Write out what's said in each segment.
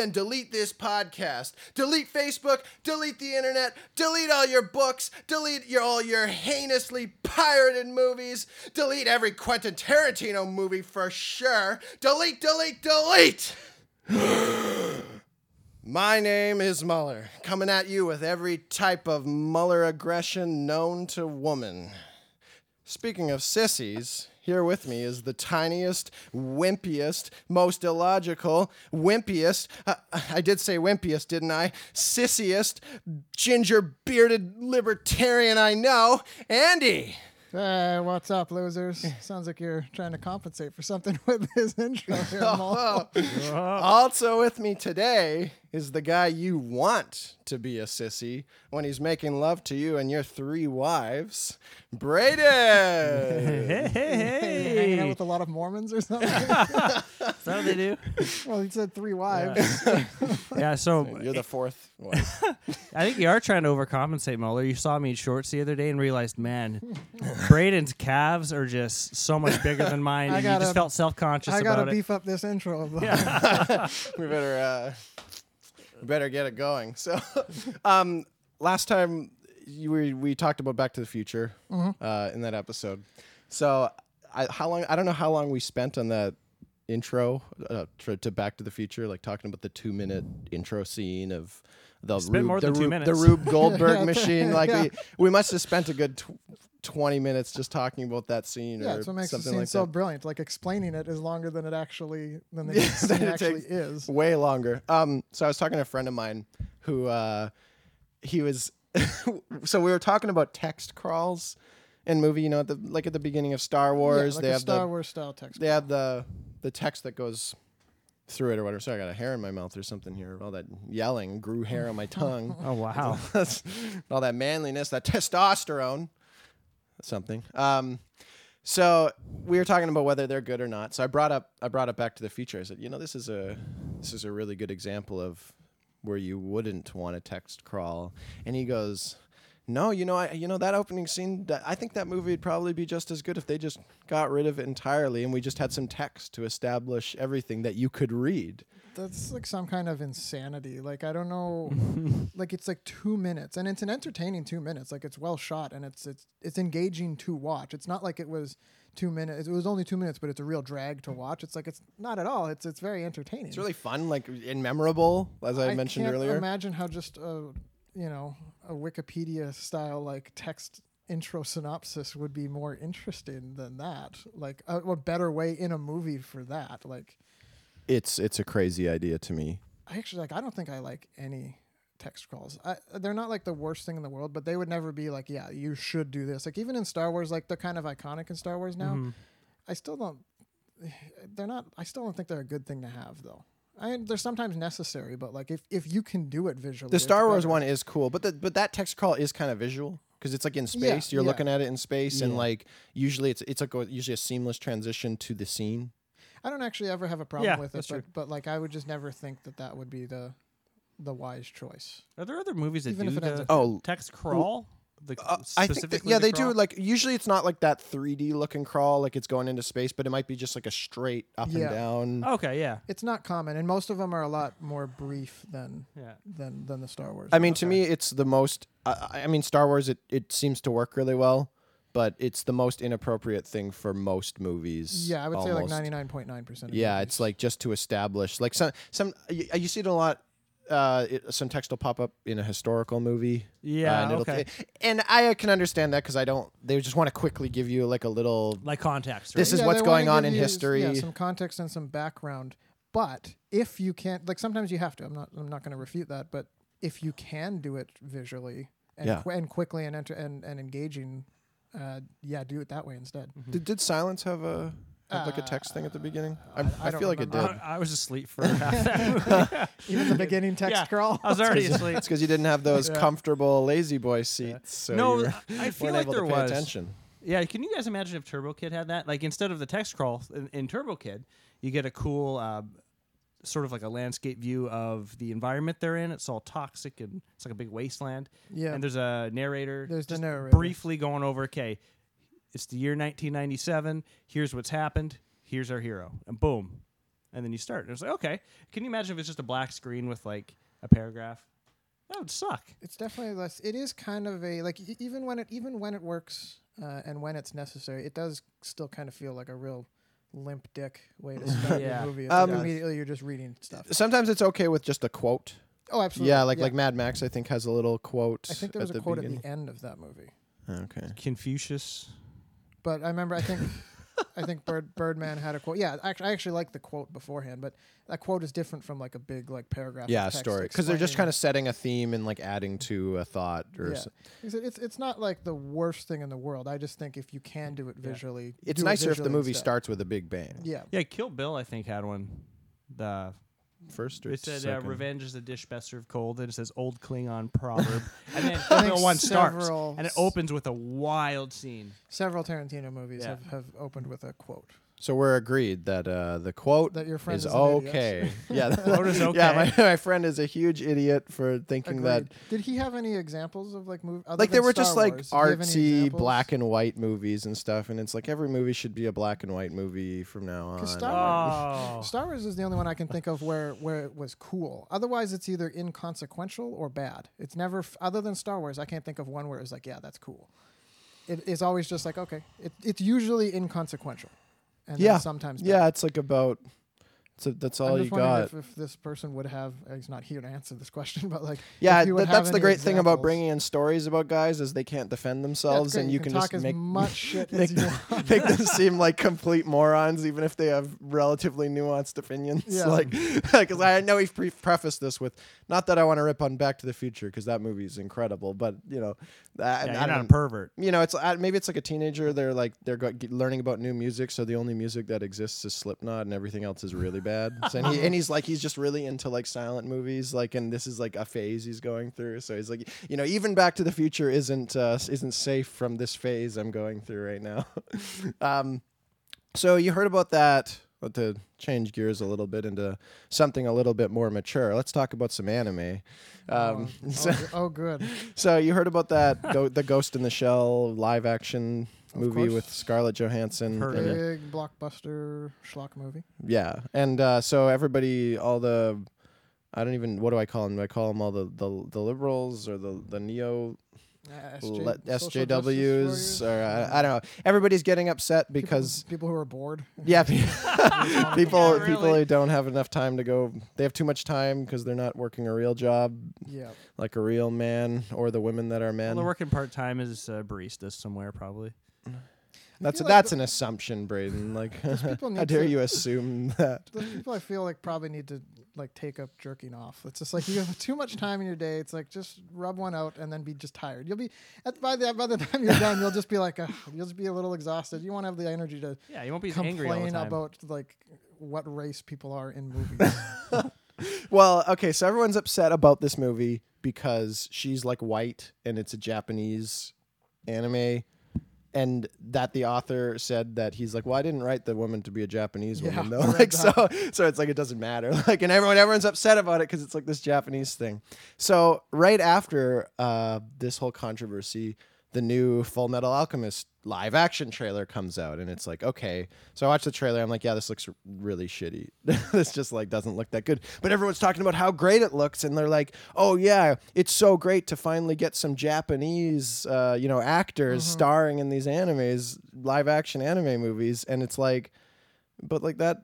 then delete this podcast. Delete Facebook, delete the internet, delete all your books, delete your, all your heinously pirated movies, delete every Quentin Tarantino movie for sure. Delete, delete, delete! My name is Muller, coming at you with every type of Muller aggression known to woman. Speaking of sissies, here with me is the tiniest, wimpiest, most illogical, wimpiest, uh, I did say wimpiest, didn't I? Sissiest, ginger bearded libertarian I know, Andy. Hey, what's up, losers? Sounds like you're trying to compensate for something with this intro here, also with me today is the guy you want to be a sissy when he's making love to you and your three wives, Brayden. Hey, hey, Hanging out with a lot of Mormons or something? Is what they do? well, he said three wives. Yeah, so You're the fourth wife. I think you are trying to overcompensate, Mueller. You saw me in shorts the other day and realized, man, Braden's calves are just so much bigger than mine. I and gotta- just felt self conscious I gotta about it. beef up this intro. Yeah. we better uh, better get it going. So, um, last time you were, we talked about Back to the Future uh, in that episode. So, I, how long? I don't know how long we spent on that intro uh, to, to Back to the Future, like talking about the two minute intro scene of. The Spent Rube, more the than two Rube- minutes. The Rube Goldberg machine. Like Yeah. we, we must have spent a good tw- twenty minutes just talking about that scene. yeah, or that's what makes it something seem like so that. brilliant. Like explaining it is longer than it actually than the Yeah, scene than it actually is. way longer. Um, so I was talking to a friend of mine who uh, he was. so we were talking about text crawls in movie. You know, at the, like at the beginning of Star Wars, yeah, like they a have Star the Wars style text. they have the the text that goes through it or whatever. Sorry, I got a hair in my mouth or something here. All that yelling grew hair on my tongue. Oh, wow. All that manliness, that testosterone, something. Um, so we were talking about whether they're good or not. So I brought up I brought it back to the future. I said, you know, this is a this is a really good example of where you wouldn't want a text crawl. And he goes, no, you know, I you know that opening scene. I think that movie would probably be just as good if they just got rid of it entirely and we just had some text to establish everything that you could read. That's like some kind of insanity. Like I don't know. like it's like two minutes, and it's an entertaining two minutes. Like it's well shot, and it's it's it's engaging to watch. It's not like it was two minutes. It was only two minutes, but it's a real drag to watch. It's like it's not at all. It's it's very entertaining. It's really fun, like and memorable, as I, mentioned earlier. Imagine how just a you know a Wikipedia style like text intro synopsis would be more interesting than that. Like a, a better way in a movie for that. Like it's it's a crazy idea to me. I actually like. I don't think I like any text crawls. I, they're not like the worst thing in the world, but they would never be like, yeah, you should do this. Like even in Star Wars, like they're kind of iconic in Star Wars now. Mm-hmm. I still don't. They're not. I still don't think they're a good thing to have though. I they're sometimes necessary, but like if if you can do it visually, The Star Wars one is cool, but the, but that text crawl is kind of visual because it's like in space. You're yeah. looking at it in space, and like usually it's it's like a, usually a seamless transition to the scene. I don't actually ever have a problem Yeah, with it, but, but like I would just never think that that would be the the wise choice. Are there other movies that Even if do it ends the Oh, text crawl? The, Uh, I think that, yeah, the they crawl? do like usually it's not like that 3D looking crawl like it's going into space, but it might be just like a straight up Yeah. and down. Okay, yeah. It's not common, and most of them are a lot more brief than Yeah. than than the Star Wars. I mean, to me, it's the most. I I mean, Star Wars it it seems to work really well, but it's the most inappropriate thing for most movies. yeah, I would say like ninety nine point nine percent. Yeah, it's like just to establish like some some you, you see it a lot. Uh, it, some text will pop up in a historical movie. Yeah, uh, and it'll okay. and I can understand that because I don't. They just want to quickly give you like a little. Like context, This is Yeah, what's going on in history. Yeah, some context and some background. But if you can't, like sometimes you have to. I'm not. I'm not going to refute that. But if you can do it visually and Yeah. qu- and quickly and enter and and engaging, uh, yeah, do it that way instead. Did, did silence have a have like a text thing at the beginning? I'm, I I, don't feel like it did. I, I was asleep for half that movie. Even the beginning text Yeah, crawl. I was already asleep. It's because you didn't have those Yeah. comfortable La-Z-Boy seats. So no, I feel weren't like able there to pay was. attention. Yeah, can you guys imagine if Turbo Kid had that? Like instead of the text crawl in, in Turbo Kid, you get a cool uh, sort of like a landscape view of the environment they're in. It's all toxic and it's like a big wasteland. Yeah. And there's a narrator. There's the narrator. briefly going over. Okay, it's the year 1997. Here's what's happened. Here's our hero, and boom, and then you start. And it's like, okay, can you imagine if it's just a black screen with like a paragraph? That would suck. It's definitely less. It is kind of a like e- even when it even when it works uh, and when it's necessary, it does still kind of feel like a real limp dick way to start Yeah. your movie. It's Um, like immediately you're just reading stuff. Sometimes it's okay with just a quote. Oh, absolutely. Yeah, like like Mad Max, I think has a little quote. I think there at was a the quote beginning. at the end of that movie. Okay. Confucius. But I remember, I think, I think Bird Birdman had a quote. Yeah, actually, I actually like the quote beforehand, but that quote is different from like a big like paragraph. of Yeah, text story because they're just kind of setting a theme and like adding to a thought or. Yeah. s- It's, it's it's not like the worst thing in the world. I just think if you can do it visually, It's do it nicer if the movie instead. starts with a big bang. Yeah, Yeah, Kill Bill. I think had one. The First or it said uh, second? "Revenge is a dish best served cold," and it says "Old Klingon proverb," and then I Kill think Bill one starts, several- and it opens with a wild scene. several Tarantino movies Yeah. have, have opened with a quote. So we're agreed that uh, the quote That your friend is is an idiot. okay. yeah, Quote is okay. Yeah, my, my friend is a huge idiot for thinking that Did he have any examples of like movie? like they were just like Wars, did he have any artsy black and white movies and stuff, and it's like every movie should be a black and white movie from now on. Star Oh, Star Wars is the only one I can think of where where it was cool. Otherwise, it's either inconsequential or bad. It's never f- other than Star Wars. I can't think of one where it's like, yeah, that's cool. It is always just like, okay, it, it's usually inconsequential, and Yeah. sometimes yeah, it's like about. So that's all I'm you just wondering got. if, if this person would have. uh, He's not here to answer this question, but like, Yeah, you th- that's the great thing about bringing in stories about guys is they can't defend themselves, and you, can, talk just as make much shit make as you them, want. make them seem like complete morons, even if they have relatively nuanced opinions. Yeah. Like, because I know we've pre- prefaced this with not that I want to rip on Back to the Future because that movie is incredible, but you know, that, yeah, I not a pervert. you know, it's uh, maybe it's like a teenager. They're like they're learning about new music, so the only music that exists is Slipknot, and everything else is really bad. So, and, he, and he's like he's just really into like silent movies, like, and this is like a phase he's going through. So he's like, you know, even Back to the Future isn't uh, isn't safe from this phase I'm going through right now. um, so you heard about that. But to change gears a little bit into something a little bit more mature, let's talk about some anime. Um, oh, so, oh, oh, good. so you heard about that go- the Ghost in the Shell live action movie with Scarlett Johansson. Heard in it. it. Big blockbuster schlock movie. Yeah, and uh, so everybody, all the, I don't even what do I call them? Do I call them all the the, the liberals or the the neo Uh, le- SJWs or I, I don't know. Everybody's getting upset because people, who are bored. yeah, pe- people Yeah, people really. who don't have enough time to go. They have too much time because they're not working a real job Yeah. like a real man or the women that are Well, men. they're working part time as uh, baristas somewhere, probably. That's feel like that's the- an assumption, Braden. Like, how dare to- you assume that? Those people I feel like probably need to like take up jerking off. It's just like you have too much time in your day. It's like just rub one out and then be just tired. You'll be at by the by the time you're done, you'll just be like "Ugh," you'll just be a little exhausted. You won't have the energy to Yeah, you won't be as angry all the complain time. about like what race people are in movies. Well, okay, so everyone's upset about this movie because she's like white and it's a Japanese anime. And that the author said that he's like, well, I didn't write the woman to be a Japanese woman I though. Like so, so it's like it doesn't matter. Like, and everyone, everyone's upset about it because it's like this Japanese thing. So right after uh, this whole controversy, the new Full Metal Alchemist live action trailer comes out, and it's like, okay. So I watched the trailer. I'm like, yeah, this looks really shitty. this just like doesn't look that good. But everyone's talking about how great it looks, and they're like, oh yeah, it's so great to finally get some Japanese, uh, you know, actors starring in these animes, live action anime movies, and it's like, but like that.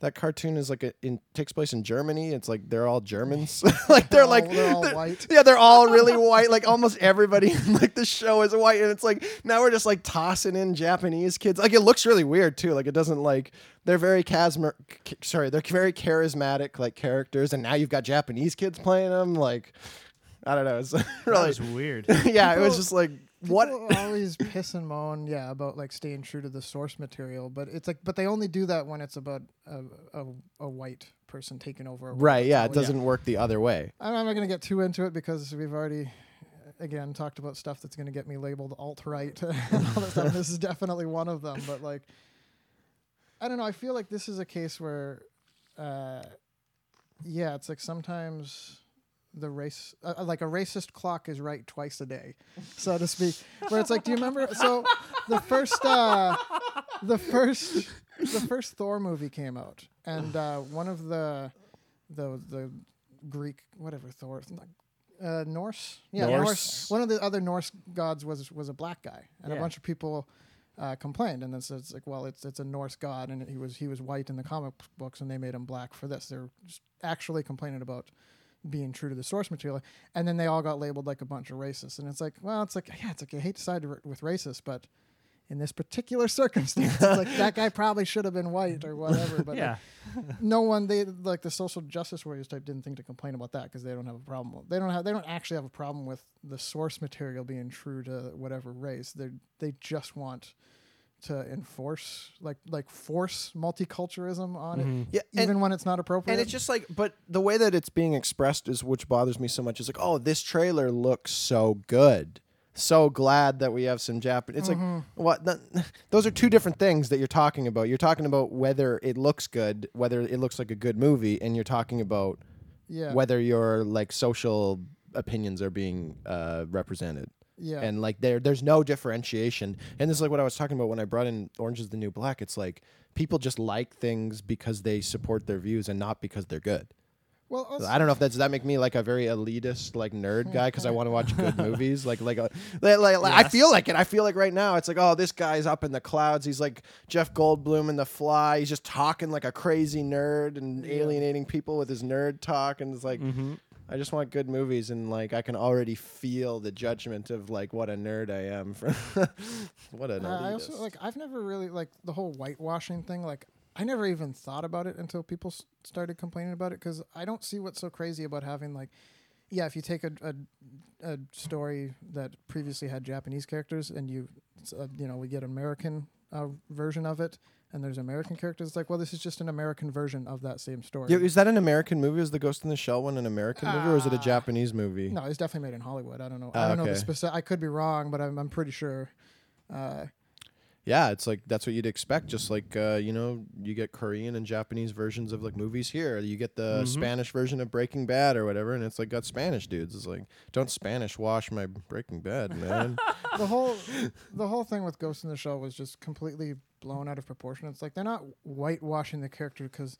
That cartoon is like a, in takes place in Germany. It's like they're all Germans. like they're, all- like they're all they're- white. Yeah, they're all really white. Like almost everybody in like the show is white, and it's like now we're just like tossing in Japanese kids. Like it looks really weird too. Like it doesn't like they're very chasmer. c- Sorry, they're very charismatic like characters, and now you've got Japanese kids playing them. Like I don't know. It's That was weird. yeah. it was just like what. Always piss and moan, yeah, about like staying true to the source material, but it's like, but they only do that when it's about a, a, a white person taking over. a. Right, yeah, it doesn't work the other way. I'm I'm not going to get too into it because we've already, again, talked about stuff that's going to get me labeled alt right and all that stuff. This is definitely one of them. But like, I don't know. I feel like this is a case where uh, yeah, it's like sometimes the race, uh, uh, like a racist clock is right twice a day, so to speak. Where it's like, do you remember? So the first, uh, the first, the first Thor movie came out, and uh, one of the, the the Greek whatever Thor. Uh, Norse, yeah, Norse. Norse. One of the other Norse gods was was a black guy, and a bunch of people uh, complained, and then so it's like, well, it's it's a Norse god, and he was he was white in the comic books, and they made him black for this. They're just actually complaining about being true to the source material, and then they all got labeled like a bunch of racists, and it's like, well, it's like, yeah, it's like I hate to side with racists, but in this particular circumstance, it's like that guy probably should have been white or whatever, but yeah. no one they like the social justice warriors type didn't think to complain about that because they don't have a problem they don't have they don't actually have a problem with the source material being true to whatever race they they just want to enforce like like force multiculturalism on it Yeah, and- even when it's not appropriate And it's just like, but the way that it's being expressed is which bothers me so much. Is like, oh, this trailer looks so good. So glad that we have some Japanese. It's Mm-hmm. like, what? th- those are two different things that you're talking about. You're talking about whether it looks good, whether it looks like a good movie, and you're talking about yeah whether your like social opinions are being uh, represented. Yeah And like there, there's no differentiation. And this is like what I was talking about when I brought in Orange is the New Black. It's like people just like things because they support their views and not because they're good. well also- I don't know if that's does that make me like a very elitist like nerd guy because I want to watch good movies like like, uh, like, like, like, I feel like it I feel like right now it's like oh this guy's up in the clouds he's like Jeff Goldblum in The Fly he's just talking like a crazy nerd and alienating people with his nerd talk and it's like Mm-hmm. I just want good movies and like I can already feel the judgment of like what a nerd I am for what an Uh, I also like I've never really like the whole whitewashing thing. Like I never even thought about it until people s- started complaining about it because I don't see what's so crazy about having like, yeah, if you take a a, a story that previously had Japanese characters and you, uh, you know, we get American uh, version of it and there's American characters. It's like, well, this is just an American version of that same story. Yeah, is that an American movie? Is The Ghost in the Shell one an American movie or is it a Ah. Japanese movie? no, it's definitely made in Hollywood. I don't know. Ah, I don't know the okay. specific. I could be wrong, but I'm I'm pretty sure. Uh, Yeah, it's like that's what you'd expect. Just like uh, you know, you get Korean and Japanese versions of like movies here. You get the Mhm. Spanish version of Breaking Bad or whatever, and it's like got Spanish dudes. It's like don't Spanish wash my Breaking Bad, man. the whole the whole thing with Ghost in the Shell was just completely blown out of proportion. It's like they're not whitewashing the character because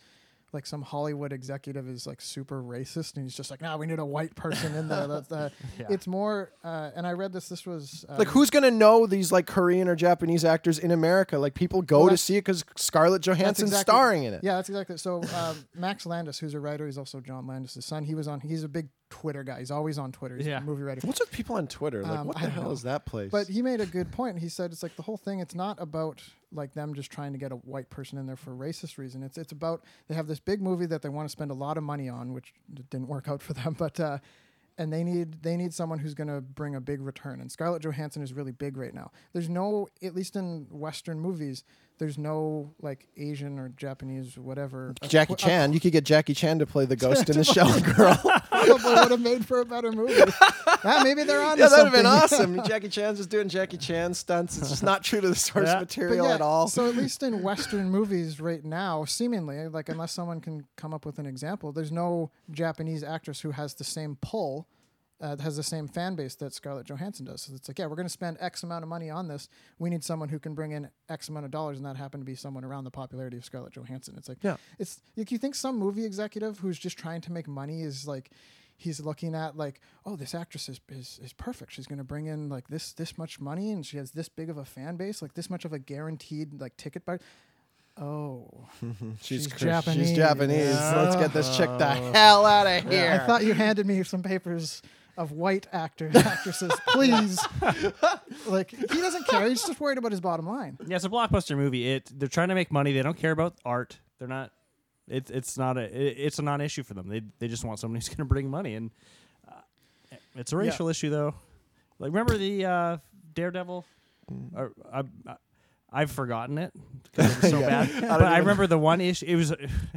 like some Hollywood executive is like super racist and he's just like, nah, we need a white person in there. That's uh, Yeah. it's more. Uh, and I read this. This was um, like who's gonna know these like Korean or Japanese actors in America? Like people go Well, to see it because Scarlett Johansson's exactly- starring in it. Yeah, that's exactly. So um, Max Landis, who's a writer, he's also John Landis' son. He was on. He's a big Twitter guy. He's always on Twitter. He's Yeah. a movie writer. What's with people on Twitter? Like Um, what the hell know. is that place? But he made a good point. He said it's like the whole thing. It's not about like them just trying to get a white person in there for racist reason. It's it's about they have this big movie that they want to spend a lot of money on, which didn't work out for them. But uh, and they need they need someone who's going to bring a big return. And Scarlett Johansson is really big right now. There's no at least in Western movies. There's no like Asian or Japanese whatever. Jackie Chan, you could get Jackie Chan to play the Ghost in the Shell girl. probably would have made for a better movie. yeah, maybe they're on. yeah, that'd have been awesome. Jackie Chan's just doing Jackie Chan stunts. It's just not true to the source Yeah. Material yeah, at all. So at least in Western movies right now, seemingly, like unless someone can come up with an example, there's no Japanese actress who has the same pull, uh, has the same fan base that Scarlett Johansson does. So it's like, yeah, we're going to spend X amount of money on this. We need someone who can bring in X amount of dollars, and that happened to be someone around the popularity of Scarlett Johansson. It's like, Yeah. it's like you think some movie executive who's just trying to make money is like. He's looking at like, oh, this actress is, is, is perfect. She's going to bring in like this this much money, and she has this big of a fan base, like this much of a guaranteed like ticket buy. Oh, She's, She's Japanese. She's Japanese. Let's get this chick the hell out of here. I thought you handed me some papers of white actors actresses, please. like he doesn't care. He's just worried about his bottom line. Yeah, it's a blockbuster movie. It they're trying to make money. They don't care about art. They're not. It's it's not a. It, it's a non-issue for them. They they just want somebody who's going to bring money, and uh, it's a Yeah. racial issue though. Like remember the uh, Daredevil? Or, I, I, I've forgotten it because it was so Yeah. bad. I but I even- remember the one issue. It was.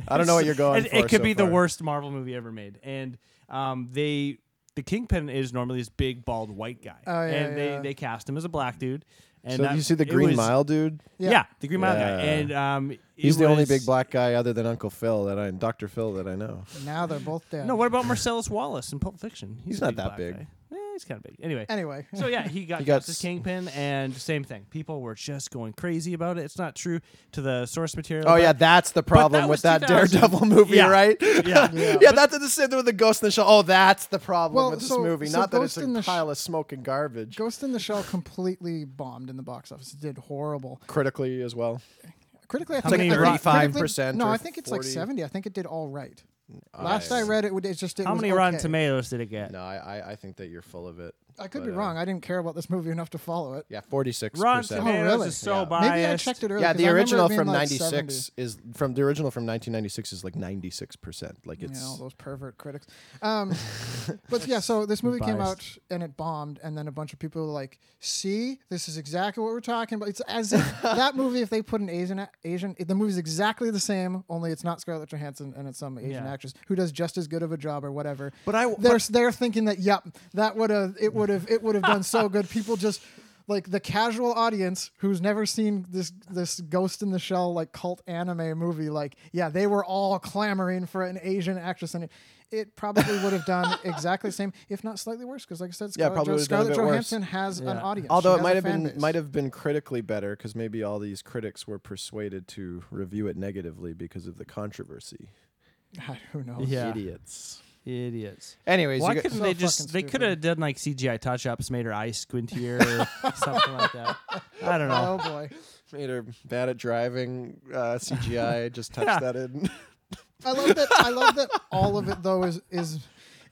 I don't know what you're going it, for It could so be the worst Marvel movie ever made, and um, they the Kingpin is normally this big bald white guy, Oh, yeah, and they yeah. they cast him as a black dude, And so that- you see the it Green was- Mile dude? Yeah, Yeah. the Green Mile guy, Yeah. and um, He's it the only was- big black guy other than Uncle Phil that I, Dr. Phil that I know. Now they're both dead. No, what about Marcellus Wallace in Pulp Fiction? He's a not that black big. guy. Eh, he's kind of big. Anyway, Anyway, so yeah, he got He got Justice s- Kingpin, and same thing. People were just going crazy about it. It's not true to the source material. Oh but- yeah, that's the problem that with that 2000. Daredevil movie, Yeah. right? Yeah. Yeah. yeah, that's the same thing with the Ghost in the Shell. Oh, that's the problem Well, with this so- movie. so Not that Ghost it's in a the Sh- pile of smoking garbage. Ghost in the Shell completely bombed in the box office. It did horrible. Critically as well. Critically, I How think many I think- Rotten- critically- 35% No, or I think it's like 40? seventy. I think it did all right. Last I- I read it, it it's just it How was many Rotten. Tomatoes did it get? No, I, I, I think that you're full of it. I could but, be uh, wrong. I didn't care about this movie enough to follow it. Yeah, 46%. Rotten Oh, really? is so Yeah. biased. Maybe I checked it earlier. Yeah, 'cause the original from like 96 is from the original from 1996 is like 96%. Like Yeah, it's all those pervert critics. Um, but yeah, so this movie came out and it bombed, and then a bunch of people were like, "See, this is exactly what we're talking about." It's as if that movie, if they put an Asian Asian, the movie's exactly the same, only it's not Scarlett Johansson and it's some Asian Yeah. actress who does just as good of a job or whatever. But I- they're but- they're thinking that yep, that would have it would have it would have done so good. People just. Like the casual audience who's never seen this this Ghost in the Shell like cult anime movie, like yeah, they were all clamoring for an Asian actress, and it, it probably would have done exactly the same, if not slightly worse. Because like I said, Yeah, Scarlett, probably Jo- would've done a Scarlett bit worse. Johansson has an audience. Although it might have been base. might have been critically better because maybe all these critics were persuaded to review it negatively because of the controversy. Who knows? Yeah. Idiots. Idiots. Anyways, Why you got- couldn't So they fucking just? They could have done like CGI touch-ups, made her eyes squintier, or something like that. I don't know. Oh boy, made her bad at driving. Uh, CGI just touched Yeah. that in. I love that. I love that all of it though is is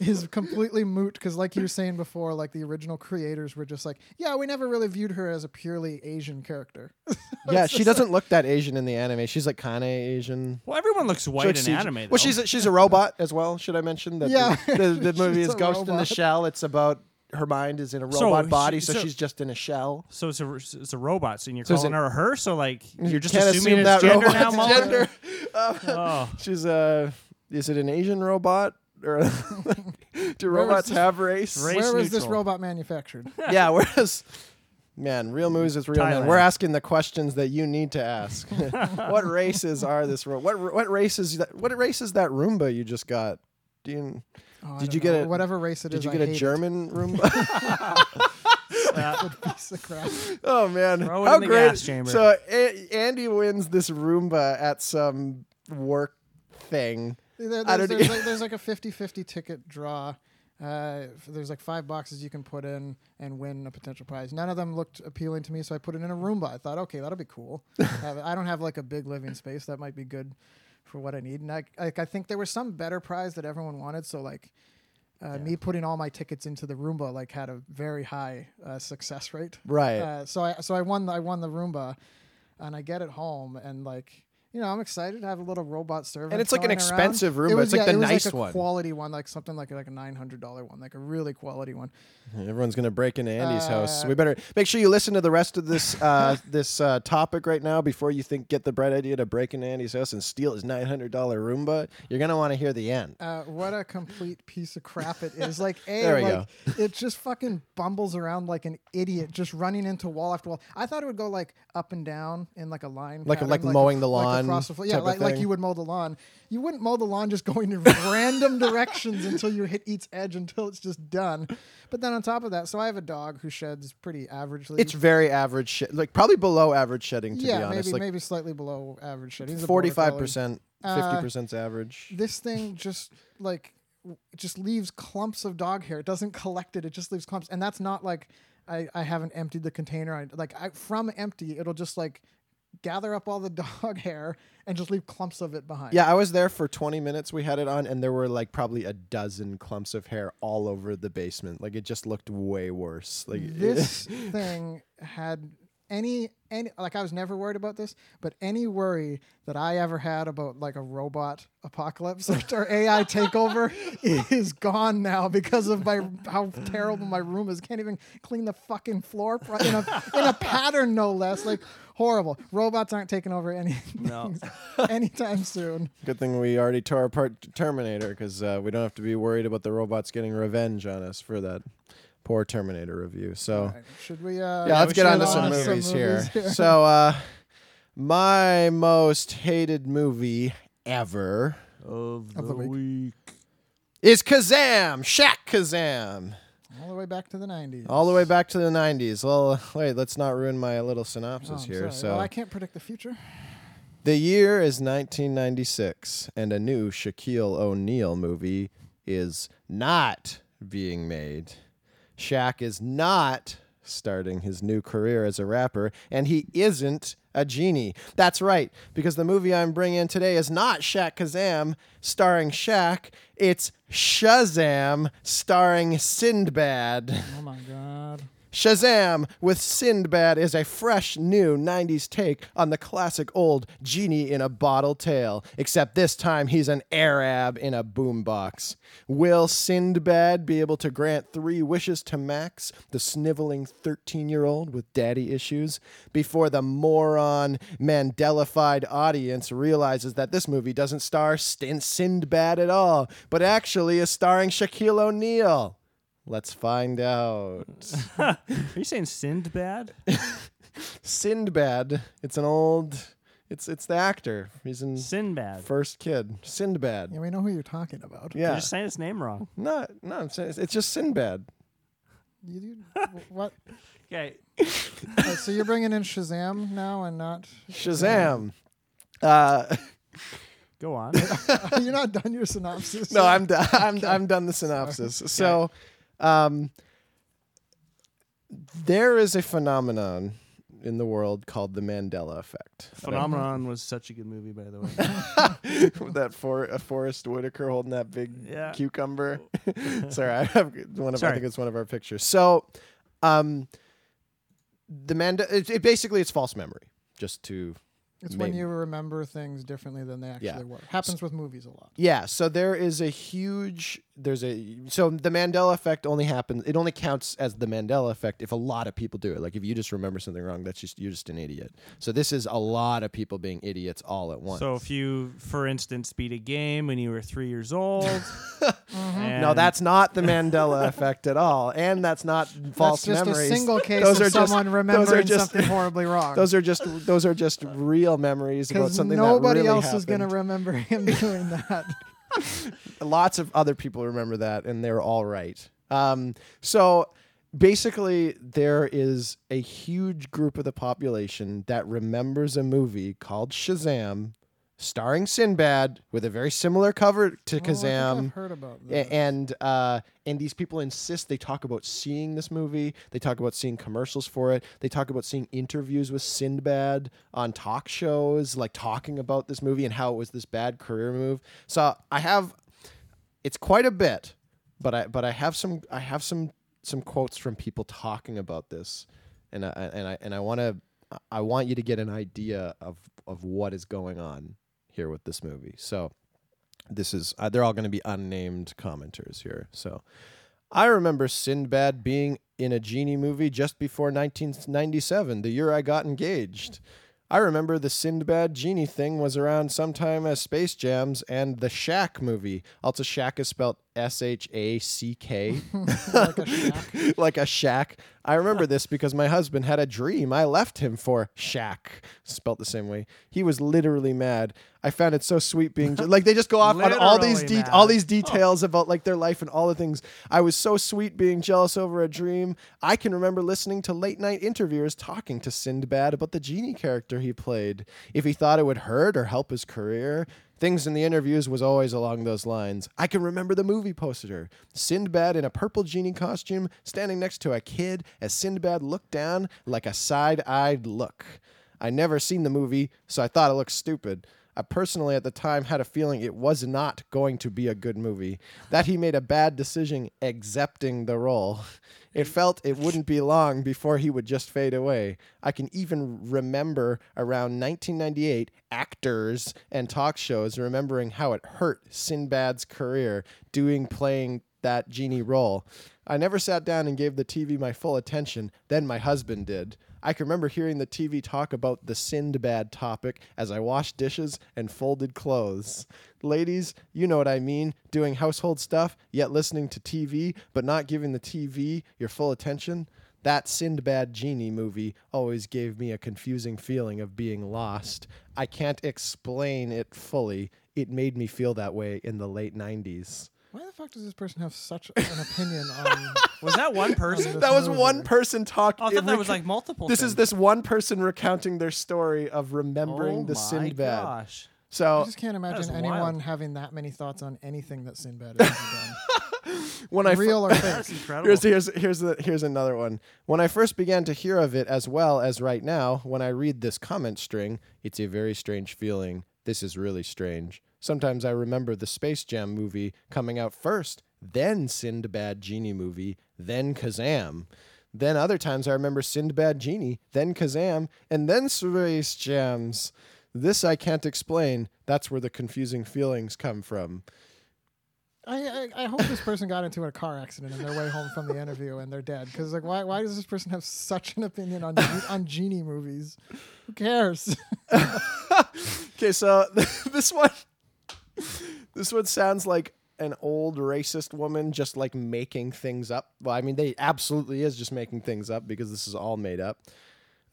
is completely moot because, like you were saying before, like the original creators were just like, yeah, we never really viewed her as a purely Asian character. yeah, she doesn't look that Asian in the anime. She's like kind of Asian. Well, everyone looks white looks in CG anime. Though. Well, she's a, she's a robot as well. Should I mention that? Yeah. The, the, the movie is a Ghost in the. Shell. It's about her mind is in a So robot she- body, so, so- she's just in a shell. so it's a it's a robot, so you're So calling it- her her. So like you're just assuming assume it's that gender now. robot's Mulder? gender. Uh, oh, She's a. Is it an Asian robot or do robots this- have race? Race Where was this robot manufactured? yeah, whereas man, real movies with real men. Thailand. We're asking the questions that you need to ask. what races are this? Ro- what what race is that? What race is that Roomba you just got? Do you, Oh, Did don't you get know. a- whatever race it is? did you get a hate it. German Roomba? piece of crap? oh man, Throw it how in the great! gas chamber. So a- Andy wins this Roomba at some work thing. There- there's, there's, like, there's like a 50-50 ticket draw. Uh, there's like five boxes you can put in and win a potential prize. None of them looked appealing to me, so I put it in a Roomba. I thought, okay, that'll be cool. I don't have like a big living space. That might be good for what I need. And I, like, I think there was some better prize that everyone wanted. So like, uh, me putting all my tickets into the Roomba like had a very high uh, success rate. Right. Uh, so I so I won the, I won the Roomba, and I get it home and like you know I'm excited to have a little robot servant. And it's like an going around. expensive Roomba. It was, It's like yeah, the it was nice like a one. quality one, like something like like a nine hundred dollar one, like a really quality one. Everyone's gonna break into Andy's house. Uh, We better make sure you listen to the rest of this uh, this uh, topic right now before you think get the bright idea to break into Andy's house and steal his nine hundred dollar Roomba. You're gonna want to hear the end. Uh, what a complete piece of crap it is! Like, a There we like it just fucking bumbles around like an idiot, just running into wall after wall. I thought it would go like up and down in like a line, Like- pattern, like mowing the like lawn across the floor. Yeah, like, like you would mow the lawn. You wouldn't mow the lawn just going in random directions until you hit each edge until it's just done. But then on top of that, so I have a dog who sheds pretty averagely. It's very average, sh- like probably below average shedding to yeah, be honest. maybe like maybe slightly below average shedding. Forty five percent, Uh, fifty percent average. this thing just like it just leaves clumps of dog hair. It doesn't collect it. It just leaves clumps, and that's not like I, I haven't emptied the container. I, like I, from empty, it'll just like gather up all the dog hair and just leave clumps of it behind. Yeah, I was there for 20 minutes. We had it on, and there were like probably a dozen clumps of hair all over the basement. Like it just looked way worse. Like this thing had any any like I was never worried about this, but any worry that I ever had about like a robot apocalypse or, AI takeover is gone now because of my how terrible my room is. Can't even clean the fucking floor in a in a pattern no less. Like horrible. Robots aren't taking over any No. anytime soon. Good thing we already tore apart Terminator because uh, we don't have to be worried about the robots getting revenge on us for that poor Terminator review. So Alright, Should we? Uh, yeah, let's we get should on to move some on to movies, some here. so uh, my most hated movie ever Of the, Of the week. week. is Kazam, Shaq Kazam. All the way back to the '90s. All the way back to the 90s. Well, wait, let's not ruin my little Oh, synopsis I'm here. sorry. So, Well, I can't predict the future. the year is 1996, and a new Shaquille O'Neal movie is not being made. Shaq is not starting his new career as a rapper, and he isn't a genie. That's right, because the movie I'm bringing in today is not Shaq Kazam starring Shaq. It's Shazam starring Sindbad. Oh my god. Shazam with Sindbad is a fresh new 90s take on the classic old genie in a bottle tale, except this time he's an Arab in a boombox. Will Sindbad be able to grant three wishes to Max, the sniveling 13 year old with daddy issues, before the moron Mandelafied audience realizes that this movie doesn't star Sindbad at all, but actually is starring Shaquille O'Neal? Let's find out. Are you saying Sindbad? Sindbad. It's an old. It's it's the actor. He's in Sinbad. First Kid. Sindbad. Yeah, we know who you're talking about. You're Yeah. just saying his name wrong. No, no. I'm saying it's, it's just Sinbad. You, you, what? Okay. Uh, so you're bringing in Shazam now and not? Shazam. Uh, Go on. you're not done your synopsis. no, yet? I'm done. I'm I'm done the synopsis. So, um, there is a phenomenon in the world called the Mandela effect. Phenomenon was such a good movie, by the way. With that for uh, Forest Whitaker holding that big Yeah. cucumber. Sorry, I have one of. I Sorry. think it's one of our pictures. So, um, the Manda. It, it basically it's false memory. Just to It's when you remember things differently than they actually Yeah. were. Happens with movies a lot. yeah. So there is a huge. There's a so the Mandela effect only happens. It only counts as the Mandela effect if a lot of people do it. Like if you just remember something wrong, that's just you're just an idiot. So this is a lot of people being idiots all at once. So if you, for instance, beat a game when you were three years old. Mm-hmm. no, that's not the Mandela effect at all, and that's not false That's just memories. a single case Those of are just- someone those are remembering just- something horribly wrong. Those are just those are just real memories about something nobody that really else is going to remember him doing that. Lots of other people remember that, and they're all right. Um, so basically, there is a huge group of the population that remembers a movie called Shazam, starring Sinbad, with a very similar cover to Oh, I think I've Kazam. heard about this. And uh, and these people insist they talk about seeing this movie. They talk about seeing commercials for it. They talk about seeing interviews with Sinbad on talk shows, like talking about this movie and how it was this bad career move. So I have, it's quite a bit, but I but I have some I have some some quotes from people talking about this, and I and I and I want to I want you to get an idea of of what is going on here with this movie. So this is uh, they're all going to be unnamed commenters here. So I remember Sinbad being in a genie movie just before 1997, the year I got engaged. I remember the Sinbad genie thing was around sometime as Space Jams and the Shaq movie. Also, Shaq is spelled S H A C K, like a shack. like a shack. I remember this because my husband had a dream. I left him for Shaq, spelt the same way. He was literally mad. I found it so sweet being like they just go off on all these de- all these oh. details about like their life and all the things. I was so sweet being jealous over a dream. I can remember listening to late night interviewers talking to Sindbad about the genie character he played. If he thought it would hurt or help his career. Things in the interviews was always along those lines. I can remember the movie poster. Sindbad in a purple genie costume standing next to a kid as Sindbad looked down like a side-eyed look. I never seen the movie, so I thought it looked stupid. I personally at the time had a feeling it was not going to be a good movie. That he made a bad decision accepting the role. It felt it wouldn't be long before he would just fade away. I can even remember around 1998 actors and talk shows remembering how it hurt Sinbad's career doing playing that genie role. I never sat down and gave the TV my full attention, then my husband did. I can remember hearing the TV talk about the Sindbad topic as I washed dishes and folded clothes. Ladies, you know what I mean. Doing household stuff, yet listening to TV, but not giving the TV your full attention. That Sindbad Genie movie always gave me a confusing feeling of being lost. I can't explain it fully. It made me feel that way in the late 90s. Why the fuck does this person have such an opinion on? Was that one person? This That was movie. one person talking. Oh, I thought that was like multiple. This is this one person recounting their story of remembering the Sinbad. oh the my Sinbad. Gosh. So I just can't imagine anyone wild. having that many thoughts on anything that Sinbad has ever when I done, fir- real or That's fake. incredible. here's here's here's the, here's another one. When I first began to hear of it, as well as right now, when I read this comment string, it's a very strange feeling. This is really strange. Sometimes I remember the Space Jam movie coming out first, then Sindbad Genie movie, then Kazam. Then other times I remember Sindbad Genie, then Kazam, and then Space Jams. This I can't explain. That's where the confusing feelings come from. I, I I hope this person got into a car accident on their way home from the interview and they're dead. Because like, why why does this person have such an opinion on on genie movies? Who cares? Okay, so this one this one sounds like an old racist woman just like making things up. Well, I mean, they absolutely is just making things up because this is all made up.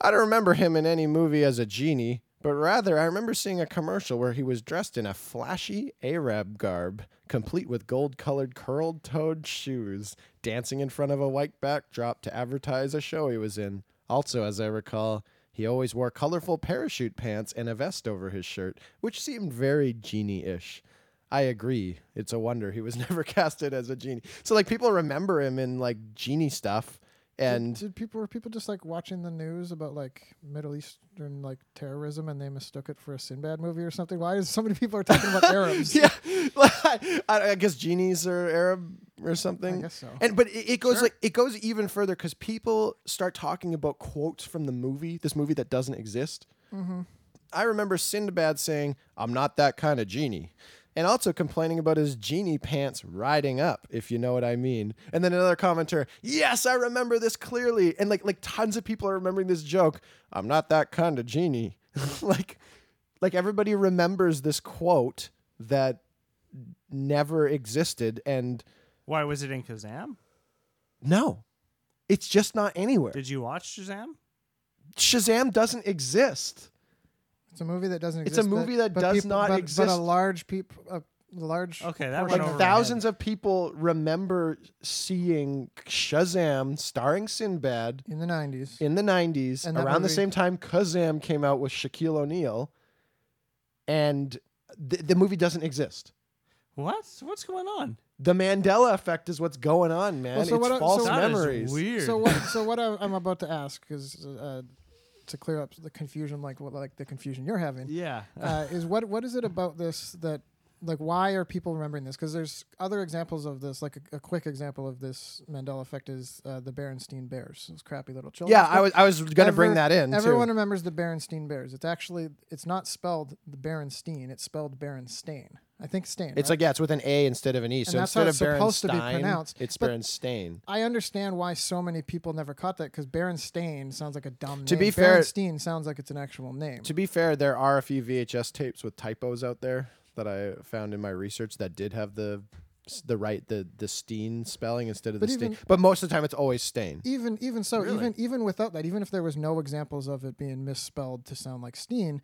I don't remember him in any movie as a genie, but rather I remember seeing a commercial where he was dressed in a flashy Arab garb, complete with gold colored curled toed shoes, dancing in front of a white backdrop to advertise a show he was in. Also, as I recall, he always wore colorful parachute pants and a vest over his shirt, which seemed very genie ish. I agree. It's a wonder he was never casted as a genie. So, like, people remember him in like genie stuff. And did people were people just like watching the news about like Middle Eastern like terrorism and they mistook it for a Sinbad movie or something? Why is so many people are talking about Arabs? yeah, I, I guess genies are Arab or something. I guess so. And but it, it goes Sure. like it goes even further because people start talking about quotes from the movie, this movie that doesn't exist. Mm-hmm. I remember Sinbad saying, "I'm not that kind of genie." And also complaining about his genie pants riding up, if you know what I mean. And then another commenter, yes, I remember this clearly. And like like tons of people are remembering this joke. I'm not that kind of genie. like like everybody remembers this quote that never existed and Why was it in Kazam? no. It's just not anywhere. Did you watch Shazam? Shazam doesn't exist. It's a movie that doesn't exist. It's a movie that but does people- not but, But a large peop, a large Okay, that portion went Like over my thousands of people remember seeing Shazam starring Sinbad in the nineties. in the 90s And that around the movie- same time Kazam came out with Shaquille O'Neal and the, the movie doesn't exist. What? What's going on? The Mandela effect is what's going on, man. Well, so it's what false so- That is memories. weird. So what? So what I, I'm about to ask is uh, to clear up the confusion, like what, like the confusion you're having, yeah. uh, is what what is it about this that like why are people remembering this? Because there's other examples of this. Like a, a quick example of this Mandela effect is uh, the Berenstein Bears. Those crappy little children. yeah, I was I was going to bring that in Everyone too. remembers the Berenstein Bears. It's actually it's not spelled the Berenstein. It's spelled Berenstain. I think Stain. It's right? like yeah, it's with an A instead of an E. so that's how instead it's of supposed to be pronounced. it's But- Berenstain. I understand why so many people never caught that because Berenstain sounds like a dumb To name. be fair- Berenstein sounds like it's an actual name. To be fair, there are a few VHS tapes with typos out there that I found in my research that did have the the right the the Steen spelling instead of But the Steen. even- But most of the time, it's always Stain. even even so, Really? even even without that, even if there was no examples of it being misspelled to sound like Steen,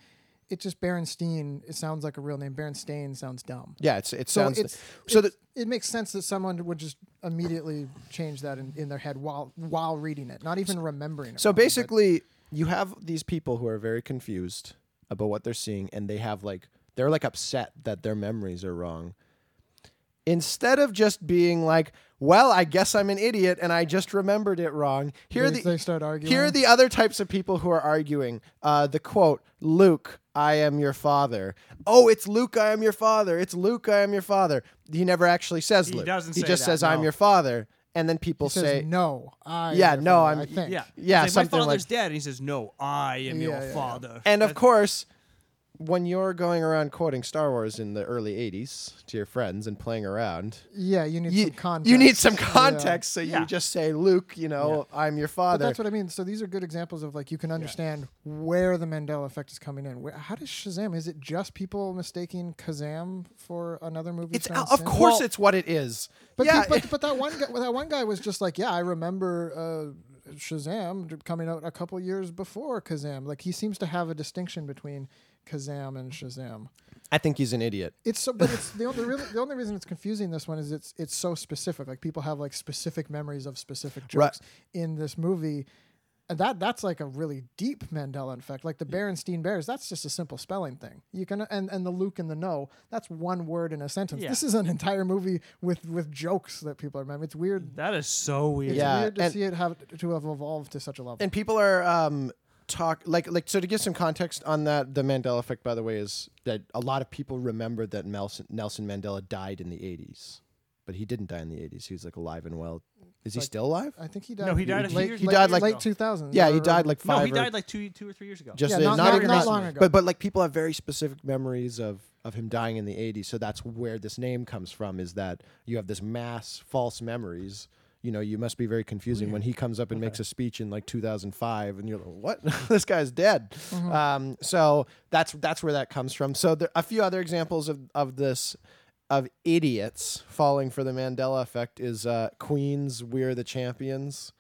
it just Berenstein. It sounds like a real name. Berenstain sounds dumb. Yeah, it's it So sounds it's so it's- that it makes sense that someone would just immediately change that in, in their head while while reading it, not even remembering it. so wrong, basically you have these people who are very confused about what they're seeing, and they have like they're like upset that their memories are wrong. Instead of just being like, "Well, I guess I'm an idiot and I just remembered it wrong," here are they, the they start arguing. Here are the other types of people who are arguing. Uh, the quote, Luke, I am your father. Oh, it's Luke, I am your father. It's Luke, I am your father. He never actually says He Luke. doesn't he say just that, says, I'm no. your father. And then people He says, say, no. I am Yeah, your no, father," I'm- I think. Yeah. Yeah, It's like, something my like- father's dead. And he says, "No, I am Yeah, your yeah, yeah. father." and of That's- course, when you're going around quoting Star Wars in the early '80s to your friends and playing around, Yeah, you need you, some context. you need some Yeah. context. So Yeah. you just say, "Luke, you know, I'm your But father." that's what I mean. So these are good examples of like you can understand where the Mandela effect is coming in. Where, how does Shazam? Is it just people mistaking Kazam for another movie? it's transcend- of course Well- it's what it is. But, yeah, pe- but but that one guy, that one guy was just like, yeah, I remember uh, Shazam coming out a couple years before Kazam. Like he seems to have a distinction between Kazam and Shazam. I think he's an idiot. It's so, but it's the only really, the only reason it's confusing. This one is it's it's so specific. Like people have like specific memories of specific Right. jokes in this movie. And that that's like a really deep Mandela effect. Like the Berenstein Bears, that's just a simple spelling thing. You can and, and the Luke and the no, that's one word in a sentence. Yeah. This is an entire movie with with jokes that people are remember. It's weird. That is so weird. It's Yeah, weird to and- see it have to have evolved to such a level. And people are um talk like like so to give some context on that the Mandela effect by the way is that a lot of people remember that Nelson Nelson Mandela died in the 80s. But he didn't die in the 80s. He was like alive and well. Is he Like- still alive? I think he died. No, he died a few late, years He late- died, like- late two thousands. Yeah, he died like five No, five he or died like two, two or three years ago. just Yeah, not- not, not- even not that- long ago. But but like people have very specific memories of of him dying in the 80s. So that's where this name comes from is that you have this mass false memories. You know, you must be very confusing when he comes up and makes a speech in like 2005 and you're like, "What? this guy's dead." Um, so that's that's where that comes from. So there a few other examples of of this of idiots falling for the Mandela effect is uh, Queen's "We're the Champions,"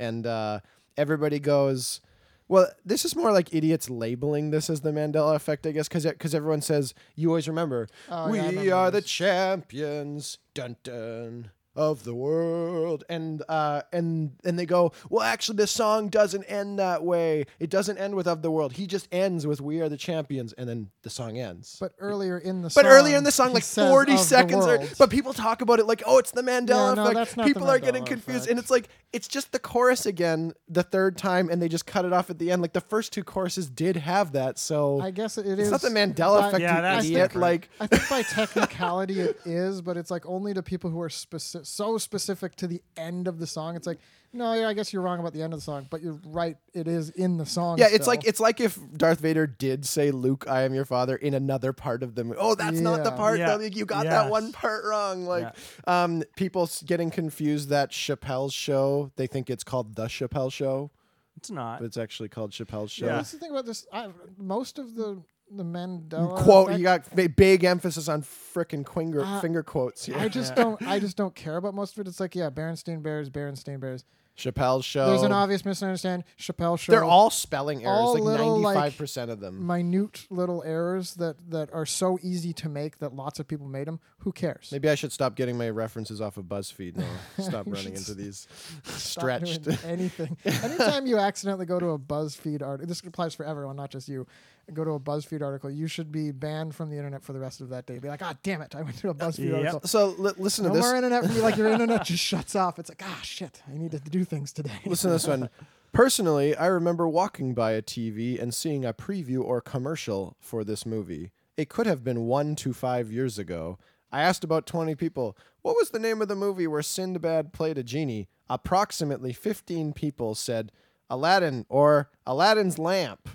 and uh, everybody goes. Well, this is more like idiots labeling this as the Mandela effect, I guess, because because everyone says you always remember Oh, we yeah, remember are the champions, dun dun, of the world, and uh, and and they go, well, actually, this song doesn't end that way. It doesn't end with "of the world." He just ends with "we are the champions," and then the song ends. But earlier in the But song, earlier in the song, like 40 seconds, are, but people talk about it like, oh, it's the Mandela Yeah, no, effect. that's not the people are getting confused. effect. And it's like, it's just the chorus again the third time, and they just cut it off at the end. Like the first two choruses did have that. So I guess it it's not the Mandela by- effect, Yeah, you that's idiot. different. Like, I think by technicality it is, but it's like only to people who are specific, so specific to the end of the song. It's like, no, yeah, I guess you're wrong about the end of the song, but you're right. It is in the song. yeah, it's still. like it's like if Darth Vader did say, "Luke, I am your father" in another part of the movie. Oh, that's not the part. Yeah. that you got that one part wrong. Like, um, people getting confused that Chappelle's show. They think it's called the Chappelle Show, It's not. but it's actually called Chappelle's Show. Yeah. That's the thing about this. I, most of the the Mandela quote effect, you got big emphasis on frickin' finger Uh, finger quotes here. I just don't. I just don't care about most of it. It's like, yeah, Berenstain Bears, Berenstain Bears. Chappelle's show. There's an obvious misunderstanding. Chappelle's show. They're all spelling errors, all like little, like, ninety five percent of them. minute little errors that that are so easy to make that lots of people made them. Who cares? Maybe I should stop getting my references off of BuzzFeed now. Stop running into these Stop doing stretched. anything. Anytime you accidentally go to a BuzzFeed article, this applies for everyone, not just you. Go to a BuzzFeed article, you should be banned from the internet for the rest of that day. Be like, ah, damn it, I went to a BuzzFeed Yep. article. So li- listen No to this. No more internet for me. Like your internet just shuts off. It's like, ah, shit, I need to do things today. Listen to this one. Personally, I remember walking by a TV and seeing a preview or commercial for this movie. It could have been one to five years ago. I asked about 20 people, what was the name of the movie where Sinbad played a genie? Approximately 15 people said Aladdin or Aladdin's Lamp.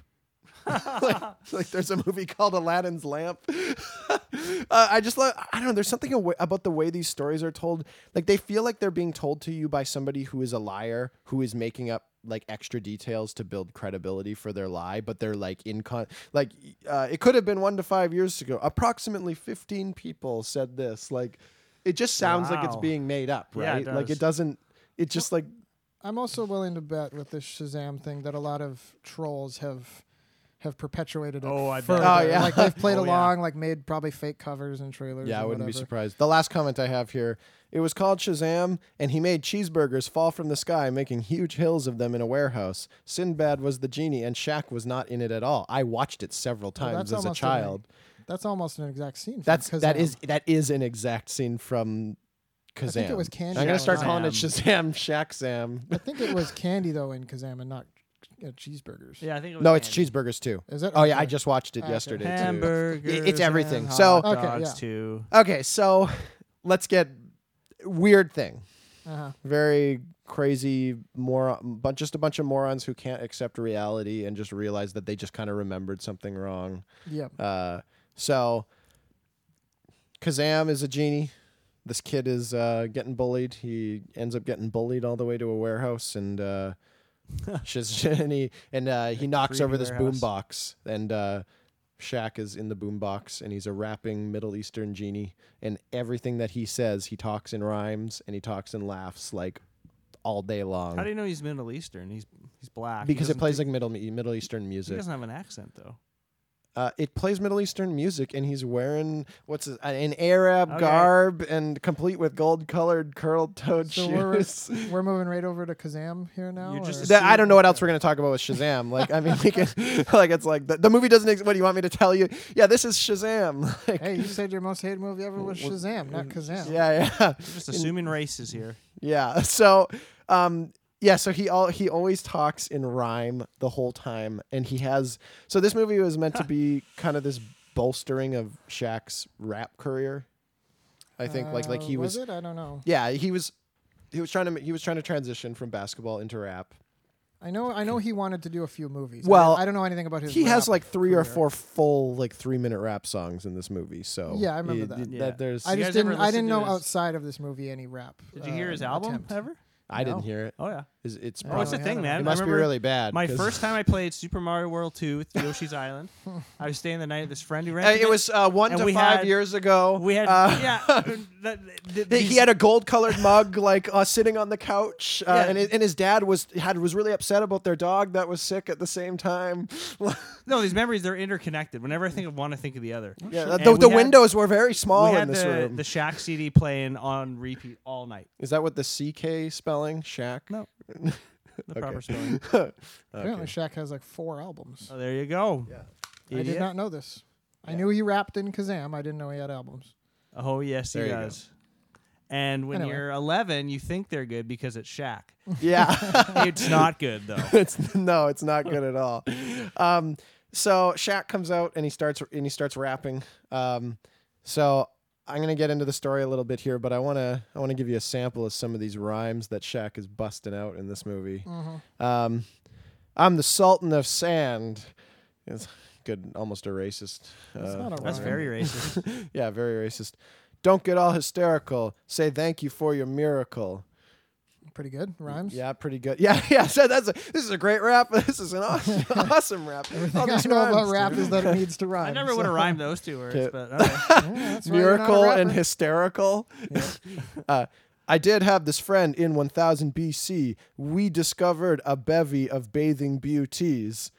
like, like there's a movie called Aladdin's Lamp. uh, I just love, I don't know, there's something awa- about the way these stories are told. Like they feel like they're being told to you by somebody who is a liar, who is making up like extra details to build credibility for their lie, but they're like in con, like uh, it could have been one to five years ago. Approximately 15 people said this. Like it just sounds like it's being made up, Yeah, right? it like it doesn't, it just like, I'm also willing to bet with this Shazam thing that a lot of trolls have have perpetuated it. Oh, I bet. further. Oh, yeah. Like they've played Oh, yeah. along, like made probably fake covers and trailers. Yeah, I or wouldn't be whatever. surprised. The last comment I have here it was called Shazam, and he made cheeseburgers fall from the sky, making huge hills of them in a warehouse. Sinbad was the genie, and Shaq was not in it at all. I watched it several Well, times that's as a almost an- child. That's almost an exact scene. From That's that Kazam. is that is an exact scene from Kazam. think it was Candy I'm gonna Shazam. start calling it Shazam Shaq Sam. I think it was candy though in Kazam and not cheeseburgers. Yeah, I think it was No, it's Andy. cheeseburgers too. Is it? Oh yeah, I just watched it Okay. yesterday too. Hamburgers. it's everything. and So- hot Okay, dogs yeah. too. Okay, so let's get weird thing. Uh-huh. Very crazy moron, but just a bunch of morons who can't accept reality and just realize that they just kind of remembered something wrong. Yep. Uh, so Kazam is a genie. This kid is uh, getting bullied. He ends up getting bullied all the way to a warehouse, and uh, she's, and he and uh, he knocks Creepy over this boom warehouse. box, and uh, Shaq is in the boom box, and he's a rapping Middle Eastern genie, and everything that he says, he talks in rhymes and he talks and laughs like all day long How do you know he's Middle Eastern? He's he's black. He because it doesn't plays do- like Middle Middle Eastern music. He music. doesn't have an accent though. Uh, it plays Middle Eastern music, and he's wearing what's it, an Arab Okay. garb and complete with gold-colored curled-toed So we're, shoes. we're moving right over to Kazam here now. You're just That- I don't know what else we're gonna talk about with Shazam. Like, I mean, we can, like, it's like the, the movie doesn't. Ex- what do you want me to tell you? Yeah, this is Shazam. Like, Hey, you said your most hated movie ever was Shazam, not Kazam. yeah, yeah, You're just assuming races here. yeah. So, um, yeah. So he all he always talks in rhyme the whole time, and he has. So this movie was meant to be kind of this bolstering of Shaq's rap career. I think, like, like Uh, he was it? I don't know. Yeah, he was he was trying to he was trying to transition from basketball into rap. I know. I know he wanted to do a few movies. Well, don't- I, don't know anything about his. He has like three or four full like 3 minute rap songs in this movie. So Yeah, I remember he- that. Yeah. there's I just didn't. I didn't know his- outside of this movie any rap. Did you hear uh, his album attempt. ever? I didn't hear it. Oh yeah. Is it's Oh, it's a thing, man. it I must be remember really bad. My 'cause- first time I played Super Mario World 2 with Yoshi's Island, I was staying the night at this friend who Uh, rented it was uh, 1 and to we 5 had- years ago. We had uh, yeah. that- that- Th- these- he had a gold colored mug like uh, sitting on the couch uh, Yeah. and, his, and his dad was had was really upset about their dog that was sick at the same time no. These memories they're interconnected. Whenever I think of one, I think of the other. yeah And the, we the had- windows were very small we in had this the, room the Shaq CD playing on repeat all night. is that what the ck spelling shack No. The Okay. proper spelling. Apparently, Shaq has like four albums. Oh, there you go. Yeah. I did not know this. I knew he rapped in Kazam. I didn't know he had albums. Oh yes, he There you go. does. And when Anyway. you're 11, you think they're good because it's Shaq. yeah it's not good though. it's no, it's not good at all. Um, so Shaq comes out and he starts and he starts rapping. Um, so I'm gonna get into the story a little bit here, but I wanna I wanna give you a sample of some of these rhymes that Shaq is busting out in this movie. Um, I'm the Sultan of Sand. It's good, almost a racist. That's uh, not a That's very racist. yeah, very racist. Don't get all hysterical. Say thank you for your miracle. Pretty good rhymes. Yeah, pretty good. Yeah, yeah. So that's a, this is a great rap. This is an awesome, awesome rap. All Everything I these know about rhymes, rap dude. is that it needs to rhyme. I never so- would have rhymed those two words, Okay. but okay. Yeah, that's why you're not a miracle and rapper. hysterical. uh, I did have this friend in 1000 BC. We discovered a bevy of bathing beauties.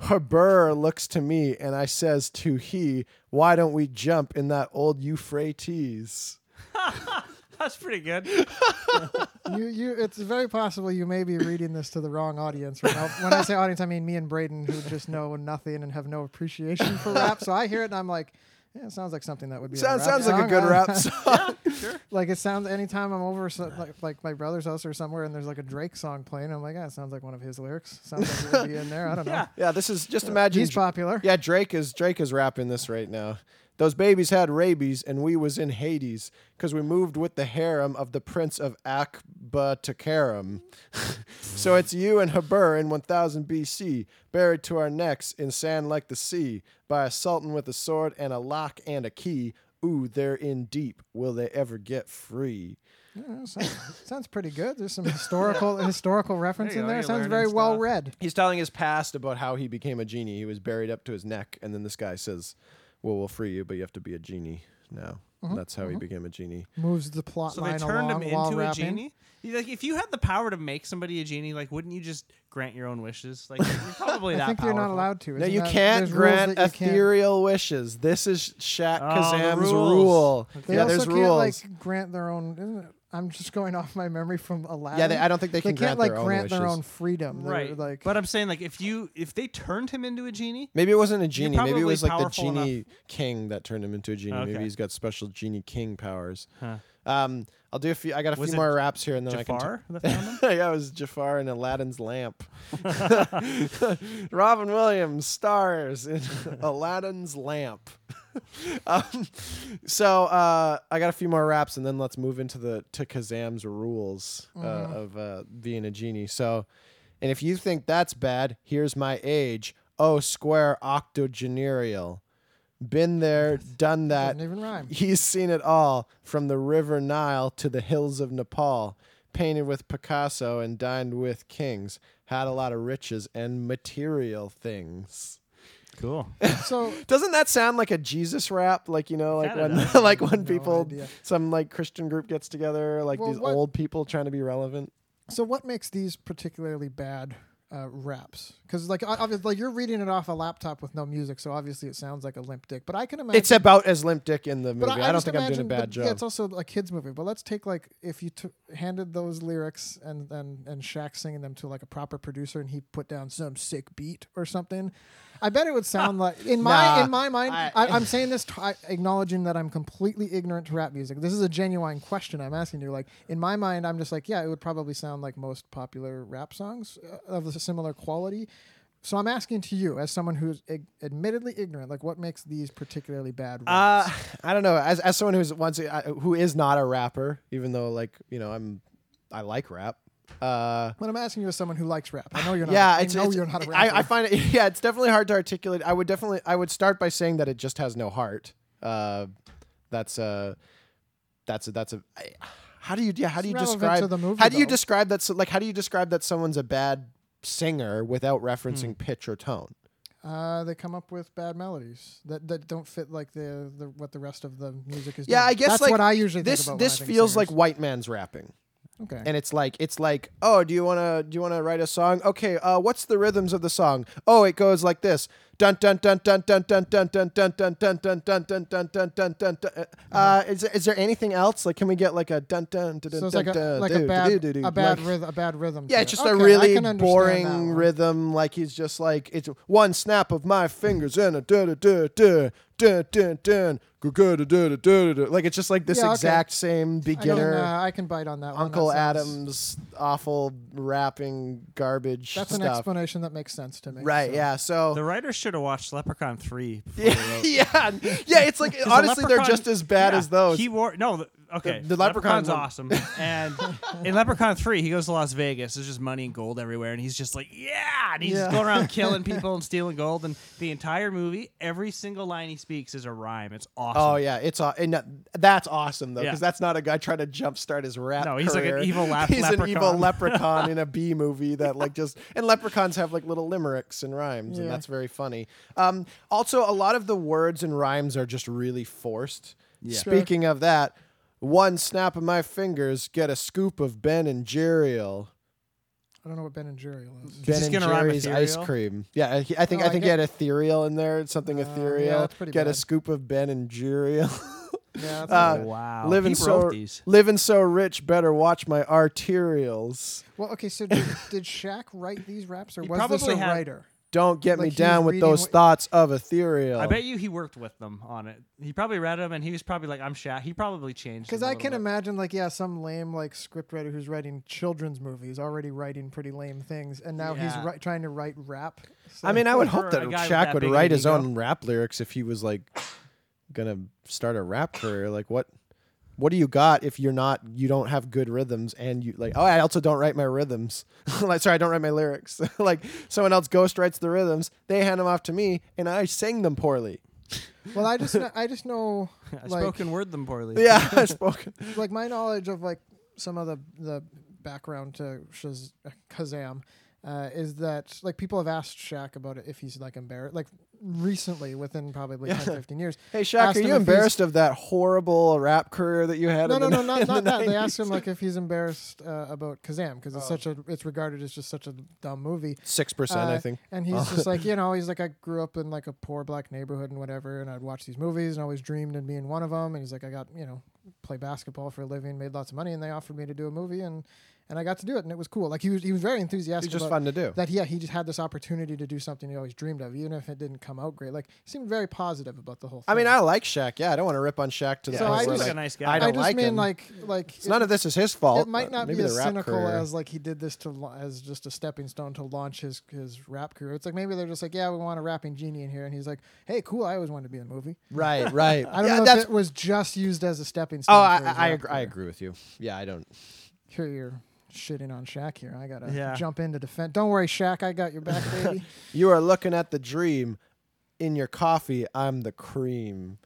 Her burr looks to me, and I says to he, "Why don't we jump in that old Euphrates?" That's pretty good. you, you, it's very possible you may be reading this to the wrong audience right now. When I say audience, I mean me and Braden, who just know nothing and have no appreciation for rap. So I hear it and I'm like, yeah, it sounds like something that would be. in Sounds a rap sounds like a good rap song. Like it sounds anytime I'm over so, like, like my brother's house or somewhere and there's like a Drake song playing, I'm like, yeah, it sounds like one of his lyrics. Sounds like it would be in there. I don't know. Yeah. yeah, this is just imagine. He's popular. Yeah, Drake is Drake is rapping this right now. Those babies had rabies, and we was in Hades because we moved with the harem of the prince of Akba Takaram. so it's you and Habur in 1000 BC, buried to our necks in sand like the sea, by a sultan with a sword and a lock and a key. Ooh, they're in deep. Will they ever get free? Yeah, sounds, sounds pretty good. There's some historical historical reference There in there. you're Sounds learning very well stuff. read. He's telling his past about how he became a genie. He was buried up to his neck, and then this guy says, "Well, we'll free you, but you have to be a genie now." And that's how he mm-hmm. became a genie. Moves the plot So they turned him while into a genie. You- Like, if you had the power to make somebody a genie, like, wouldn't you just grant your own wishes? Like, you're probably I that think you're not allowed to. No, you that- can't grant that you can't- ethereal wishes. This is Shaq Oh, the Kazam's rules. rule. They yeah, also there's can't rules. like grant their own. Isn't it? I'm just going off my memory from Aladdin. yeah, they, I don't think they They can can't grant like their grant wishes. their own freedom. They're, Right. Like, but I'm saying, like, if you if they turned him into a genie, Maybe it wasn't a genie. Maybe it was like the powerful genie king that turned him into a genie. Maybe he's got special genie king powers. Huh. Um, I'll do a few. I got a Was few more raps here, and then Jafar I that found him. can. yeah, it was Jafar and Aladdin's lamp. Robin Williams stars in Aladdin's lamp. um, so uh, I got a few more raps, and then let's move into the to Kazam's rules uh, of uh, being a genie. So, and if you think that's bad, here's my age. Oh, square octogenarial. Been there, done that. Doesn't even rhyme. He's seen it all, from the River Nile to the hills of Nepal. Painted with Picasso and dined with kings. Had a lot of riches and material things. Cool. So Doesn't that sound like a Jesus rap? Like you know, like when does. like when No people, idea. some like Christian group gets together, like Well, these what- old people trying to be relevant. So what makes these particularly bad uh, raps? Because like obviously, like you're reading it off a laptop with no music, so obviously it sounds like a limp dick. But I can imagine It's about as limp dick in the movie. But I, don't just think I'm doing a bad job. Yeah, it's also a kids movie. But let's take like if you took handed those lyrics and and and Shaq singing them to like a proper producer and he put down some sick beat or something. I bet it would sound like in my Nah, in my mind. I- I'm saying this, t- acknowledging that I'm completely ignorant to rap music. This is a genuine question I'm asking you. Like in my mind, I'm just like, yeah, it would probably sound like most popular rap songs uh, of a similar quality. So I'm asking to you, as someone who's ig- admittedly ignorant, like what makes these particularly bad? Uh, I don't know. As as someone who's once uh, who is not a rapper, even though like you know I'm, I like rap. Uh, But I'm asking you as someone who likes rap. I know you're not. yeah, I know you're not a rapper. I, I find it. Yeah, it's definitely hard to articulate. I would definitely. I would start by saying that it just has no heart. Uh, that's a. that's a that's a. I, how do you yeah? How do you describe movie, How do you though. describe that? So, like, how do you describe that someone's a bad singer without referencing pitch or tone? uh, they come up with bad melodies that, that don't fit like the, the what the rest of the music is. Yeah, doing. I guess that's like what I usually this think about. this when I think feels like white man's rapping. Okay. and it's like it's like oh do you want to do you want to write a song? Okay uh what's the rhythms of the song? Oh it goes like this dun dun dun dun dun dun dun dun dun dun dun dun dun dun dun dun dun dun dun uh is is there anything else like can we get like a dun dun dun so dun it's like a dun like a dun bad dun dun dun a bad like- rhythm a bad rhythm. yeah, to it's it. just Okay, a I really can understand that boring one. rhythm. Like he's just like it's one snap of my fingers and a da da da da da da da da da da da da. Like it's just like this Yeah, okay. exact same I can, beginner. uh, I can bite on that one. Uncle That sounds- Adam's awful rapping garbage That's an stuff. explanation that makes sense to me. right? so. Yeah. So. The writers should have watched Leprechaun three. Yeah, yeah, yeah. It's like honestly, they're just as bad yeah, as those. He wore no. Okay, The- the Leprechaun Leprechaun's awesome, and in Leprechaun three, he goes to Las Vegas. There's just money and gold everywhere, and he's just like, yeah, and he's just Yeah. going around killing people and stealing gold. And the entire movie, every single line he speaks is a rhyme. It's awesome. Oh yeah, it's aw- and that- that's awesome though, Yeah. because that's not a guy trying to jumpstart his rap. No, he's like an career. evil lap- He's an evil leprechaun. leprechaun in a B movie that like just and leprechauns have like little limericks and rhymes, and Yeah. that's very funny. Um, also, a lot of the words and rhymes are just really forced. Speaking of that, one snap of my fingers, get a scoop of Ben and Jerry'll. I don't know what Ben and Jerry is. Ben and Jerry's ice cream. Yeah, I, I think Oh, I I think get- you had ethereal in there. Something Uh, yeah, ethereal. that's pretty Get a scoop of Ben and Jerry. Yeah, that's Uh, wow, living he so wrote these. living so rich, better watch my arterials. Well, okay. So did, did Shaq write these raps, or He was this a had- writer? Don't get Like me down with those what- thoughts of ethereal. I bet you he worked with them on it. He probably read them, and he was probably like, "I'm Shaq." He probably changed. Because them a I little can bit. imagine, like, yeah, some lame like scriptwriter who's writing children's movies already writing pretty lame things, and now he's ri- trying to write rap. So- I mean, I would hope that a Shaq that would write his ego. own rap lyrics if he was like gonna start a rap career. Like what? What do you got if you're not? You don't have good rhythms, and you like. Oh, I also don't write my rhythms. like, sorry, I don't write my lyrics. like someone else ghost writes the rhythms. They hand them off to me, and I sing them poorly. well, I just kn- I just know I like spoken word them poorly. Yeah, I spoken. like my knowledge of like some of the the background to Shaz- Kazam uh, is that like people have asked Shaq about it if he's like embarrassed like recently within probably Yeah. 10 15 years Hey Shaq, are you embarrassed of that horrible rap career that you had? no no no not, not the that they 90s? asked him like if he's embarrassed uh, about Kazam because Oh. it's such a it's regarded as just such a dumb movie Six percent, I Uh, think. and he's Oh. just like you know he's like I grew up in like a poor black neighborhood and whatever and I'd watch these movies and always dreamed of being one of them and he's like I got you know play basketball for a living, made lots of money, and they offered me to do a movie, and and I got to do it, and it was cool. Like he was he was very It's enthusiastic. just about fun to do. That yeah, he just had this opportunity to do something he always dreamed of, even if it didn't come out great. Like he seemed very positive about the whole thing. I mean, I like Shaq. Yeah, I don't want to rip on Shaq to the So point I just- like, Like a nice guy. I I don't just like mean him. like like it's none of this is his fault. it might not maybe be as cynical career. as like he did this to as just a stepping stone to launch his his rap career. It's like maybe they're just like, yeah, we want a rapping genie in here, and he's like, hey, cool, I always wanted to be in a movie. right, right. I don't yeah, know that's if it was just used as a stepping oh, stone. Oh, I, I, I, agree, I agree with you. Yeah, I don't. Here you're shitting on Shaq here. I gotta Yeah. jump in to defend. Don't worry, Shaq, I got your back, baby. You are looking at the dream. In your coffee, I'm the cream.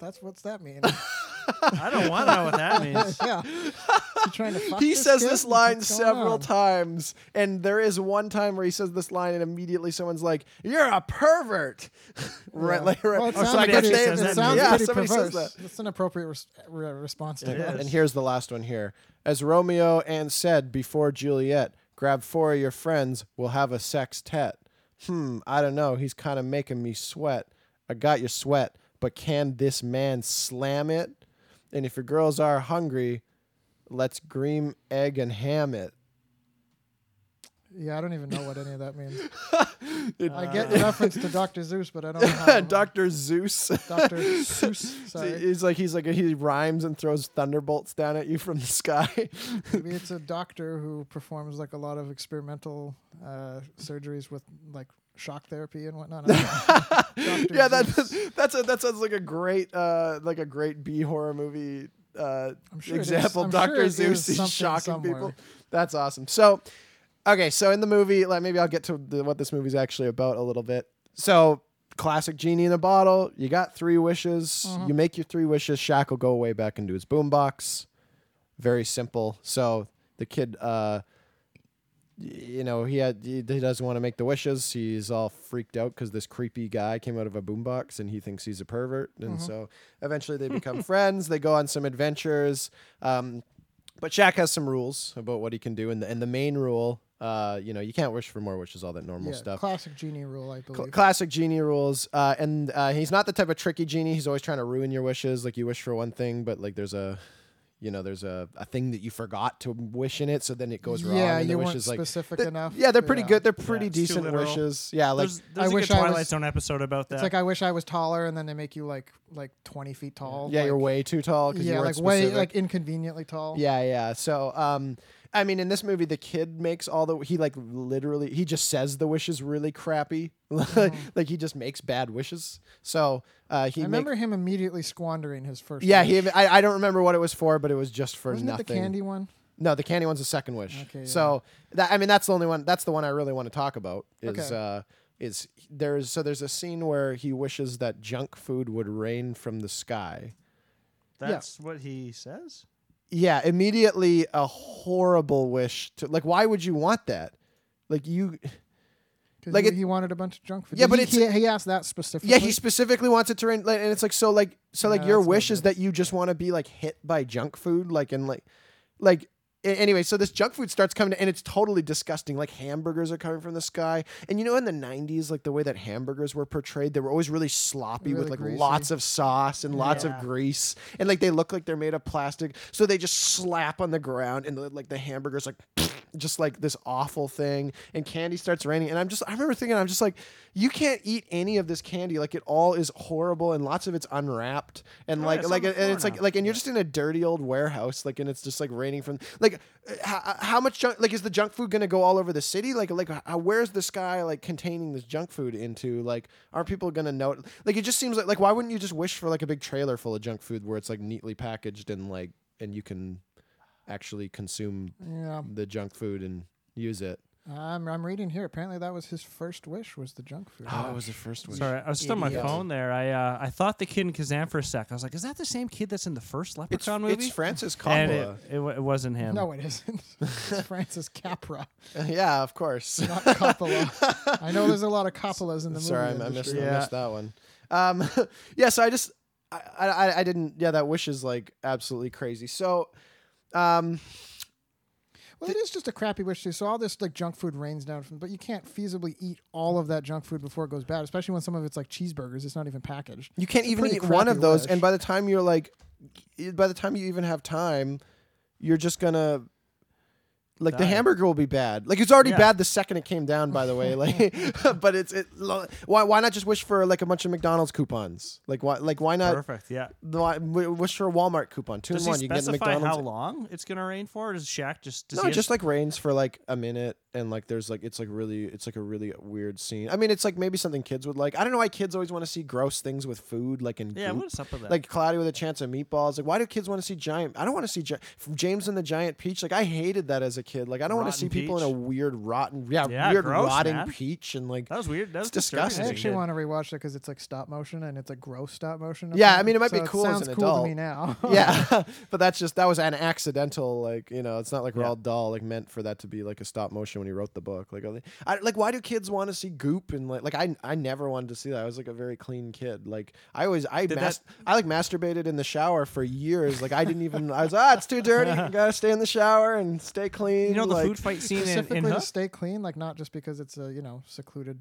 That's what's that mean? I don't want to know what that means. yeah, he trying to fuck he this says kid? this line What's several on? times, and there is one time where he says this line, and immediately someone's like, "You're a pervert." right, Yeah. like, right. Well, it Oh, sounds somebody pretty, actually it says that in sounds yeah, pretty somebody perverse. says that. That's an appropriate res- re- response to It that. is. And here's the last one here. As Romeo and said before Juliet, grab four of your friends, we'll have a sextet. Hmm, I don't know. He's kind of making me sweat. I got your sweat, but can this man slam it? And if your girls are hungry, let's green egg and ham it. Yeah, I don't even know what any of that means. It- I get the reference to Dr. Zeus, but I don't know how. Dr. Zeus. Dr. Zeus. Sorry. He's like he's like he rhymes and throws thunderbolts down at you from the sky. Maybe it's a doctor who performs like a lot of experimental uh, surgeries with like shock therapy and whatnot. I don't know. Dr. yeah, that, that's a, that sounds like a great uh like a great B horror movie uh sure example. I'm sure Doctor Zeus is is shocking somewhere. people. That's awesome. So, okay, so in the movie, like maybe I'll get to the, what this movie's actually about a little bit. So, classic genie in a bottle. You got three wishes. Mm-hmm. You make your three wishes. Shaq will go away back into his boombox. Very simple. So the kid, uh, you know, he had he, doesn't want to make the wishes. He's all freaked out because this creepy guy came out of a boombox and he thinks he's a pervert. And Mm-hmm. so eventually they become friends. They go on some adventures. Um, but Shaq has some rules about what he can do, and the, and the main rule, uh, you know, you can't wish for more wishes, all that normal yeah, stuff. classic genie rule, I Cl- believe. classic genie rules, uh, and uh, he's not the type of tricky genie. He's always trying to ruin your wishes. Like you wish for one thing, but like there's a, you know, there's a, a thing that you forgot to wish in it, so then it goes wrong. yeah, and the you wish weren't like, specific They're- enough. yeah, they're pretty good. They're pretty it's decent wishes. Yeah, like there's there's I a wish good I was- Twilight Zone episode about that. It's like I wish I was taller, and then they make you like like twenty feet tall. yeah, like, you're way too tall because yeah, you like weren't way specific. like inconveniently tall. Yeah, yeah. So, um, I mean, in this movie, the kid makes all the he like literally he just says the wishes really crappy, like he just makes bad wishes. So, uh, he I make- remember him immediately squandering his first. yeah, wish. he. I, I don't remember what it was for, but it was just for wasn't nothing. it the candy one. No, the candy one's the second wish. Okay, So that I mean, that's the only one. That's the one I really want to talk about. Is Okay. uh, is there's so there's a scene where he wishes that junk food would rain from the sky. That's what he says. Yeah, immediately a horrible wish to like. Why would you want that? Like you. Like he, it- he wanted a bunch of junk food. Yeah, but he, it's- he, he asked that specifically. Yeah, he specifically wants it to rain, like, and it's like so, like so, like Yeah, your wish is that you just want to be like hit by junk food, like and like, like. Anyway, so this junk food starts coming, and it's totally disgusting. Like hamburgers are coming from the sky, and you know, in the '90s, like the way that hamburgers were portrayed, they were always really sloppy with like greasy. lots of sauce and lots Yeah. of grease, and like they look like they're made of plastic. So they just slap on the ground, and the, like the hamburgers like just like this awful thing and candy starts raining and i'm just i remember thinking i'm just like you can't eat any of this candy like it all is horrible and lots of it's unwrapped and Oh, like yeah, like and it's floor like like and you're just in a dirty old warehouse like and it's just like raining from like uh, how, how much junk like is the junk food going to go all over the city? Like like how, where's the sky like containing this junk food into? Like aren't people going to know like it just seems like like why wouldn't you just wish for like a big trailer full of junk food where it's like neatly packaged and like and you can actually consume Yeah, the junk food and use it. I'm I'm reading here. Apparently, that was his first wish was the junk food. Oh, it was the first one. Sorry, I was still on my Idiot. phone there. I uh, I thought the kid in Kazam for a sec. I was like, is that the same kid that's in the first It's, Leprechaun movie? it's Francis and Coppola. it, it, wa- it wasn't him. No, it isn't. it's Francis Capra, yeah, of course. not Coppola. I know there's a lot of Coppolas in the Sorry, I, movie I missed, industry. I Yeah. missed that one. Um, yeah, so I just, I, I, I didn't. Yeah, that wish is like absolutely crazy. So, um, Well, it is just a crappy wish too. So all this like junk food rains down from, but you can't feasibly eat all of that junk food before it goes bad. Especially when some of it's like cheeseburgers. It's not even packaged. You can't It's even eat one of those, wish. and by the time you're like, by the time you even have time, you're just gonna. Like the hamburger will be bad. Like it's already Yeah. bad the second it came down. By the way, like, but it's it. Why why not just wish for like a bunch of McDonald's coupons? Like why like why not Perfect. Yeah. why, wish for a Walmart coupon? Two Does in one. You can get McDonald's. how long it's gonna rain for? Or does Shaq just does no, it just like rains for like a minute, and like there's like it's like really it's like a really weird scene. I mean, it's like maybe something kids would like. I don't know why kids always want to see gross things with food, like in yeah. goop. What's up with that? like cloudy with a chance of meatballs. Like, why do kids want to see giant? I don't want to see gi- James and the Giant Peach. Like, I hated that as a kid. Like, I don't want to Rotten see people in a weird rotten, yeah, Yeah, weird gross, rotting man. peach and like. that was weird. That was it's disgusting. I disturbing as a actually want to rewatch it because it's like stop motion and it's a gross stop motion. Yeah, I mean, it might be cool as sounds an cool adult. to me now. yeah, but that's just that was an accidental. Like, you know, it's not like we're Yeah. Roald Dahl like meant for that to be like a stop motion when he wrote the book. Like, are they- I, like why do kids want to see goop and like like I I never wanted to see that. I was like a very clean kid. Like I always I Did mas- I like masturbated in the shower for years. Like I didn't even I was ah it's too dirty. You gotta stay in the shower and stay clean. You know the like, food fight scene in, in Specifically to stay clean, like not just because it's a you know secluded.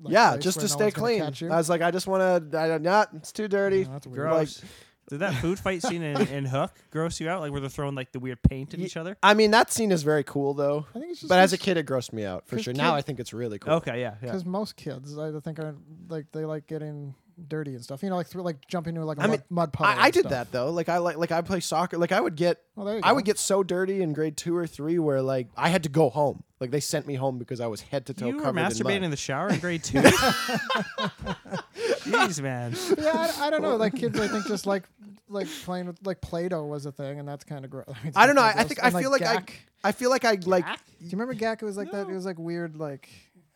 like, yeah, just to no stay clean. I was like, I just want to. I don't. Not. It's too dirty. Oh, that's weird. Gross. Did that food fight scene in, in Hook gross you out? Like where they're throwing like the weird paint at Ye- each other? I mean, that scene is very cool though. I think it's just But as a kid, it grossed me out for 'cause sure. Now kid- I think it's really cool. Okay, yeah, yeah. because most kids I think are like they like getting dirty and stuff. You know, like through like jumping into like a I mud, mean, mud puddle. I, I and did stuff. that though. Like I like like I play soccer. Like I would get Well, there you I go. would get so dirty in grade two or three where like I had to go home. Like they sent me home because I was head to toe You were covered in masturbating in, mud. the shower in grade two. Jeez, man. yeah, I, I don't know. Like kids, I think just like like playing with like Play-Doh was a thing, and that's kind of gross. I, mean, I don't know. I, kinda I gross. think I feel like I I feel like I like Do you remember Gak? It was like that. It was like weird. Like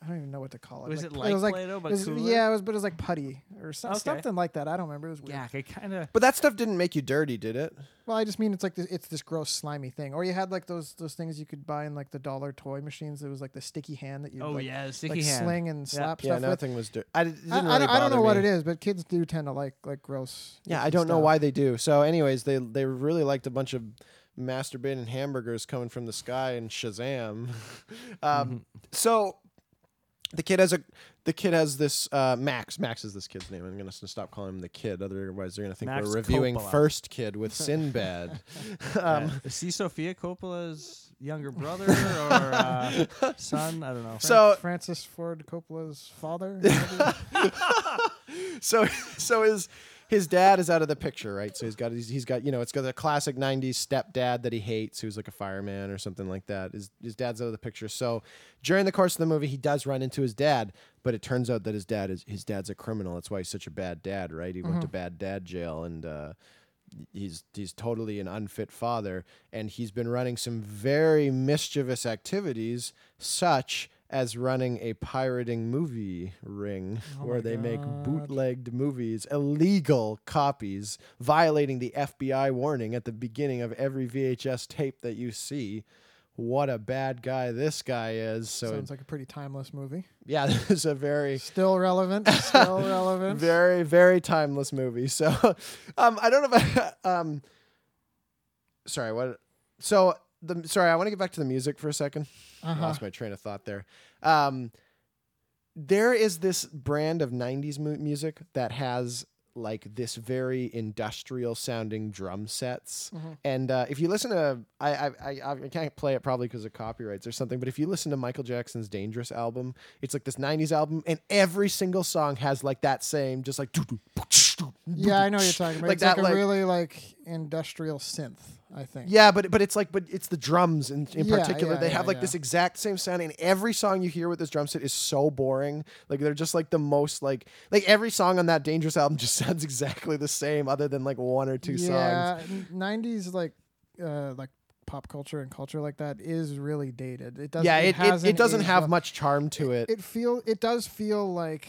I don't even know what to call it. Was like, it like was like Play-Doh, but it was- cooler? yeah, it was, but it was like putty or some, Okay. something like that. I don't remember. It was weird. Yeah, it kind of. But that stuff didn't make you dirty, did it? Well, I just mean it's like this, it's this gross slimy thing. Or you had like those those things you could buy in like the dollar toy machines. It was like the sticky hand that you Oh like, yeah, the sticky like hand. sling and slap Yeah, stuff with. nothing was dirty. I, it didn't I, I really don't, I don't know bother what it is, but kids do tend to like like gross. Yeah, I don't know why they do. So, anyways, they they really liked a bunch of masturbating hamburgers coming from the sky and Shazam. um, So, the kid has a the kid has this uh, Max. Max is this kid's name. I'm gonna stop calling him the kid, otherwise they're gonna think Max we're reviewing Coppola. First Kid with Sinbad. um, Yeah. Is he Sofia Coppola's younger brother or uh, son? I don't know. so Francis Ford Coppola's father. so so his his dad is out of the picture, right? So he's got he's, he's got you know it's got the classic '90s stepdad that he hates, who's like a fireman or something like that. His his dad's out of the picture. So during the course of the movie, he does run into his dad, but it turns out that his dad is his dad's a criminal. That's why he's such a bad dad, right? He went to bad dad jail and. uh He's he's totally an unfit father, and he's been running some very mischievous activities, such as running a pirating movie ring where they make bootlegged movies, illegal copies, violating the FBI warning at the beginning of every VHS tape that you see. What a bad guy this guy is. So Sounds like a pretty timeless movie. yeah, this is a very Still relevant. Still relevant. very very timeless movie. So um I don't know if I, um sorry, what so the sorry, I want to get back to the music for a 2nd I Uh-huh. lost my train of thought there. Um there is this brand of 90s mu- music that has like this very industrial sounding drum sets Mhm. and uh, if you listen to I I, I, I can't play it probably because of copyrights or something but if you listen to michael jackson's dangerous album it's like this 90s album and every single song has like that same just like Yeah, I know what you're talking about. Like it's that, like a like- really like industrial synth. I think. Yeah, but but it's like but it's the drums in, in Yeah, particular. yeah, they yeah, have like this exact same sound, and every song you hear with this drum set is so boring. Like they're just like the most like like every song on that Dangerous album just sounds exactly the same, other than like one or two songs. yeah, nineties like uh like pop culture and culture like that is really dated. It doesn't. Yeah, it, it, it, it doesn't have much charm to it. It feel it does feel like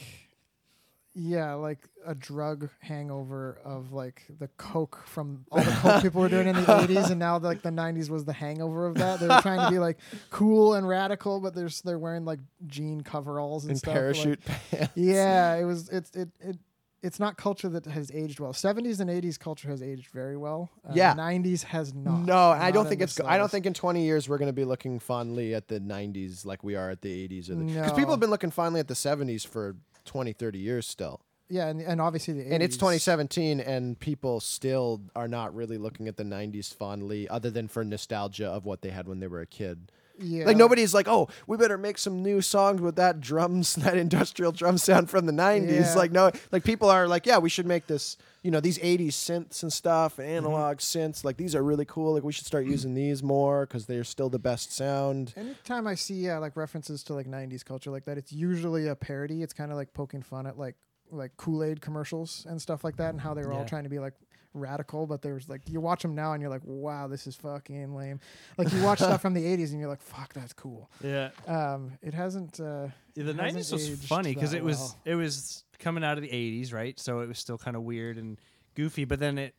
yeah, like a drug hangover of like the coke from all the coke people were doing in the 80s and now like the 90s was the hangover of that. They were trying to be like cool and radical but they're they're wearing like jean coveralls and, and stuff. like- parachute pants. yeah, it was it's it it it's not culture that has aged well. 70s and 80s culture has aged very well. Uh, Yeah. 90s has not. No, I Not don't think it's. I don't think in 20 years we're going to be looking fondly at the 90s like we are at the 80s or the because No. people have been looking fondly at the 70s for 20, 30 years still. Yeah, and, and obviously the 80s. And it's 2017, and people still are not really looking at the 90s fondly, other than for nostalgia of what they had when they were a kid. Yeah. Like nobody's like, oh, we better make some new songs with that drums, that industrial drum sound from the 90s. Yeah. Like no, like people are like, yeah, we should make this. You know, these 80s synths and stuff, analog mm-hmm. synths. Like these are really cool. Like we should start using these more because they're still the best sound. Anytime I see yeah, like references to like '90s culture like that, it's usually a parody. It's kind of like poking fun at like like Kool Aid commercials and stuff like that, and how they were all trying to be like radical. But there's like you watch them now and you're like, wow, this is fucking lame. Like you watch stuff from the '80s and you're like, fuck, that's cool. Yeah. Um, it hasn't. Uh, Yeah, the It hasn't nineties was funny because it was well. it was coming out of the eighties, right? So it was still kind of weird and goofy. But then it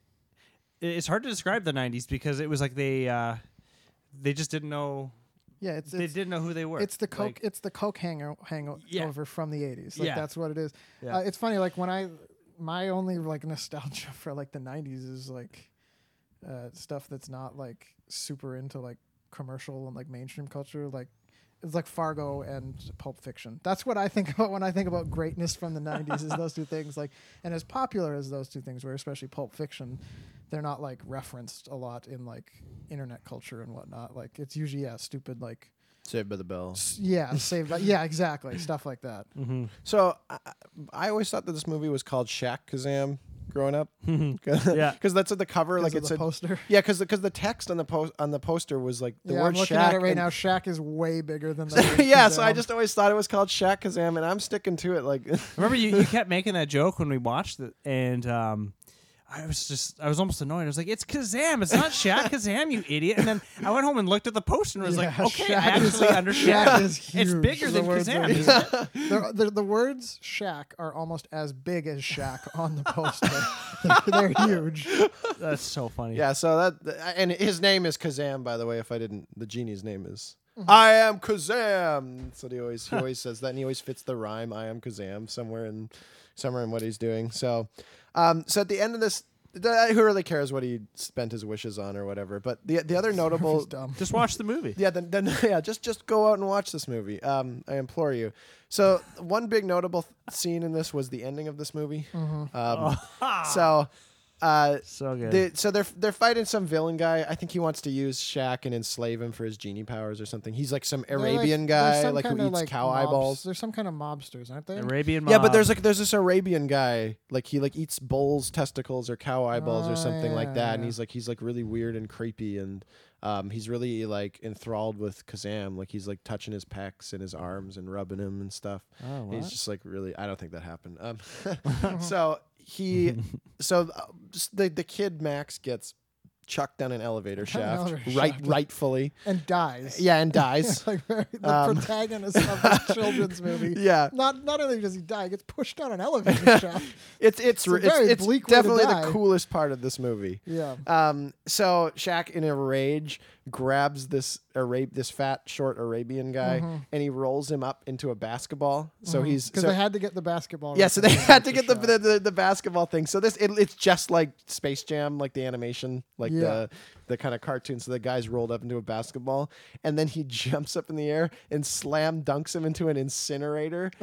it's hard to describe the nineties because it was like they uh, they just didn't know yeah, it's they it's, didn't know who they were. it's the coke. Like, it's the coke hanger hangover Yeah. from the '80s. Like Yeah. that's what it is. Yeah. Uh, it's funny. Like when I my only like nostalgia for like the '90s is like uh, stuff that's not like super into like commercial and like mainstream culture. Like it's like Fargo and Pulp Fiction. That's what I think about when I think about greatness from the '90s. is those two things like and as popular as those two things were, especially Pulp Fiction. They're not like referenced a lot in like internet culture and whatnot. Like it's usually yeah, stupid like Saved by the Bell. s- yeah, saved by yeah, exactly stuff like that. mhm. So I, I always thought that this movie was called Shaq Kazam growing up. Yeah. because that's what the cover like it's it of the said. poster. Yeah, because because the text on the post on the poster was like the yeah, word I'm looking Shaq. at it right and- now. Shaq is way bigger than the word yeah, so I just always thought it was called Shaq Kazam, and I'm sticking to it. Like, Remember you, you kept making that joke when we watched it, and um, I was just I was almost annoyed. I was like, "It's Kazam, it's not Shaq Kazam, you idiot!" And then I went home and looked at the poster and was like, Yeah, "Okay, I Shaq is- actually understand. Shaq is It's huge. bigger The than words Kazam." are- isn't it? the, the, the words Shaq are almost as big as Shaq on the poster. they're, they're huge. That's so funny. yeah, so that and his name is Kazam, by the way. If I didn't, the genie's name is. Mm-hmm. I am Kazam. That's what he always he always says that, and he always fits the rhyme. I am Kazam somewhere in somewhere in what he's doing. So, um, so at the end of this, the, who really cares what he spent his wishes on or whatever? But the the other notable dumb. Just watch the movie. Yeah, then, then yeah, just just go out and watch this movie. Um, I implore you. So one big notable th- scene in this was the ending of this movie. Mm-hmm. Um, so, uh, So good. the, so they're they're fighting some villain guy. I think he wants to use Shaq and enslave him for his genie powers or something. He's like some They're like- Arabian guy, some like who eats like, cow mobs- eyeballs. There's some kind of mobsters, aren't they? Arabian. Mob. Yeah, but there's like there's this Arabian guy, like he like eats bulls' testicles or cow eyeballs or Oh, something like yeah, that, and he's like he's like really weird and creepy, and um, he's really like enthralled with Kazam, like he's like touching his pecs and his arms and rubbing him and stuff. Oh, He's just like really. I don't think that happened. Um, so he, so uh, the the kid Max gets chucked down an elevator shaft, elevator right, shaft. rightfully, and dies. yeah, and dies. like very, the Um, protagonist of this children's movie. yeah, Not not only does he die, he gets pushed down an elevator shaft. it's it's it's, it's bleak definitely the coolest part of this movie. Yeah. Um, so Shaq, in a rage, grabs this Arab- this fat, short Arabian guy, Mm-hmm. and he rolls him up into a basketball. So he's because so- they had to get the basketball. yeah. So they had to get the, the, the the basketball thing. So this it, it's just like Space Jam, like the animation, like Yeah. the the kind of cartoon. So the guy's rolled up into a basketball, and then he jumps up in the air and slam dunks him into an incinerator.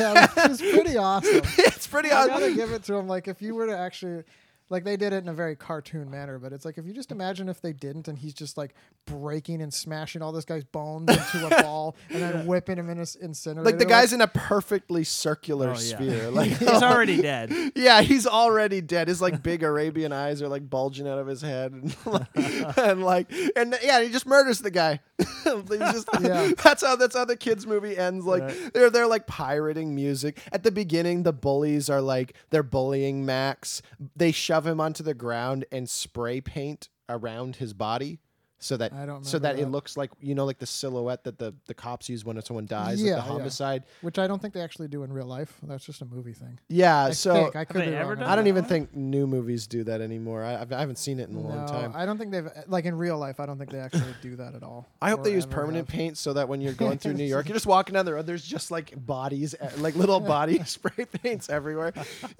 yeah, which is pretty awesome. it's pretty awesome. I gotta give it to him. Like if you were to actually, like they did it in a very cartoon manner, but it's like if you just imagine if they didn't, and he's just like breaking and smashing all this guy's bones into a ball, and then whipping him in an incinerator. Like the guy's in a perfectly circular Oh, yeah. sphere. Like He's already dead. Yeah, he's already dead. His like big Arabian eyes are like bulging out of his head, and like, and, like, and yeah, he just murders the guy. He's just- Yeah. that's how that's how the kids movie ends. Like Right. they're they're like pirating music at the beginning. The bullies are like they're bullying Max. They shove him onto the ground and spray paint around his body. So that I don't so that, remember it looks like you know like the silhouette that the the cops use when someone dies, like Yeah, the yeah. homicide. which I don't think they actually do in real life. That's just a movie thing. Yeah, I so think I could they be ever wrong done I don't that. even think new movies do that anymore. I, I've, I haven't seen it in a long time. I don't think they've like in real life. I don't think they actually do that at all. I hope they use permanent have. paint so that when you're going through New York, you're just walking down the road. There's just like bodies, eh, like little body spray paints everywhere.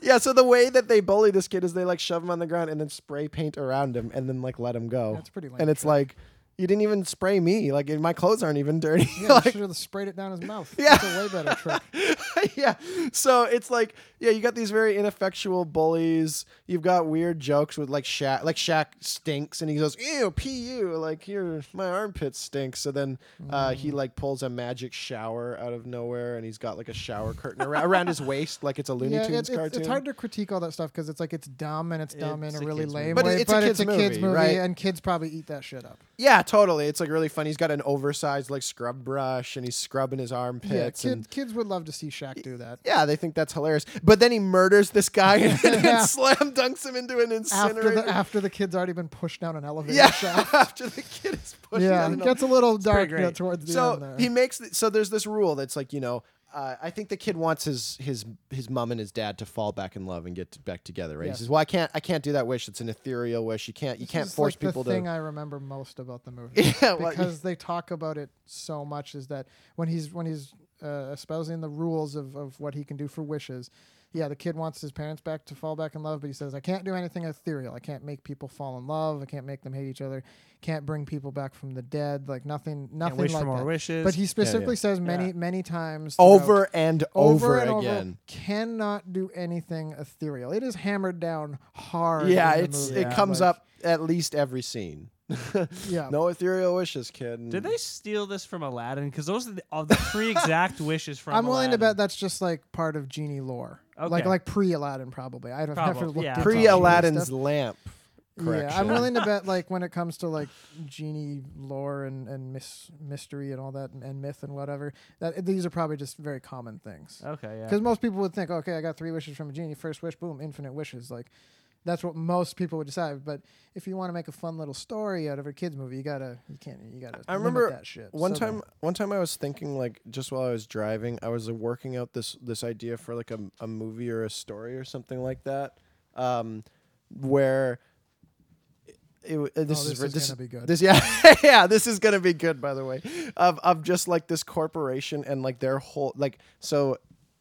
Yeah. So the way that they bully this kid is they like shove him on the ground and then spray paint around him and then like let him go. That's pretty lame. and it's shit. like you didn't even spray me. Like my clothes aren't even dirty. yeah, like, should have sprayed it down his mouth. Yeah. That's a way better trick. yeah. So it's like, yeah, you got these very ineffectual bullies. You've got weird jokes with like Shaq, like Shaq stinks, and he goes, "Ew, pu." Like here, my armpit stinks. So then uh, Mm. he like pulls a magic shower out of nowhere, and he's got like a shower curtain around, around his waist, like it's a Looney yeah, Tunes it, it's, cartoon. it's hard to critique all that stuff because it's like it's dumb and it's dumb It's in a a really lame movie. But way. it's a but kid's it's a kids movie, movie, right? and kids probably eat that shit up. Yeah, totally. It's like really funny. He's got an oversized like scrub brush, and he's scrubbing his Yeah, armpits. and kids would love to see Shaq do that. yeah, they think that's hilarious. But then he murders this guy and, Yeah. slam dunks him into an incinerator. After the after the kid's already been pushed down an elevator Yeah, shaft. after the kid is pushed. Yeah, down it gets a little dark great. yeah, towards the so end there. he makes so there's this rule that's like you know uh, I think the kid wants his his his mom and his dad to fall back in love and get t- back together. Right? Yes. He says, "Well, I can't I can't do that wish. It's an ethereal wish. You can't you This can't force like, people the thing. I remember most about the movie. yeah, well, because they talk about it so much is that when he's when he's uh, espousing the rules of, of what he can do for wishes yeah the kid wants his parents back to fall back in love but he says i can't do anything ethereal i can't make people fall in love i can't make them hate each other can't bring people back from the dead like nothing nothing wish like for more that wishes. but he specifically says many Yeah. many times over throughout- and over, and again. over cannot do anything ethereal it is hammered down hard Yeah, in the it's movie. it comes Like, up at least every scene. yeah no ethereal wishes, kid. Did they steal this from Aladdin? Because those are the, of the three exact wishes from. I'm willing to bet that's just like part of genie lore, like Okay. like pre Aladdin probably. I'd have never Probably, looked yeah. into pre Aladdin's stuff. lamp? Yeah, I'm willing to bet like when it comes to like genie lore and and mis- mystery and all that and, and myth and whatever that these are probably just very common things. Okay, yeah. Because most people would think, okay, I got three wishes from a genie. First wish, boom, infinite wishes. Like that's what most people would decide. But if you want to make a fun little story out of a kids movie, you gotta you can't you gotta. I remember that shit. One So time, one time I was thinking like just while I was driving, I was uh, working out this this idea for like a, a movie or a story or something like that, um, where it, it, uh, this Oh, is this re- is this gonna be good. This yeah yeah this is gonna be good by the way of of just like this corporation and like their whole like so.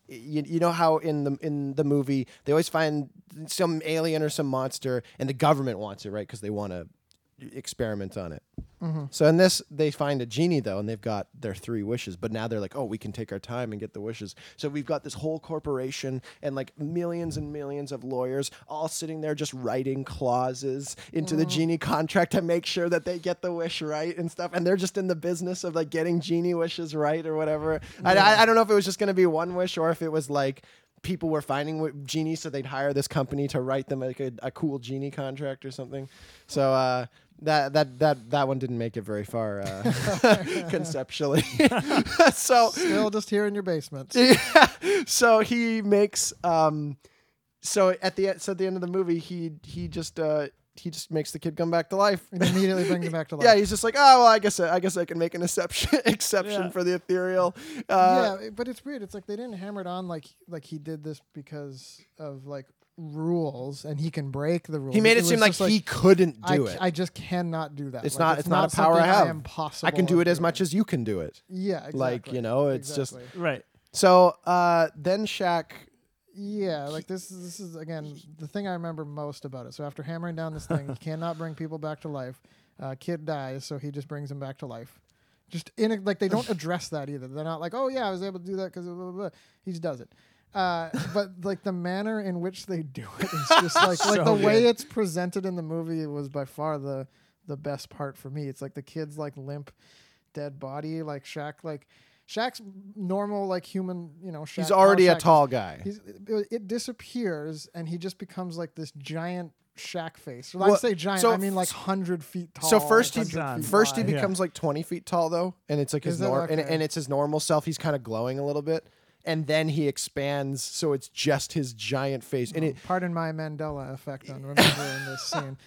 You, you know how in the in the movie they always find some alien or some monster and the government wants it right because they want to experiment on it. Mm-hmm. So in this, they find a genie though, and they've got their three wishes. But now they're like, oh, we can take our time and get the wishes. So we've got this whole corporation and like millions and millions of lawyers all sitting there just writing clauses into the genie contract to make sure that they get the wish right and stuff. And they're just in the business of like getting genie wishes right or whatever. I, I, I don't know if it was just going to be one wish or if it was like people were finding genies, so they'd hire this company to write them like a, a cool genie contract or something. So uh, that that that that one didn't make it very far uh, conceptually. so Still just here in your basement. yeah, so he makes um, so at the so at the end of the movie, he he just uh he just makes the kid come back to life. It immediately brings him back to life. Yeah, he's just like, oh well, I guess I guess I can make an exception exception Yeah. for the ethereal. Uh, yeah, but it's weird. It's like they didn't hammer it on like like he did this because of like rules and he can break the rules. He made it, seem was like, he couldn't I, do c- it. I just cannot do that. It's Like, not- it's not a power I something have. am possible I can do it as doing. much as you can do it. yeah, exactly. like, you know, it's just- right. So uh, then Shaq, yeah, like this is this is again the thing I remember most about it. So after hammering down this thing, he cannot bring people back to life. Uh, kid dies, so he just brings him back to life. Just in a, like they don't address that either. They're not like, oh yeah, I was able to do that because blah, blah, blah. he just does it. Uh, but like the manner in which they do it is just like like So the way it's presented in the movie was by far the the best part for me. It's like the kid's like limp, dead body, like Shaq like. Shaq's normal, like human, you know. Shaq, he's how already a Shaq- tall guy. He's, it, it disappears and he just becomes like this giant Shaq face. When Well, I say giant, so I mean like hundred feet tall. So first he 100 feet first he wide. Yeah. becomes like twenty feet tall though, and it's like his Is that nor- and, and it's his normal self. He's kind of glowing a little bit, and then he expands so it's just his giant face. And oh, it Pardon my Mandela effect on remembering this scene.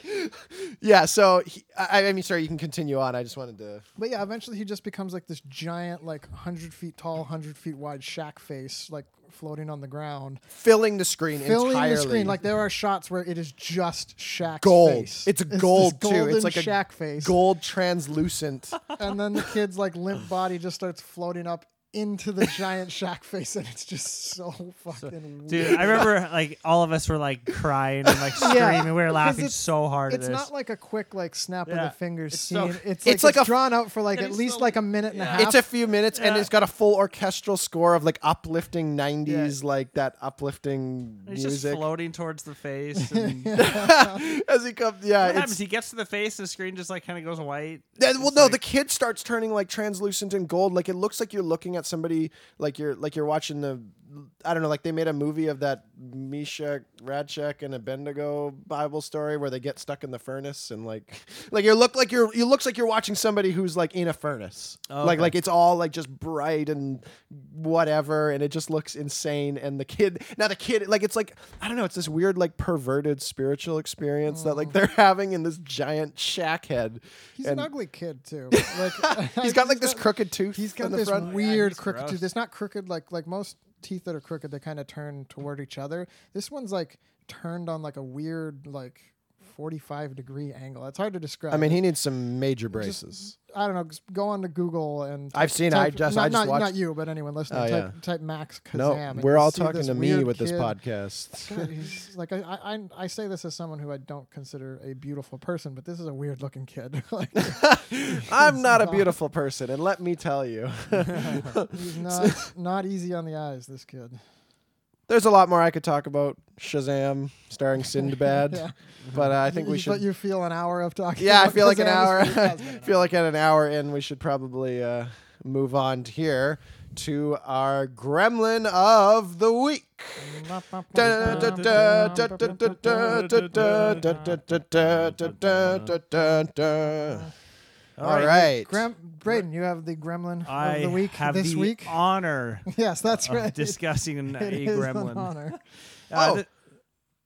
yeah, so he, I, I mean sorry, you can continue on. I just wanted to But yeah, eventually he just becomes like this giant, like hundred feet tall, hundred feet wide Shaq face, like floating on the ground, filling the screen filling entirely. the screen. Like there are shots where it is just Shaq's gold. face. It's a gold too. It's like a Shaq face. gold translucent. and then the kid's like limp body just starts floating up into the giant Shaq face, and it's just so fucking Dude, weird. I remember like all of us were like crying and like Yeah, screaming. We were laughing it's- so hard It's at this. not like a quick like snap of the fingers It's scene. so- it's, It's like, like it's a- drawn out for like at least still- like a minute and a half. It's a few minutes, and it's got a full orchestral score of like uplifting '90s, like that uplifting He's music. just floating towards the face. And As he comes, yeah, what happens? He gets to the face, the screen just like kind of goes white. Yeah, well, no, like- the kid starts turning like translucent and gold. Like it looks like you're looking at somebody like you're like you're watching the I don't know, like they made a movie of that Meshach, Shadrach, and Abednego Bible story where they get stuck in the furnace and like like you look like you're you looks like you're watching somebody who's like in a furnace. Oh, Like like it's all like just bright and whatever, and it just looks insane. And the kid now the kid like it's like I don't know, it's this weird like perverted spiritual experience that like mm. they're having in this giant Shaq head. He's and an ugly kid too. Like He's got like this crooked tooth. He's got this front. weird he's crooked gross. tooth. It's not crooked like like most teeth that are crooked. They kind of turn toward each other. This one's like turned on like a weird like forty five degree angle. It's hard to describe. I mean, he needs some major braces. I don't know. Just go on to Google and I've seen it. I type- just- not, I just not, watched- not you, but anyone listening. Oh, type, yeah. type Max Kazam. no, we're all talking to me with this podcast. God, he's like I, I I- say this as someone who I don't consider a beautiful person, but this is a weird looking kid. like, I'm not a beautiful person, and let me tell you, he's not not easy on the eyes. This kid. There's a lot more I could talk about. Shazam, starring Sinbad, Yeah. but uh, I think we should. But you feel an hour of talking. Yeah, I about feel like an hour. pretty- has been I feel like at an hour in, we should probably uh, move on to here to our Gremlin of the week. All, All right. right. You have the gremlin I of the week have this the week. honor. yes, that's of right. Discussing it a is gremlin. An honor. Uh, oh. th-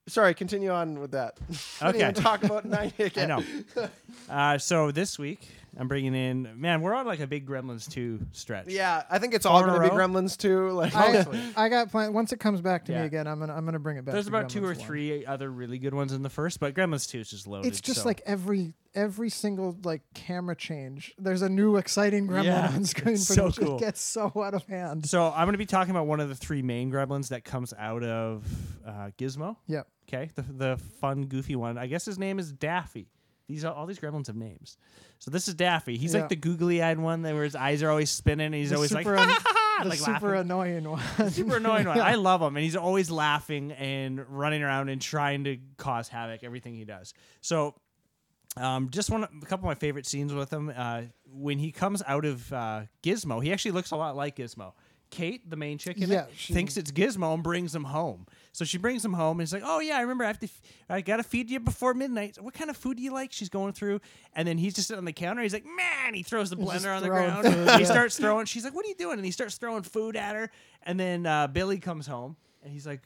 Sorry, continue on with that. Okay. Didn't even talk about nine again. I know. Uh, so this week I'm bringing in man. We're on like a big Gremlins two stretch. Yeah, I think it's all Four in going a to be row? Gremlins too. Like, I, I got plan. Once it comes back to Yeah. me again, I'm gonna I'm gonna bring it back. There's to about two Gremlins or 1. three other really good ones in the first, but Gremlins two is just loaded. It's just so- like every every single like camera change. There's a new exciting gremlin Yeah, on screen. it's pretty so much. cool. It gets so out of hand. So I'm going to be talking about one of the three main Gremlins that comes out of uh, Gizmo. Yep. Okay, the the fun, goofy one. I guess his name is Daffy. These are all these Gremlins have names. So this is Daffy. He's Yeah. like the googly-eyed one, that where his eyes are always spinning, and he's The always like, super ha, the like super laughing. annoying one. super annoying one. I love him, and he's always laughing and running around and trying to cause havoc everything he does. So, um, just one a couple of my favorite scenes with him uh, when he comes out of uh, Gizmo. He actually looks a lot like Gizmo. Kate, the main chick in Yeah, it, she- thinks it's Gizmo and brings him home. So she brings him home and he's like, "Oh yeah, I remember. I have to. F- I gotta feed you before midnight. What kind of food do you like?" She's going through, and then he's just sitting on the counter. He's like, "Man!" He throws the blender on the ground. food, he yeah. starts throwing. She's like, "What are you doing?" And he starts throwing food at her. And then uh, Billy comes home and he's like,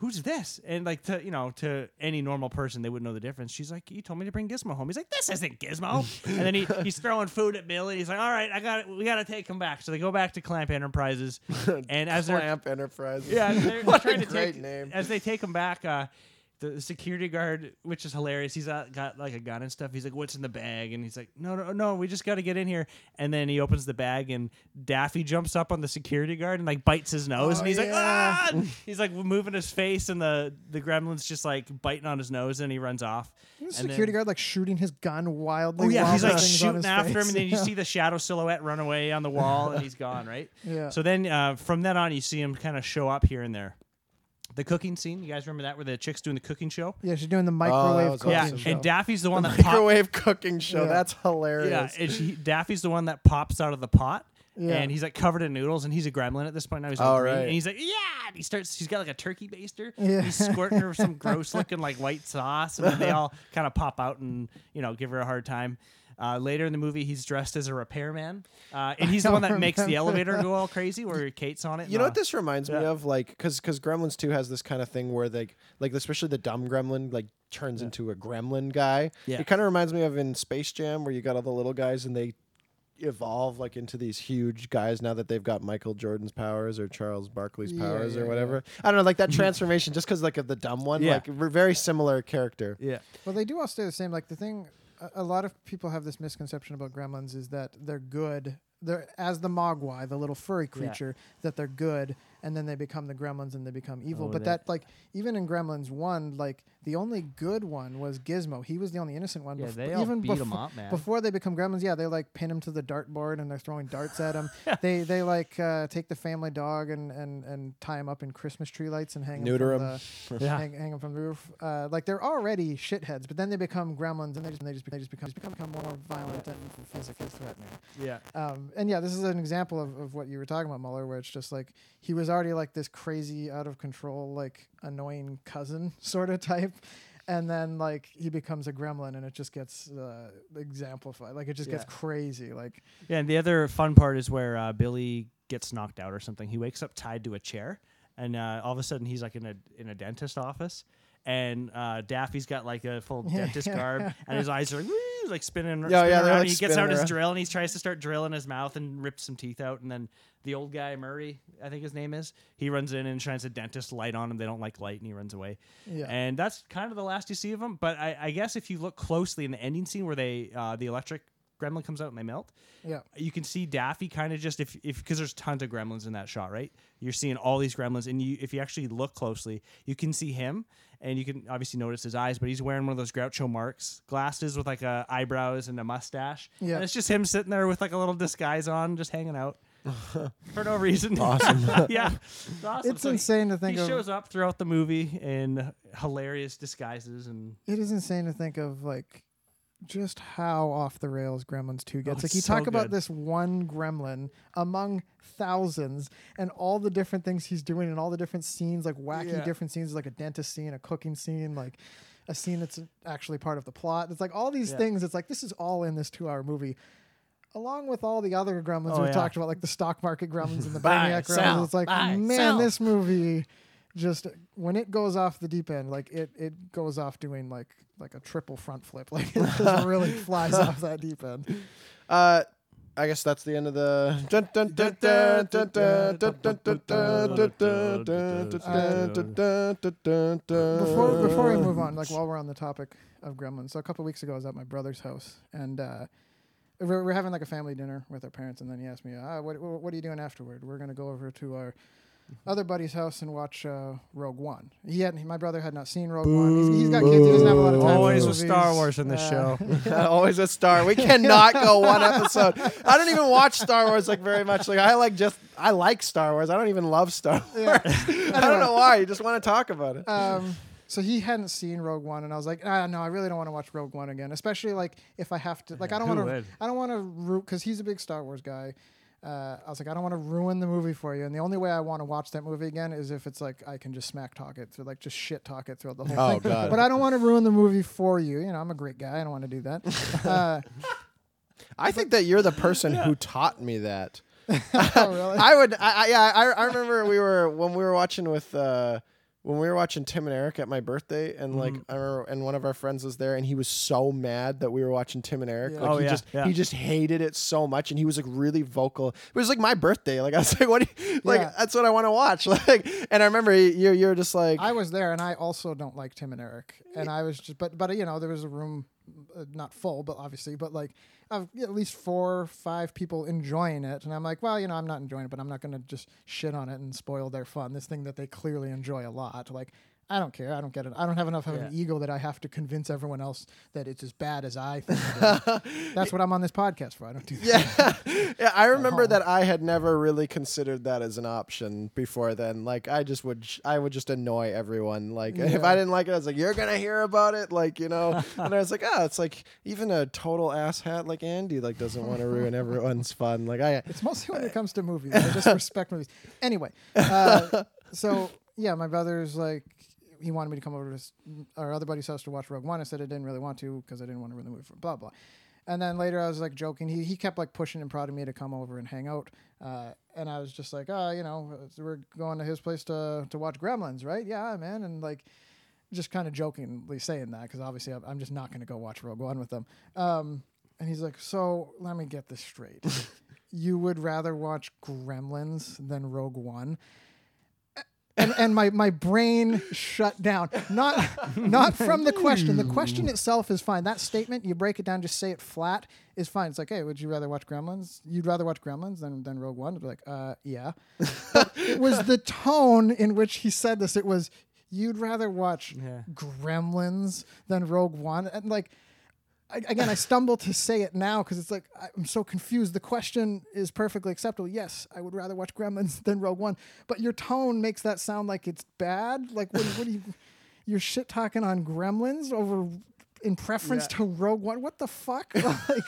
"Who's this?" And like to you know to any normal person, they wouldn't know the difference. She's like, "You told me to bring Gizmo home." He's like, "This isn't Gizmo." and then he, he's throwing food at Billy. He's like, "All right, I got it. We got to take him back." So they go back to Clamp Enterprises, and as they're Clamp Enterprises. yeah, they're What a trying to great take name. as they take him back. Uh, the security guard, which is hilarious, he's got like a gun and stuff. He's like, "What's in the bag?" And he's like, "No, no, no, we just got to get in here." And then he opens the bag, and Daffy jumps up on the security guard and like bites his nose, Oh, and he's like, "Ah!" He's like moving his face, and the the gremlin's just like biting on his nose, and he runs off. The security then- guard like shooting his gun wildly. Oh yeah, he's like thing's on his shooting after him, and then you Yeah. see the shadow silhouette run away on the wall, and he's gone. Right. Yeah. So then uh, from then on, you see him kind of show up here and there. The cooking scene, you guys remember that where the chick's doing the cooking show? Yeah, she's doing the oh, microwave was cooking yeah, awesome. show. and Daffy's the one that pops. Microwave cooking show. Yeah. That's Yeah, hilarious. and she, Daffy's the one that pops out of the pot, Yeah. and he's like covered in noodles, and he's a gremlin at this point now. He's Oh, like green, right. and he's like, yeah, and he starts. He's got like a turkey baster. Yeah. He's squirting her with some gross looking like white sauce, and then they all kind of pop out and you know give her a hard time. Uh, later in the movie, he's dressed as a repairman, uh, and he's the one that makes the elevator go all crazy, where Kate's on it. You know what this reminds me of? Like, because because Gremlins Two has this kind of thing where they like, especially the dumb Gremlin, like turns into a Gremlin guy. Yeah. It kind of reminds me of in Space Jam where you got all the little guys and they evolve like into these huge guys now that they've got Michael Jordan's powers or Charles Barkley's powers yeah, or yeah. whatever. I don't know, like that transformation just because like of the dumb one, Yeah. like we're very similar character. Yeah. Well, they do all stay the same. Like the thing, a, a lot of people have this misconception about gremlins is that they're good. They're as the mogwai, the little furry creature, that they're good, and then they become the gremlins and they become evil. Oh, but that, like, even in Gremlins one, like the only good one was Gizmo. He was the only innocent one. Yeah, bef- they all even beat 'em befo- up, man. Before they become gremlins, yeah, they like pin him to the dartboard and they're throwing darts at him. they they like uh, take the family dog and, and and tie him up in Christmas tree lights and hang Neuter him. him. From the, Yeah. hang, hang 'em from the roof. Uh, like they're already shitheads, but then they become gremlins, and they just they just, they just become just become, become more violent and physically threatening. Yeah. Um, and yeah, this is an example of, of what you were talking about, Muller, where it's just like he was already like this crazy, out of control, like annoying cousin sort of type. And then like he becomes a gremlin, and it just gets uh, exemplified. Like it just gets crazy. Like Yeah, and the other fun part is where uh, Billy gets knocked out or something. He wakes up tied to a chair, and uh, all of a sudden he's like in a in a dentist office, and uh, Daffy's got like a full dentist garb, and his eyes are like, "Woo," like spinning. Yeah, spinning yeah, around. like, he gets out his drill and he tries to start drilling his mouth and rips some teeth out, and then the old guy Murray, I think his name is, he runs in and shines a dentist light on him. They don't like light, and he runs away. yeah, And that's kind of the last you see of him. But I, I guess if you look closely in the ending scene where they uh, the electric gremlin comes out and they melt, yeah, you can see Daffy kind of just if if because there's tons of gremlins in that shot, right? You're seeing all these gremlins, and you if you actually look closely, you can see him, and you can obviously notice his eyes, but he's wearing one of those Groucho Marx glasses with like a eyebrows and a mustache. Yeah. and it's just him sitting there with like a little disguise on, just hanging out. For no reason. Awesome. yeah. It's awesome. it's So he- insane to think he of. shows up throughout the movie in hilarious disguises and It is insane to think of like just how off the rails Gremlins 2 gets. Oh, like you so talk about good. this one gremlin among thousands and all the different things he's doing and all the different scenes, like wacky Yeah. different scenes, like a dentist scene, a cooking scene, like a scene that's actually part of the plot. It's like all these Yeah. things. It's like this is all in this two hour movie. Along with all the other gremlins Oh, we yeah. talked about, like the stock market gremlins and the Buy, Brainiac sell, gremlins, it's like, buy, man, sell. this movie just when it goes off the deep end, like it it goes off doing like like a triple front flip, like it just really flies off that deep end. Uh, I guess that's the end of the. Before before we move on, like while we're on the topic of Gremlins, so a couple weeks ago I was at my brother's house and. uh we're, we're having like a family dinner with our parents, and then he asked me, ah, what, what are you doing afterward? We're going to go over to our other buddy's house and watch uh, Rogue One. He had my brother had not seen Rogue One. He's, he's got kids. He doesn't have a lot of time. Always with Star. Wars in this Uh, show. Always a star. We cannot go one episode. I don't even watch Star Wars like very much. Like I like just I like Star Wars. I don't even love Star Wars. Yeah. I don't know why. You just want to talk about it. um, so he hadn't seen Rogue One, and I was like, ah, no, I really don't want to watch Rogue One again, especially like if I have to. Like, I don't want to. I don't want to root because he's a big Star Wars guy. Uh, I was like, I don't want to ruin the movie for you, and the only way I want to watch that movie again is if it's like I can just smack talk it through, like just shit talk it throughout the whole Oh, thing. God. But I don't want to ruin the movie for you. You know, I'm a great guy. I don't want to do that. Uh, I think that you're the person who taught me that. oh, really? I would. I, I yeah. I, I remember we were when we were watching with. Uh, when we were watching Tim and Eric at my birthday, and like Mm-hmm. I remember, and one of our friends was there, and he was so mad that we were watching Tim and Eric. Yeah. Like Oh, he yeah, just yeah. he just hated it so much, and he was like really vocal. It was like my birthday. Like I was like, what? Do you, like Yeah. that's what I want to watch. Like, and I remember you you're just like, I was there, and I also don't like Tim and Eric. And I was just, but but you know, there was a room, uh, not full, but obviously, but like of at least four, five people enjoying it, and I'm like, well, you know, I'm not enjoying it, but I'm not going to just shit on it and spoil their fun. This thing that they clearly enjoy a lot, like. I don't care. I don't get it. I don't have enough of an ego that I have to convince everyone else that it's as bad as I think. That's what I'm on this podcast for. I don't do that. yeah, yeah. I remember that I had never really considered that as an option before then. Like, I just would, sh- I would just annoy everyone. Like, if I didn't like it, I was like, "You're gonna hear about it," like, you know. and I was like, "Oh, it's like even a total asshat like Andy like doesn't want to ruin everyone's fun." Like, I, It's mostly when it comes to movies. I just respect movies. Anyway, uh, so yeah, my brother's like, he wanted me to come over to his, our other buddy's house to watch Rogue One. I said I didn't really want to because I didn't want to ruin the movie for blah blah. And then later I was like joking. He he kept like pushing and prodding me to come over and hang out. Uh, and I was just like, oh, you know, we're going to his place to to watch Gremlins, right? Yeah, man. And like, just kind of jokingly saying that because obviously I'm, I'm just not going to go watch Rogue One with them. Um, and he's like, so let me get this straight. you would rather watch Gremlins than Rogue One? And, and my, my brain shut down. Not not from the question. The question itself is fine. That statement, you break it down, just say it flat, is fine. It's like, hey, would you rather watch Gremlins? You'd rather watch Gremlins than, than Rogue One? I'd be like, uh, yeah. But it was the tone in which he said this. It was, you'd rather watch Yeah. Gremlins than Rogue One, and like, I, again, I stumble to say it now because it's like I'm so confused. The question is perfectly acceptable. Yes, I would rather watch Gremlins than Rogue One, but your tone makes that sound like it's bad. Like, what, what are you? You're shit talking on Gremlins over in preference to Rogue One. What the fuck? like,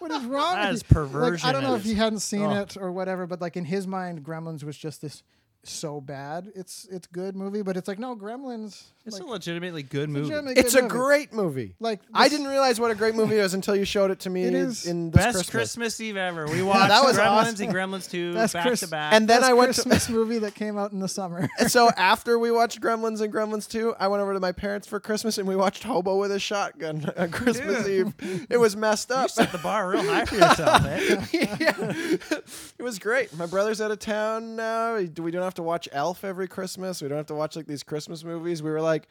what is wrong? That with is you? Like, I don't know if he hadn't seen Oh. it or whatever, but like in his mind, Gremlins was just this so bad. It's it's good movie, but it's like no Gremlins. It's like, a legitimately good movie. legitimately it's good a movie. great movie. Like I didn't realize what a great movie it was until you showed it to me It is in this Best Christmas. Eve ever. We watched that was Gremlins awesome. and Gremlins 2 That's back Chris- to back. And then Best I went to Christmas movie that came out in the summer. And so after we watched Gremlins and Gremlins 2, I went over to my parents for Christmas and we watched Hobo with a Shotgun on Christmas Eve. It was messed you up. set the bar real high for yourself, eh? yeah. It was great. My brother's out of town now. We we don't have to watch Elf every Christmas. We don't have to watch like these Christmas movies. We were like,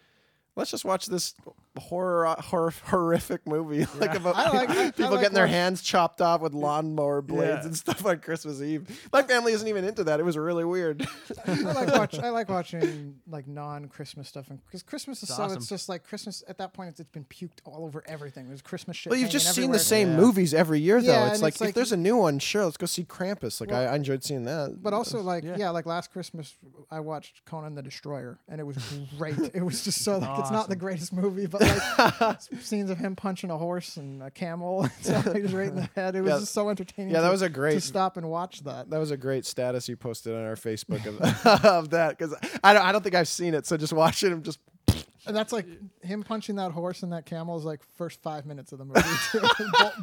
let's just watch this horror, uh, horror horrific movie like about I like- I- I people like getting their hands chopped off with lawnmower blades Yeah. and stuff on Christmas Eve. My family isn't even into that. It was really weird. I like watch. I like watching like non-Christmas stuff, because Christmas is It's so. awesome. It's just like Christmas. At that point, it's, it's been puked all over everything. There's Christmas shit. Well, you've just seen the same Yeah. movies every year, though. Yeah, it's like it's if there's a new one, sure, let's go see Krampus. Like Well- I, I enjoyed seeing that. But also, like, Yeah. yeah. like last Christmas, I watched Conan the Destroyer, and it was great. it was just so like it's not the greatest movie, but like scenes of him punching a horse and a camel, and stuff like just right in the head. It was Yeah. just so entertaining. Yeah, that to- was a great- to stop and watch that. that was a great status you posted on our Facebook of, of that because I don't, I don't think I've seen it. So just watching him just And that's like him punching that horse and that camel is like first five minutes of the movie.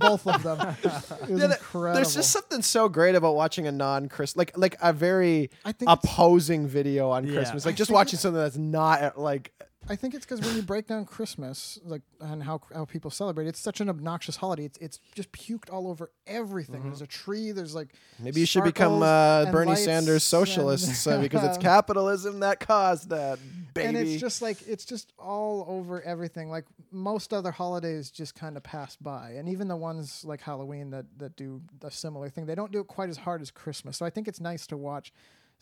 Both of them. It was Yeah, that- incredible. There's just something so great about watching a non-Chris like like a very I think opposing video on Yeah. Christmas. Like just watching something that's not like I think it's because when you break down Christmas, like and how how people celebrate, it's such an obnoxious holiday. It's it's just puked all over everything. There's a tree. There's like Mm-hmm. maybe you should become uh, Bernie Sanders socialists uh, because it's capitalism that caused that baby. And it's just like it's just all over everything. Like most other holidays just kind of pass by, and even the ones like Halloween that that do a similar thing, they don't do it quite as hard as Christmas. So I think it's nice to watch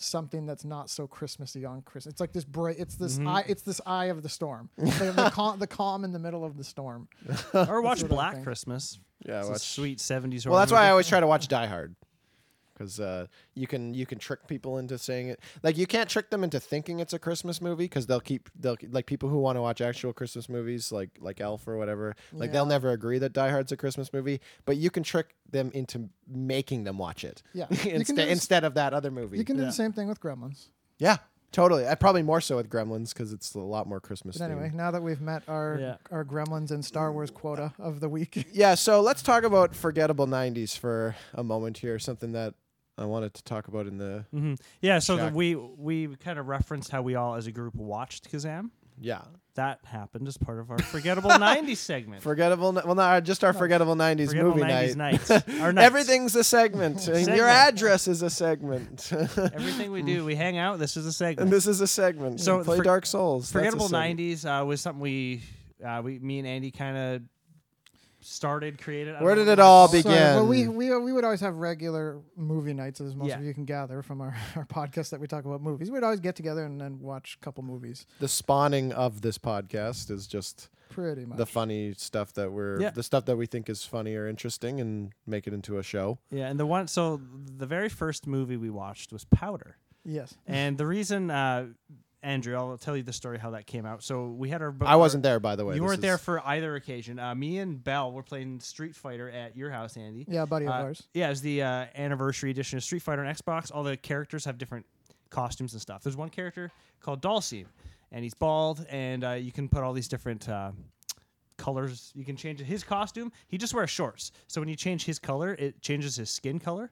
something that's not so Christmassy on Christmas. It's like this break. It's this Mm-hmm. eye. It's this eye of the storm. the, the, calm, the calm in the middle of the storm. Or watch Black. Christmas. yeah, It's a watch- sweet 70s Well, that's why I always try to watch Die Hard. Because uh, you can you can trick people into saying it like you can't trick them into thinking it's a Christmas movie because they'll keep they'll like people who want to watch actual Christmas movies like like Elf or whatever like they'll never agree that Die Hard's a Christmas movie but you can trick them into making them watch it Yeah. You can do instead this- instead of that other movie You can do Yeah. the same thing with Gremlins. yeah totally I probably more so with Gremlins because it's a lot more Christmas But anyway, themed. now that we've met our Yeah. our Gremlins and Star Wars quota of the week, yeah so let's talk about forgettable 90s for a moment here something that I wanted to talk about in the hmm Yeah, so the, we we kind of referenced how we all as a group watched Kazam. yeah That happened as part of our forgettable 90s segment. Forgettable, well, not just our forgettable '90s Forgettable movie 90s night. nights. Our nights. Everything's a segment. Segment. Your address is a segment, Everything we do, we hang out. This is a segment. and this is a segment. So So play for- Dark Souls. Forgettable '90s uh, was something we, uh, we, me and Andy, kind of started, created. I Where did what it all it's called. Sorry, begin? well, we, we we would always have regular movie nights, as most Yeah. of you can gather from our, our podcast that we talk about movies. We'd always get together and then watch a couple movies, the spawning of this podcast is just pretty much. the funny stuff that we're Yeah. the stuff that we think is funny or interesting and make it into a show. Yeah, and the one. So the very first movie we watched was Powder, yes. and the reason, uh, Andrew, I'll tell you the story how that came out. So we had our. I wasn't there, by the way. You This weren't there for either occasion. Uh, me and Bell were playing Street Fighter at your house, Andy. Yeah, buddy of Uh, ours. Yeah, it was the uh, anniversary edition of Street Fighter on Xbox. All the characters have different costumes and stuff. There's one character called Dhalsim, and he's bald, and uh, you can put all these different uh, colors. You can change his costume. He just wears shorts, so when you change his color, it changes his skin color.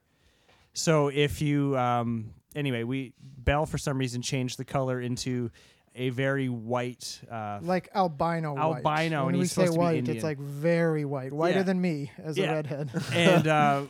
So if you, um, anyway, we Bell for some reason changed the color into a very white. Uh, Like albino white. Albino, When and we he's say supposed to be white, Indian. it's like very white. Whiter Yeah. than me as Yeah. a redhead. and uh,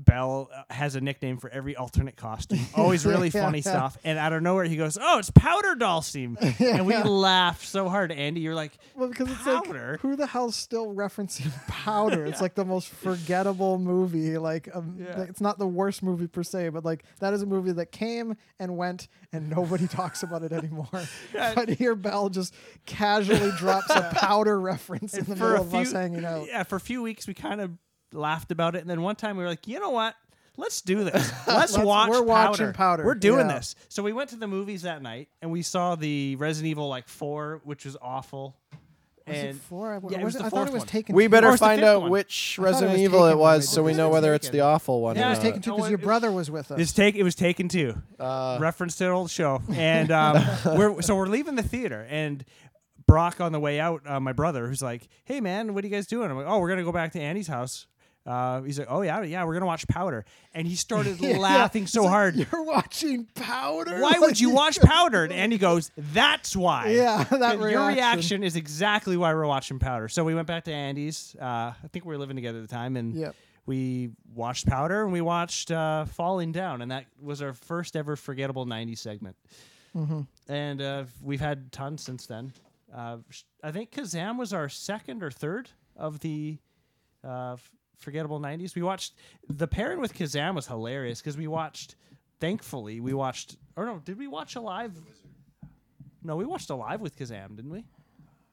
Bell uh, has a nickname for every alternate costume. Always really funny stuff. And out of nowhere, he goes, "Oh, it's Powder Doll Dhalsim," and we laughed so hard. Andy, you're like, Well, because it's Powder? like, who the hell's still referencing Powder? It's like the most forgettable movie. Like, um, Yeah. it's not the worst movie per se, but like that is a movie that came and went, and nobody talks about it anymore. Yeah. But here, Bell just casually drops a Powder reference in the for middle of us hanging out. yeah, for a few weeks we kind of laughed about it, and then one time we were like, you know what? Let's do this. Let's, Let's- watch. we're watching Powder. Powder. We're doing Yeah. this. So we went to the movies that night, and we saw the Resident Evil like four, which was awful. Was it and four? I, yeah, it was the I thought fourth it was one. taken. We two. better Or it's the find out one. which I thought it Resident was Evil it Taken was, already. so we know was whether it's the awful one. Yeah, or was taken two because it- your brother was with us. It's take. It was taken too. Uh, reference to an old show. And um, we're so we're leaving the theater, and Brock on the way out, uh, my brother, who's like, "Hey man, what are you guys doing?" I'm like, "Oh, we're gonna go back to Andy's house." Uh, he's like, "Oh yeah, yeah, we're gonna watch Powder," and he started Yeah, laughing He's so like, hard. You're watching Powder. Why would you watch Powder? And Andy goes, "That's why." Yeah, that And Your reaction. reaction is exactly why we're watching Powder. So we went back to Andy's. Uh, I think we were living together at the time, and Yep. we watched Powder and we watched uh, Falling Down, and that was our first ever forgettable '90s segment. Mm-hmm. And uh, we've had tons since then. Uh, I think Kazam was our second or third of the uh, f- forgettable '90s. We watched the pairing with Kazam was hilarious because we watched. Thankfully, we watched. Or no, did we watch Alive? No, we watched Alive with Kazam, didn't we?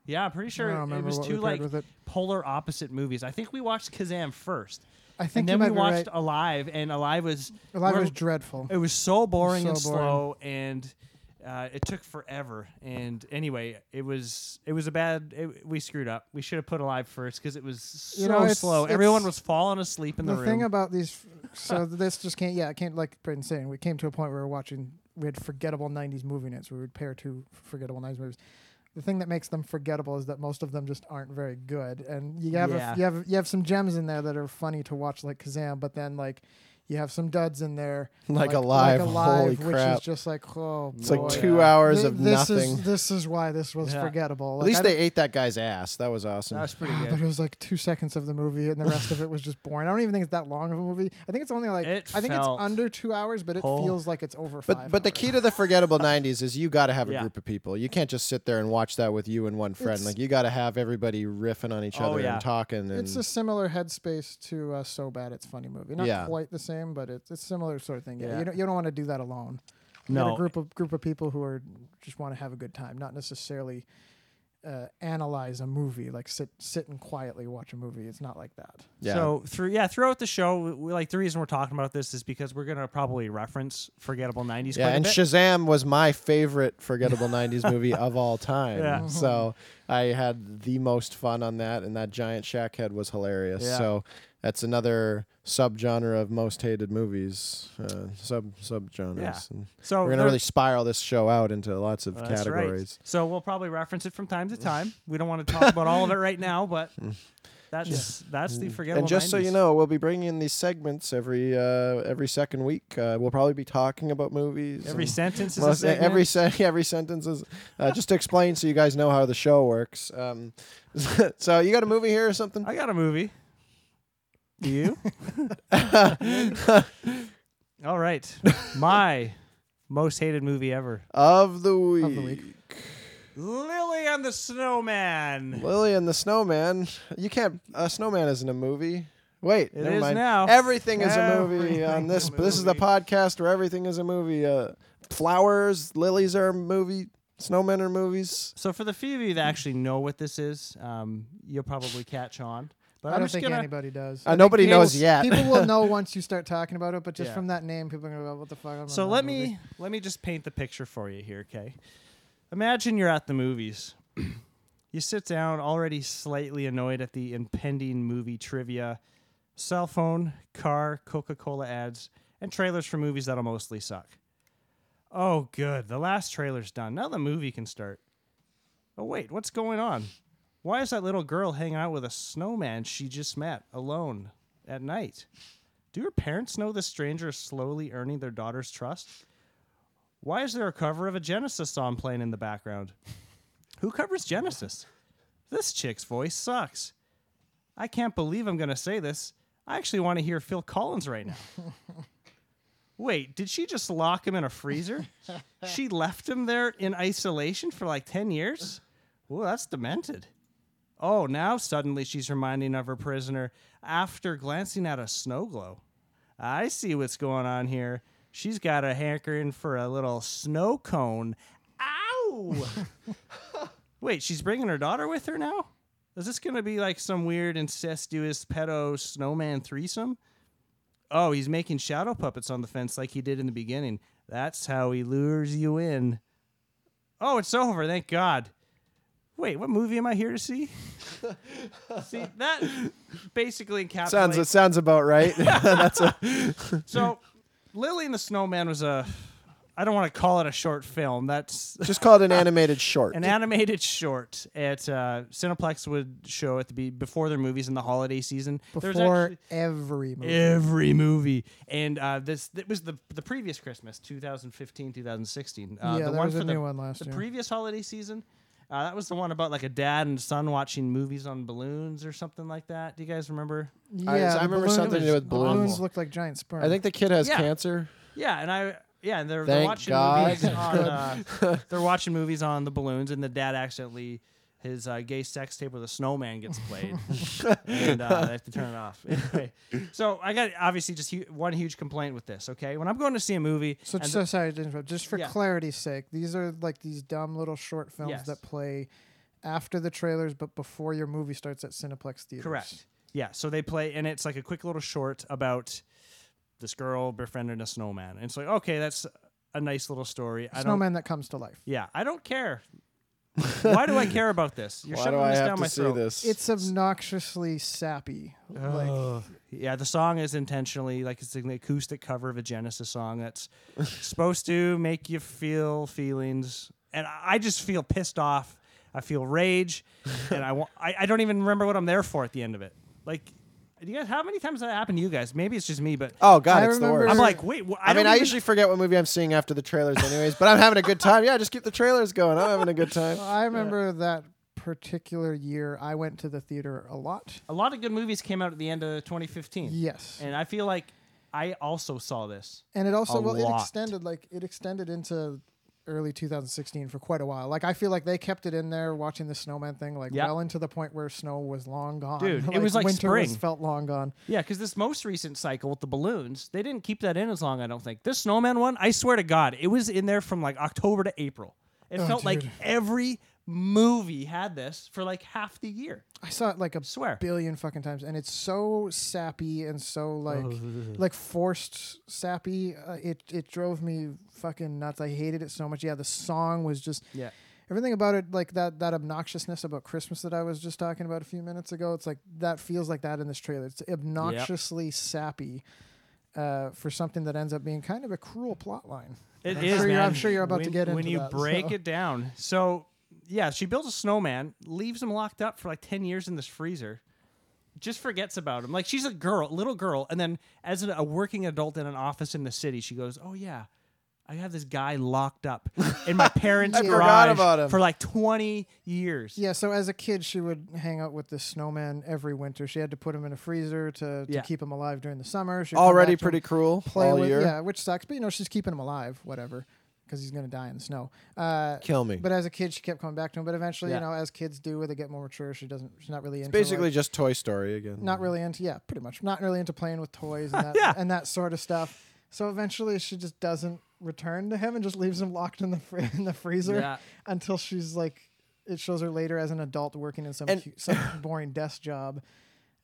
Yeah, I'm pretty sure it was two like polar opposite movies. I think we watched Kazam first, I think and then we watched right. Alive, and Alive was Alive was dreadful. it was so boring So and boring. slow, and uh, it took forever. And anyway, it was it was a bad. It, we screwed up. We should have put Alive first because it was so You know, it's- slow. Everyone was falling asleep in the, the room. thing about these, so this just can't. Yeah, it can't. Like Braden's saying, we came to a point where we were watching. We had forgettable '90s movie nights. where We would pair two forgettable '90s movies. The thing that makes them forgettable is that most of them just aren't very good, and you have Yeah. a, you have you have some gems in there that are funny to watch, like Kazam. But then like you have some duds in there, Like like Alive, holy which crap. is just like oh, It's like two yeah. hours Thi- of this nothing. Is, this is why this was Yeah. forgettable. At least I they ate that guy's ass. That was awesome. that was pretty good. but it was like two seconds of the movie, and the rest of it was just boring. I don't even think it's that long of a movie. I think it's only like It I think it's under two hours, but it whole- feels like it's over But five. but the hours. key to the forgettable '90s is you got to have a Yeah. group of people. You can't just sit there and watch that with you and one friend. It's- like you got to have everybody riffing on each Oh, other yeah. and talking. And it's a similar headspace to uh, So Bad It's Funny movie. Not Yeah. quite the same, but it's it's similar sort of thing. Yeah, Yeah. you don't you don't want to do that alone. You No. a group of group of people who are just want to have a good time, not necessarily uh, analyze a movie like sit sit and quietly watch a movie. It's not like that. yeah. So through yeah throughout the show, we, we- like the reason we're talking about this is because we're gonna probably reference forgettable '90s. yeah, and bit. Shazam was my favorite forgettable '90s movie of all time. Yeah. So I had the most fun on that, and that giant Shaq head was hilarious. Yeah. So that's another subgenre of most hated movies, uh, sub subgenres. Yeah. And so we're gonna really spiral this show out into lots of That's right. categories. So we'll probably reference it from time to time. We don't want to talk about all of it right now, but that's that's the forgettable. And just so you know, we'll be bringing in these segments every uh, every second week. Uh, we'll probably be talking about movies. every sentence is most- a segment. every se- every sentence is uh, just to explain so you guys know how the show works. Um, so you got a movie here or something? I got a movie. Do you? all right, my most hated movie ever. of the week. Of the week. Lily and the Snowman. Lily and the Snowman. You can't. A snowman isn't a movie. Wait, It never is mind. now. Everything is a movie on this. This is the podcast where everything is a movie. Uh, flowers, lilies are a movie. Snowmen are movies. So for the few of you that actually know what this is, um, you'll probably catch on. But I I'm don't think gonna. anybody does. Uh, nobody people- knows yet. People will know once you start talking about it, but just Yeah. from that name, people are gonna go, "What the fuck?" I don't So know let that movie." me let me just paint the picture for you here, okay? Imagine you're at the movies. you sit down, already slightly annoyed at the impending movie trivia, cell phone, car, Coca-Cola ads, and trailers for movies that'll mostly suck. Oh, good. The last trailer's done. Now the movie can start. Oh wait, what's going on? Why is that little girl hanging out with a snowman she just met alone at night? Do her parents know this stranger is slowly earning their daughter's trust? Why is there a cover of a Genesis song playing in the background? Who covers Genesis? This chick's voice sucks. I can't believe I'm going to say this. I actually want to hear Phil Collins right now. Wait, did she just lock him in a freezer? she left him there in isolation for like 10 years? Well, that's demented. Oh, now suddenly she's reminding of her prisoner after glancing at a snow glow. I see what's going on here. She's got a hankering for a little snow cone. Ow! Wait, she's bringing her daughter with her now? Is this going to be like some weird incestuous pedo snowman threesome? Oh, he's making shadow puppets on the fence like he did in the beginning. That's how he lures you in. Oh, it's over. Thank God. Wait, what movie am I here to see? see, that basically encapsulates. Sounds it sounds about right. That's a So, Lily and the Snowman was a. I don't want to call it a short film. That's just called an animated short. an animated short at uh, Cineplex would show at the be before their movies in the holiday season. There's before actually- every movie. every movie, and uh, this it was the the previous Christmas, 2015, 2016. Uh, yeah, the there one was for a the, new one last the year. previous holiday season. Uh, that was the one about like a dad and son watching movies on balloons or something like that. Do you guys remember? yeah, I- I remember balloons- something to do with Balloons balloons. look like giant sperm. I think the kid has Yeah. cancer. Yeah, and I yeah, and they're, they're watching God. movies on uh, they're watching movies on the balloons, and the dad accidentally his uh, gay sex tape with a snowman gets played, and uh, they have to turn it off. Anyway, so I got obviously just hu- one huge complaint with this. Okay, when I'm going to see a movie, So, and so sorry to interrupt. Just for Yeah. clarity's sake, these are like these dumb little short films Yes. that play after the trailers, but before your movie starts at Cineplex theaters. Correct. Yeah. So they play, and it's like a quick little short about this girl befriending a snowman. And it's like, okay, that's a nice little story. I don't. Snowman that comes to life. Yeah, I don't care. Why do I care about this? You're Why do shoving I this have down to my see throat. this? It's obnoxiously sappy. Like Ugh. yeah, the song is intentionally like it's an acoustic cover of a Genesis song that's supposed to make you feel feelings, and I I just feel pissed off. I feel rage, and I want. I, I don't even remember what I'm there for at the end of it. Like, do you guys? How many times has that happened to you guys? Maybe it's just me, but oh God, I it's the remember- worst. I'm like, wait. Wh- I, I, mean, don't I even- usually forget what movie I'm seeing after the trailers, anyways. but I'm having a good time. Yeah, just keep the trailers going. I'm having a good time. I remember that particular year, I went to the theater a lot. a lot of good movies came out at the end of 2015, Yes, and I feel like I also saw this. and it also a well, it lot. extended like it extended into early 2016 for quite a while. Like I feel like they kept it in there watching the snowman thing like Yeah. well into the point where snow was long gone. Dude, it was like winter spring. felt long gone. Yeah, because this most recent cycle with the balloons, they didn't keep that in as long. I don't think this snowman one. I swear to God, it was in there from like October to April. It Oh, felt like dude. every movie had this for like half the year. I saw it like a Swear. billion fucking times, and it's so sappy and so like like forced sappy. Uh, it it drove me fucking nuts. I hated it so much. Yeah, the song was just Yeah. everything about it, like that that obnoxiousness about Christmas that I was just talking about a few minutes ago. It's like that feels like that in this trailer. It's obnoxiously sappy. Uh, for something that ends up being kind of a cruel plot line. It I'm is, sure you're- man. I'm sure you're about to when, get when into you that, break so. it down. So yeah, she builds a snowman, leaves him locked up for like ten years in this freezer. Just forgets about him. Like she's a girl, little girl, and then as an, a working adult in an office in the city, she goes, "Oh yeah, I have this guy locked up in my parents' I garage about him. for like twenty years." Yeah, so as a kid, she would hang out with this snowman every winter. She had to put him in a freezer to, to Yeah. keep him alive during the summer. She'd come Already back to him, pretty cruel play all with, year. yeah, which sucks. But you know, she's keeping him alive, whatever. Because he's gonna die in the snow. Uh, Kill me. but as a kid, she kept coming back to him. But eventually, Yeah. you know, as kids do, when they get more mature, she doesn't. She's not really into Basically, like, just Toy Story again. not really into yeah, pretty much not really into playing with toys and that Yeah. and that sort of stuff. So eventually, she just doesn't return to him and just leaves him locked in the fr- in the freezer Yeah. until she's like. It shows her later as an adult working in some And- cu- some boring desk job,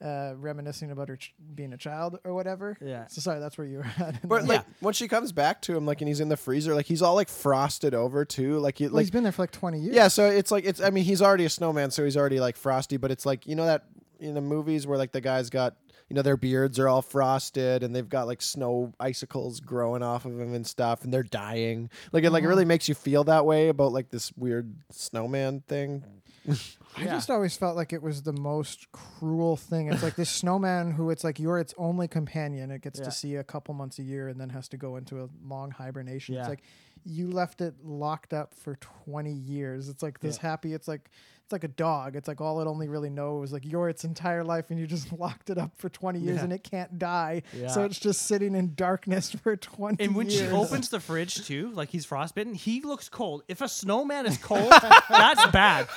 uh, reminiscing about her ch- being a child or whatever. Yeah. So sorry, that's where you were at. But Well, like when she comes back to him, like and he's in the freezer, like he's all like frosted over too. Like he like he's been there for like twenty years. yeah. So it's like it's. I mean, he's already a snowman, so he's already like frosty. But it's like you know that in the movies where like the guys got you know their beards are all frosted and they've got like snow icicles growing off of them and stuff, and they're dying. Like it like it really makes you feel that way about like this weird snowman thing. I Yeah. just always felt like it was the most cruel thing. It's like this snowman who it's like you're its only companion. It gets Yeah. to see a couple months a year and then has to go into a long hibernation. Yeah. It's like you left it locked up for 20 years. It's like this happy. It's like it's like a dog. It's like all it only really knows. Like you're its entire life and you just locked it up for 20 years Yeah. and it can't die. So it's just sitting in darkness for 20 And when she opens the fridge too, like he's frostbitten, he looks cold. If a snowman is cold, that's bad.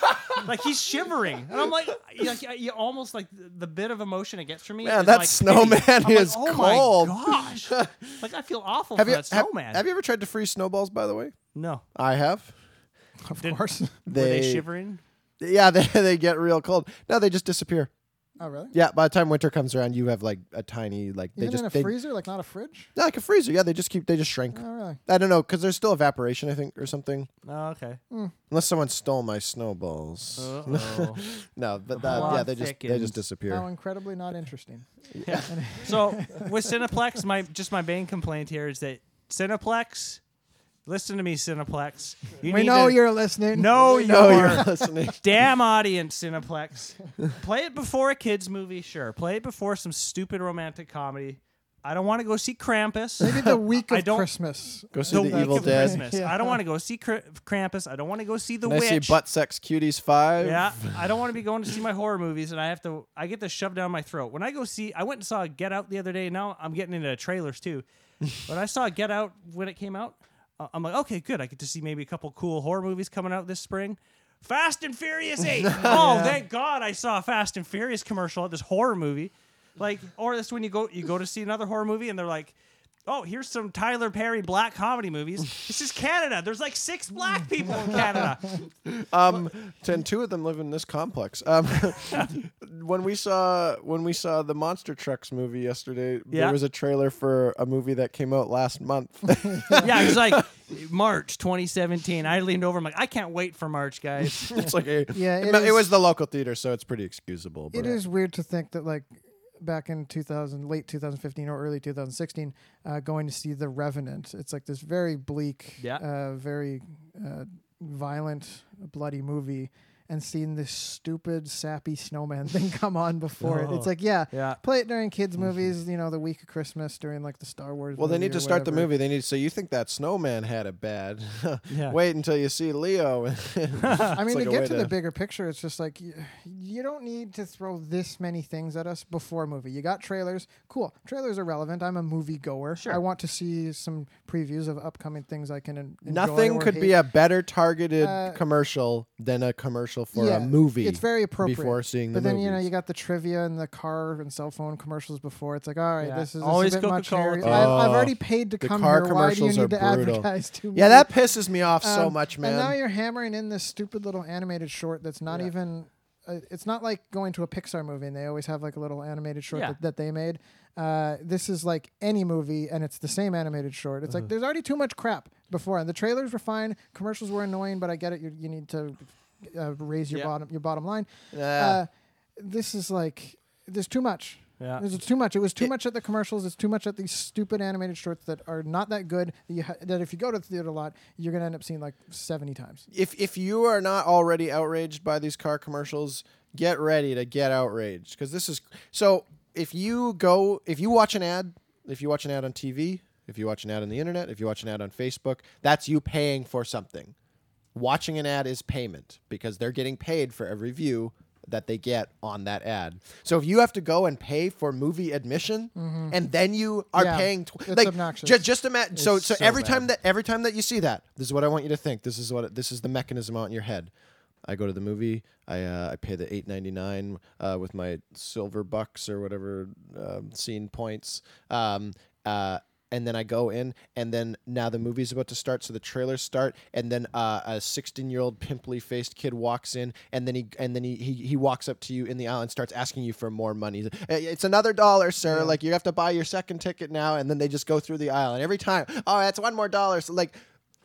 Like he's shivering, and I'm like, you, you almost like the, the bit of emotion it gets from me. Yeah, is that like snowman pity. I'm like, is oh cold." My gosh, like I feel awful Have for you that snowman. have you ever tried to freeze snowballs? By the way, no, I have. of Did- course. were they They shivering? Yeah they they get real cold. No, they just disappear. oh really? Yeah, by the time winter comes around, you have like a tiny like they Even just in a they, freezer, like not a fridge. Yeah, like a freezer. Yeah, they just keep they just shrink. Oh really? I don't know because there's still evaporation, I think, or something. Oh, okay. Hmm. Unless someone stole my snowballs. No, but that, yeah, they just they just disappear. How incredibly not interesting. yeah. So with Cineplex, my just my main complaint here is that Cineplex. Listen to me, Cineplex. You we need know to you're listening. know no, your you're listening. damn audience, Cineplex. Play it before a kids movie, sure. Play it before some stupid romantic comedy. I don't want to go see Krampus. Maybe the week I of don't- Christmas. Go see the the, week Evil of Dead. Christmas. Yeah. I don't want to go see Kr- Krampus. I don't want to go see The Can I Witch. see Butt Sex Cuties Five? Yeah, I don't want to be going to see my horror movies, and I have to. I get this shoved down my throat. When I go see, I went and saw Get Out the other day. Now I'm getting into trailers too. but I saw Get Out when it came out. Uh, I'm like, okay, good. I get to see maybe a couple cool horror movies coming out this spring. Fast and Furious Eight. oh, thank God I saw a Fast and Furious commercial at this horror movie. Like, or that's when you go you go to see another horror movie, and they're like. Oh, here's some Tyler Perry black comedy movies. This is Canada. There's like six black people in Canada. Um, and two of them live in this complex. Um, when we saw when we saw the Monster Trucks movie yesterday, Yeah. there was a trailer for a movie that came out last month. yeah, it was like March 2017. I leaned over. I'm like, I can't wait for March, guys. it's like a Yeah, It, it ma- it is- was the local theater, so it's pretty excusable. It but- is weird to think that like back in 2000, late 2015 or early 2016, uh, going to see The Revenant. It's like this very bleak, Yeah. uh, very uh, violent, bloody movie. And seen this stupid, sappy snowman thing come on before it. It's Oh. like, yeah, yeah. play it during kids' movies, you know, the week of Christmas during like the Star Wars. Well, they need or to start the movie. They need to say, "You think that snowman had it bad? Yeah. Wait until you see Leo." I mean, like to get way to the bigger picture, it's just like y- you don't need to throw this many things at us before a movie. You got trailers, cool. Trailers are relevant. I'm a movie goer. Sure. I want to see some previews of upcoming things I can en- enjoy Nothing or could be a better targeted Uh, commercial than a commercial for Yeah, a movie. It's very appropriate. before seeing the but then you know you got the trivia and the car and cell phone commercials before. It's like, all right, Yeah. this is, this Always is a bit Coca-Cola. here. I've, I've Oh, already paid to the come car here. Why do you commercials need are to brutal. advertise to me? yeah, that pisses me off so Um, much, And now you're hammering in this stupid little animated short that's not Yeah. even. Uh, it's not like going to a Pixar movie and they always have like a little animated short Yeah. that, that they made. Uh, this is like any movie and it's the same animated short. It's Uh-huh. like there's already too much crap before. And the trailers were fine, commercials were annoying, but I get it. You, you need to uh, raise your Yeah. bottom your bottom line. Yeah. Uh, this is like there's too much. Yeah. There's too much. It was too It- much at the commercials. It's too much at these stupid animated shorts that are not that good. That, you ha- that if you go to the theater a lot, you're gonna end up seeing like 70 times. if if you are not already outraged by these car commercials, get ready to get outraged because this is so. If you go, if you watch an ad, if you watch an ad on TV, if you watch an ad on the internet, if you watch an ad on Facebook, that's you paying for something. Watching an ad is payment because they're getting paid for every view that they get on that ad. So if you have to go and pay for movie admission and then you are Mm-hmm. Yeah, paying tw- like obnoxious. ju- just imagine so so, so every bad. time that every time that you see that this is what I want you to think. This is what this is the mechanism out in your head. I go to the movie. I uh, I pay the eight ninety nine uh, with my silver bucks or whatever um, scene points. Um, uh, and then I go in, and then now the movie's about to start, so the trailers start, and then uh, a sixteen-year-old pimply-faced kid walks in, and then he and then he, he he walks up to you in the aisle and starts asking you for more money. Like, It's another dollar, sir. Like you have to buy your second ticket now, and then they just go through the aisle, and every time, oh, that's one more dollar. So like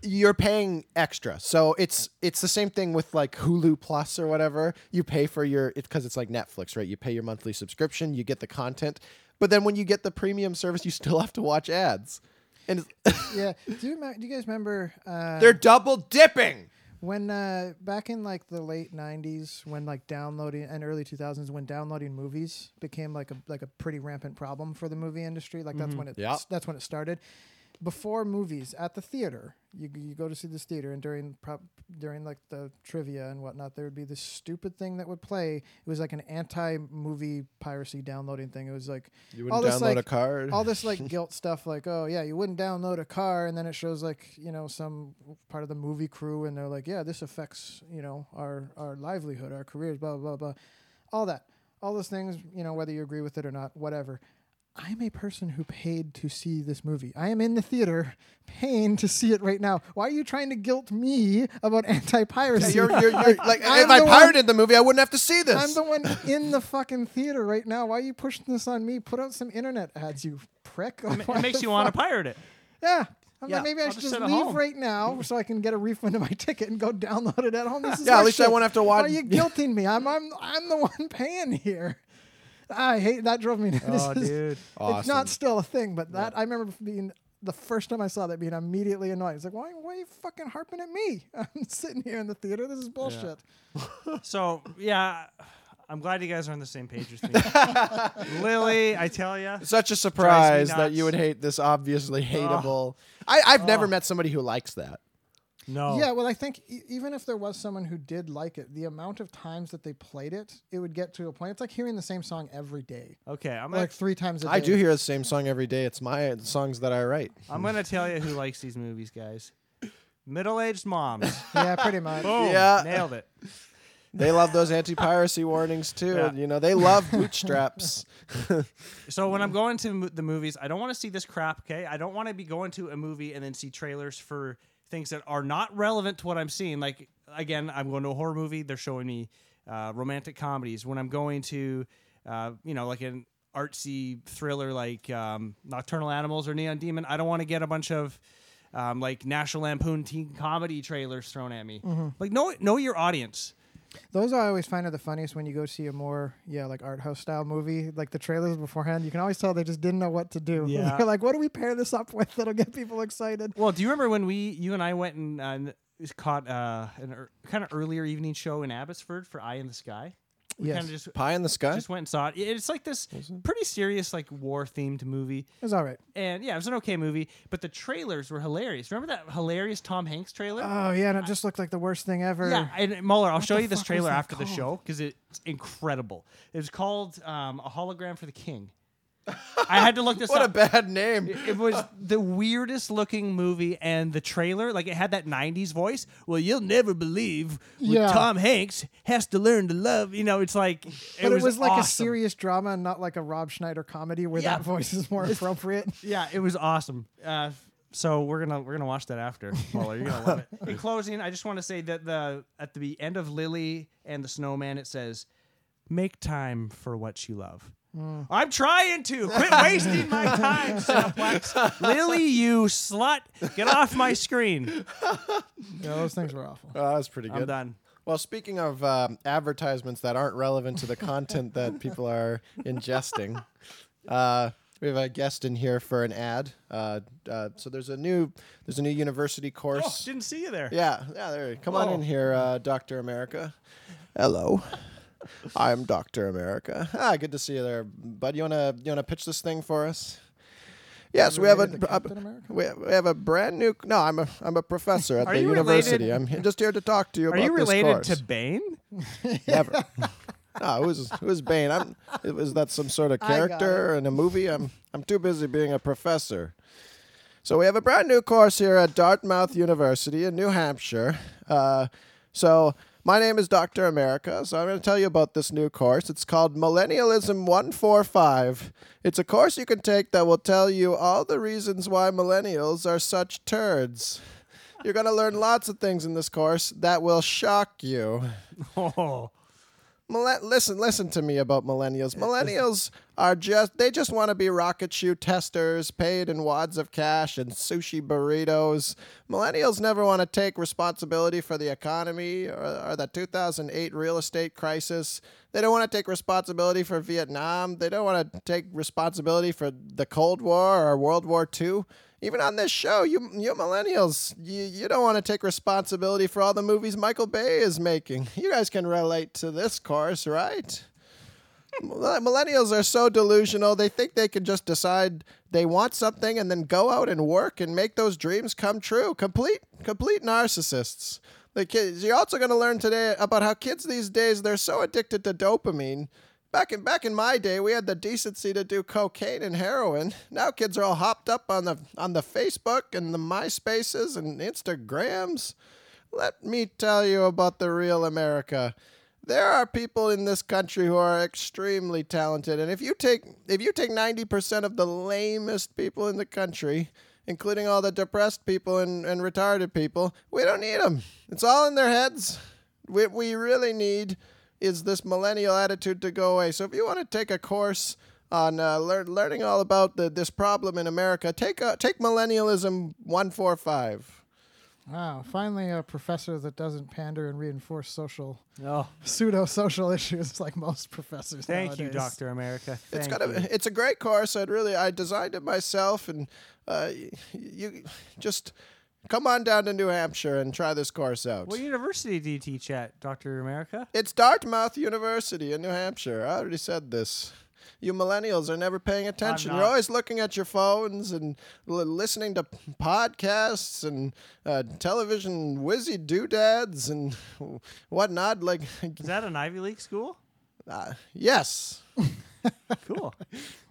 you're paying extra. So it's it's the same thing with like Hulu Plus or whatever. You pay for your it's because it's like Netflix, right? You pay your monthly subscription, you get the content, but then when you get the premium service, you still have to watch ads, and yeah. Do you, do you guys remember? Uh, they're double dipping. When uh, back in like the late '90s, when like downloading and early 2000s, when downloading movies became like a like a pretty rampant problem for the movie industry, like that's when it Yeah. that's when it started. Before movies at the theater, you you go to see this theater, and during prop, during like the trivia and whatnot, there would be this stupid thing that would play. It was like an anti-movie piracy downloading thing. It was like You wouldn't this download like a card. all this like guilt stuff like oh yeah you wouldn't download a car and then it shows like you know some part of the movie crew and they're like yeah this affects you know our our livelihood our careers blah blah blah all that all those things you know whether you agree with it or not whatever I'm a person who paid to see this movie. I am in the theater paying to see it right now. Why are you trying to guilt me about anti-piracy? you're, you're, you're like I'm if I the one- pirated the movie, I wouldn't have to see this. I'm the one in the fucking theater right now. Why are you pushing this on me? Put out some internet ads, you prick. It makes you want to pirate it. Yeah. I'm Yeah, like, maybe I I'll should just just leave home. right now so I can get a refund of my ticket and go download it at home. This is Yeah, at my least I won't have to watch it. Why are you guilting me? I'm I'm I'm the one paying here. I hate that drove me. this Oh, is, dude. It's Awesome. not still a thing, but that I remember being the first time I saw that being immediately annoyed. It's like, why why are you fucking harping at me? I'm sitting here in the theater. This is bullshit. So yeah, I'm glad you guys are on the same page with me. Lily, I tell you, Such a surprise that you would hate this obviously hateable. I, I've never Oh. met somebody who likes that. No. Yeah, well, I think e- even if there was someone who did like it, the amount of times that they played it, it would get to a point. It's like hearing the same song every day, Okay, I'm gonna, like three times a day. I do hear the same song every day. It's my songs that I write. I'm gonna tell you who likes these movies, guys. Middle-aged moms. Yeah, pretty much. Boom. Yeah. Nailed it. They love those anti-piracy warnings too. Yeah. You know, they love bootstraps. So when I'm going to mo- the movies, I don't want to see this crap. Okay, I don't want to be going to a movie and then see trailers for things that are not relevant to what I'm seeing. Like again, I'm going to a horror movie. They're showing me uh, romantic comedies. When I'm going to, uh, you know, like an artsy thriller like um, Nocturnal Animals or Neon Demon, I don't want to get a bunch of um, like National Lampoon teen comedy trailers thrown at me. Like know know your audience. Those I always find are the funniest when you go see a more yeah like art house style movie. Like the trailers beforehand, you can always tell they just didn't know what to do. Yeah. They're like, what do we pair this up with that'll get people excited? Well, do you remember when we, you and I went and uh, caught uh, an er, kind of earlier evening show in Abbotsford for Eye in the Sky? We Yes. kind of just Pie in the sky. just went and saw it. It- It's like this pretty serious, like war themed movie, It was all right. and yeah, it was an okay movie. But the trailers were hilarious. Remember that hilarious Tom Hanks trailer? Oh yeah, and it just looked like the worst thing ever. Yeah, and Muller, I'll show you this trailer that after the show because it's incredible. It was called um, a hologram for the king. I had to look this up. what a bad name. It was the weirdest looking movie, and the trailer, like it had that '90s voice. Well, you'll never believe what Yeah. Tom Hanks has to learn to love. You know, it's like it But was it was like a awesome. serious drama and not like a Rob Schneider comedy where Yeah. that voice is more appropriate. Yeah, it was awesome. Uh, so we're gonna we're gonna watch that after. Muller. You're gonna love it. In closing, I just want to say that the at the end of Lily and the Snowman, it says, "Make time for what you love." Hmm. I'm trying to quit wasting my time, Cineplex. Lily, you slut, get off my screen. yeah, those things were awful. Oh, was pretty good. I'm good. done. Well, speaking of um, advertisements that aren't relevant to the content that people are ingesting, uh, we have a guest in here for an ad. Uh, uh, so there's a new there's a new university Oh, course. didn't see you there. Yeah, yeah. There, come on Oh. in here, uh, Doctor America. Hello, I'm Doctor America. Ah, good to see you there, bud. You wanna you wanna pitch this thing for us? Yes, we have a, a Captain America? we, we have a brand new. No, I'm a I'm a professor at Are the you university. related- I'm just here to talk to you. Are about you this related course. to Bane? Never. No, who's who's Bane? I'm. Was that some sort of got character in a movie? I'm. I'm too busy being a professor. So we have a brand new course here at Dartmouth University in New Hampshire. Uh, so my name is Dr. America. So I'm going to tell you about this new course. It's called Millennialism 145. It's a course you can take that will tell you all the reasons why millennials are such turds. You're going to learn lots of things in this course that will shock you. Oh, listen, listen to me about millennials. Millennials are just they just want to be rocket shoe testers, paid in wads of cash and sushi burritos. Millennials never want to take responsibility for the economy or, or the 2008 real estate crisis. They don't want to take responsibility for Vietnam. They don't want to take responsibility for the Cold War or World War II. Even on this show, you you millennials, you, you don't want to take responsibility for all the movies Michael Bay is making. You guys can relate to this course, right? Millennials are so delusional. They think they can just decide they want something and then go out and work and make those dreams come true. Complete complete narcissists. The kids. You're also going to learn today about how kids these days they're so addicted to dopamine. Back in back in my day, we had the decency to do cocaine and heroin. Now kids are all hopped up on the on the Facebook and the MySpaces and Instagrams. Let me tell you about the real America. There are people in this country who are extremely talented, and if you take if you take ninety percent of the lamest people in the country, including all the depressed people and, and retarded people, we don't need them. It's all in their heads. What we really need is this millennial attitude to go away. So if you want to take a course on uh, lear- learning all about the, this problem in America, take a, take millennialism one four five. Wow, finally a professor that doesn't pander and reinforce social oh. pseudo social issues like most professors. Thank you. Doctor America. It's Thank got a, it's a great course. I'd really I designed it myself, and uh, y- you just come on down to New Hampshire and try this course out. What university do you teach at, Doctor America? It's Dartmouth University in New Hampshire. I already said this. You millennials are never paying attention. You're always looking at your phones and l- listening to podcasts and uh, television whizzy doodads and whatnot. Like, Is that an Ivy League school? uh, yes. Cool.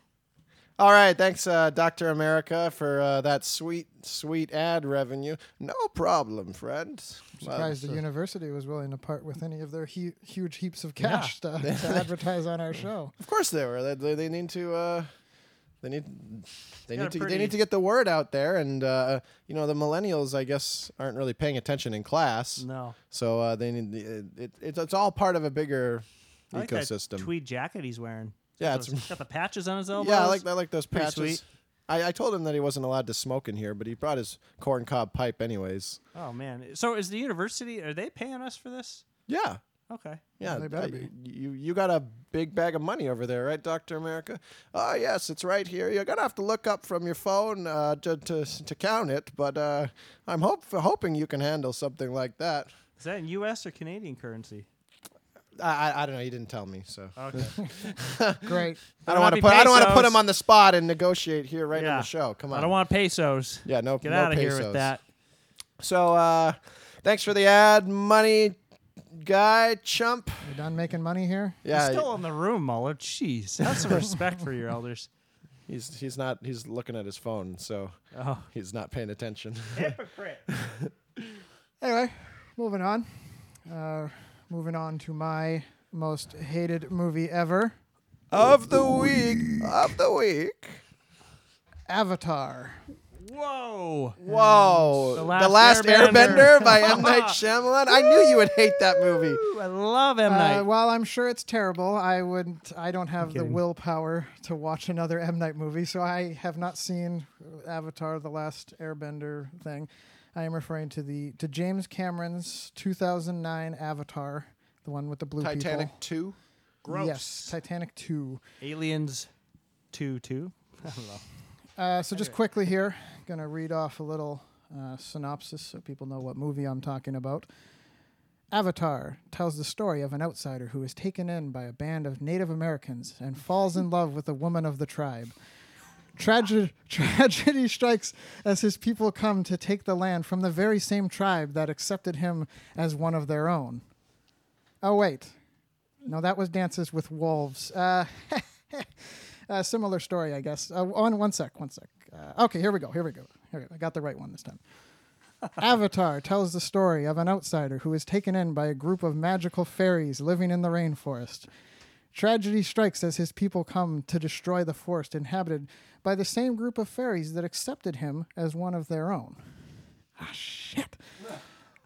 All right, thanks, uh, Doctor America, for uh, that sweet, sweet ad revenue. No problem, friend. Surprised Uh, the university was willing to part with any of their hu- huge heaps of cash to, to advertise on our show. of course they were. They, they, they need to. Uh, they need. They Got need to. They need to get the word out there, and uh, you know the millennials, I guess, aren't really paying attention in class. No. So uh, they need. It, it, it's it's all part of a bigger I like ecosystem. that tweed jacket he's wearing. Yeah, Those- it's- got the patches on his elbows. Yeah, I like I like those Pretty patches. sweet. I, I told him that he wasn't allowed to smoke in here, but he brought his corn cob pipe anyways. Oh man. So is the university? Are they paying us for this? Yeah. Okay. Yeah, they better I- be. You you got a big bag of money over there, right, Doctor America? Oh yes, it's right here. You're gonna have to look up from your phone uh, to, to to count it, but uh, I'm hope hoping you can handle something like that. Is that in U.S. or Canadian currency? I I, I don't know. You didn't tell me, so Okay. Great. I don't Don't want to be put I don't want to put pesos. him on the spot and negotiate here right in Yeah. the show. Come on. I don't want pesos. Yeah, no. Get no out of here pesos. with that. So uh, thanks for the ad, money guy chump. You done making money here? Yeah, He's still in the room, Muller. Jeez, have some respect for your elders. he's he's not he's looking at his phone, so Oh, he's not paying attention. hypocrite. Anyway, moving on. Uh, moving on to my most hated movie ever, of the week, of the week. Avatar. Whoa. Whoa! The The Last Last, Airbender. Airbender. by M Night Shyamalan. I knew you would hate that movie. Ooh, I love M Night. Uh, while I'm sure it's terrible, I wouldn't. I don't have the kidding. willpower to watch another M Night movie, so I have not seen Avatar: The Last Airbender thing. I am referring to the to James Cameron's 2009 Avatar, the one with the blue Titanic people. two. Gross. Yes, Titanic 2. Aliens, two two. I don't know. Uh, so just quickly here, gonna read off a little uh, synopsis so people know what movie I'm talking about. Avatar tells the story of an outsider who is taken in by a band of Native Americans and falls in love with a woman of the tribe. Tragedy, tragedy strikes as his people come to take the land from the very same tribe that accepted him as one of their own. Oh, wait. No, that was Dances with Wolves. Uh, uh, similar story, I guess. Uh, on one sec, one sec. Uh, okay, here we go. Here we go. Here we go. I got the right one this time. Avatar tells the story of an outsider who is taken in by a group of magical fairies living in the rainforest. Tragedy strikes as his people come to destroy the forest inhabited by the same group of fairies that accepted him as one of their own. Ah, shit.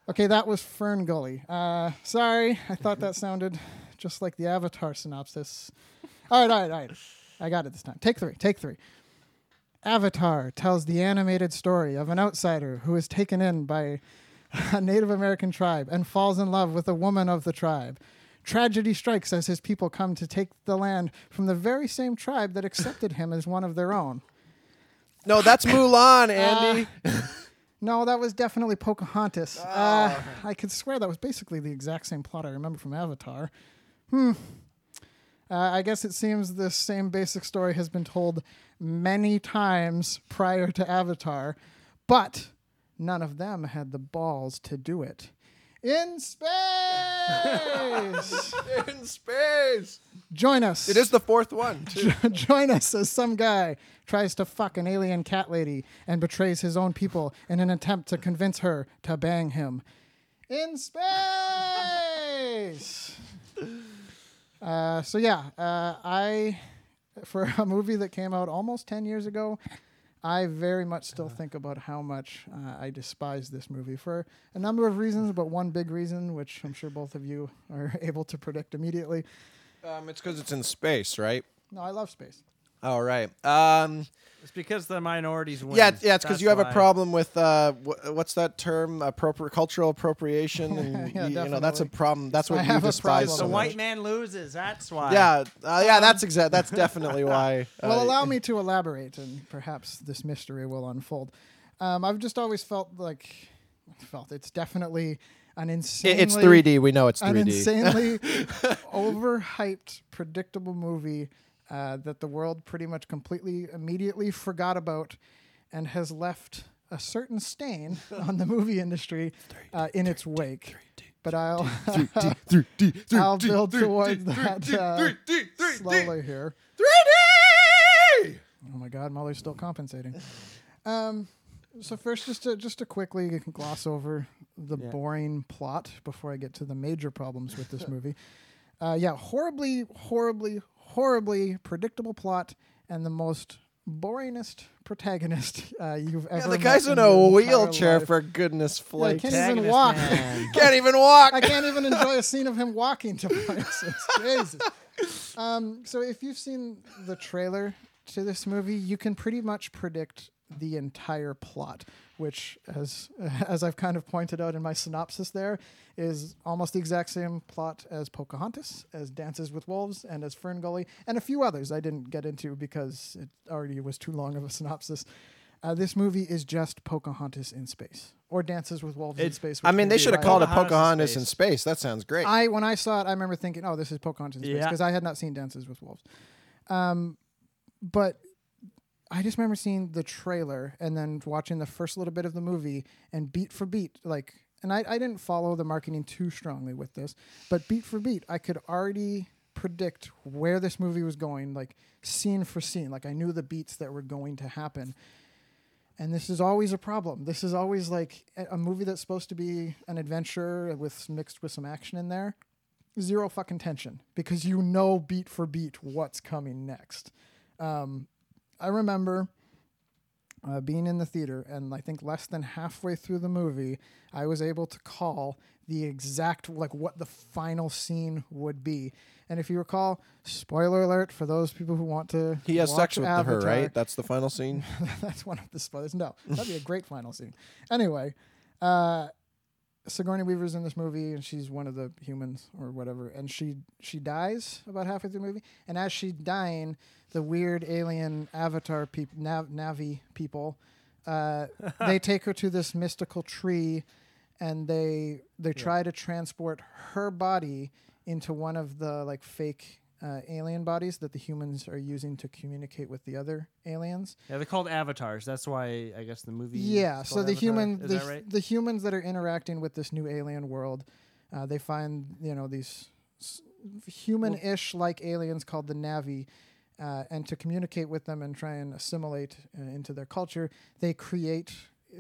Okay, that was Fern Gully. Uh, sorry, I thought that sounded just like the Avatar synopsis. All right, all right, all right. I got it this time. Take three, take three. Avatar tells the animated story of an outsider who is taken in by a Native American tribe and falls in love with a woman of the tribe. Tragedy strikes as his people come to take the land from the very same tribe that accepted him as one of their own. No, that's Mulan, Andy. No, that was definitely Pocahontas. Uh, I could swear that was basically the exact same plot I remember from Avatar. Hmm. Uh, I guess it seems this same basic story has been told many times prior to Avatar, but none of them had the balls to do it. In space! in space. Join us. It is the fourth one, too. Join us as some guy tries to fuck an alien cat lady and betrays his own people in an attempt to convince her to bang him. In space! Uh, so, yeah, uh, I, for a movie that came out almost 10 years ago, I very much still think about how much uh, I despise this movie for a number of reasons, but one big reason, which I'm sure both of you are able to predict immediately. Um, it's because it's in space, right? No, I love space. All right. Um, It's because the minorities win. yeah, yeah. It's because you have That's a problem with uh, wh- what's that term? Appropri- cultural appropriation, and Yeah, you, you know that's a problem. That's I what you a despise. problem so The much. white man loses. That's why. Yeah, uh, yeah. That's exact. That's definitely why. Well, uh, allow me to elaborate, and perhaps this mystery will unfold. Um, I've just always felt like felt it's definitely an i- insanely It's 3D. We know it's an 3D. An insanely overhyped, predictable movie uh, that the world pretty much completely immediately forgot about, and has left a certain stain on the movie industry uh, in its wake. But I'll I'll build towards that uh, slowly here. 3D. Oh my God, Molly's still compensating. Um, so first, just to just to quickly gloss over the Yeah. boring plot before I get to the major problems with this movie. Uh, yeah, horribly, horribly, horribly predictable plot and the most boringest protagonist uh, you've ever. Yeah, ever. the met guy's in your a wheelchair life. for goodness I flake. can't even walk. Can't even walk. I can't even enjoy a scene of him walking to places. Jesus. Um, so if you've seen the trailer to this movie, you can pretty much predict the entire plot, which, as as I've kind of pointed out in my synopsis, there is almost the exact same plot as Pocahontas, as Dances with Wolves, and as Fern Gully, and a few others I didn't get into because it already was too long of a synopsis. Uh, this movie is just Pocahontas in space, or Dances with Wolves in space. I mean, they should have called it Pocahontas in Pocahontas in space. space. That sounds great. I when I saw it, I remember thinking, "Oh, this is Pocahontas in Yeah. because I had not seen Dances with Wolves." Um, but I just remember seeing the trailer and then watching the first little bit of the movie and beat for beat, like, and I, I didn't follow the marketing too strongly with this, but beat for beat, I could already predict where this movie was going, like scene for scene. Like I knew the beats that were going to happen. And this is always a problem. This is always like a movie that's supposed to be an adventure with mixed with some action in there. Zero fucking tension because you know beat for beat what's coming next. Um, I remember uh, being in the theater, and I think less than halfway through the movie, I was able to call the exact like what the final scene would be. And if you recall, spoiler alert for those people who want to, he has sex with her, right? That's the final scene. that's one of the spoilers. No, that'd be a great final scene. Anyway, uh, Sigourney Weaver's in this movie, and she's one of the humans or whatever, and she she dies about halfway through the movie. And as she's dying, the weird alien Avatar people, Nav- Navi people, uh, they take her to this mystical tree, and they they try to transport her body into one of the like fake. Uh, alien bodies that the humans are using to communicate with the other aliens. Yeah, they're called avatars. That's why I guess the movie. Yeah, so the Avatar. human, the, right? the humans that are interacting with this new alien world, uh, they find you know these human-ish like aliens called the Navi. Uh, and to communicate with them and try and assimilate uh, into their culture, they create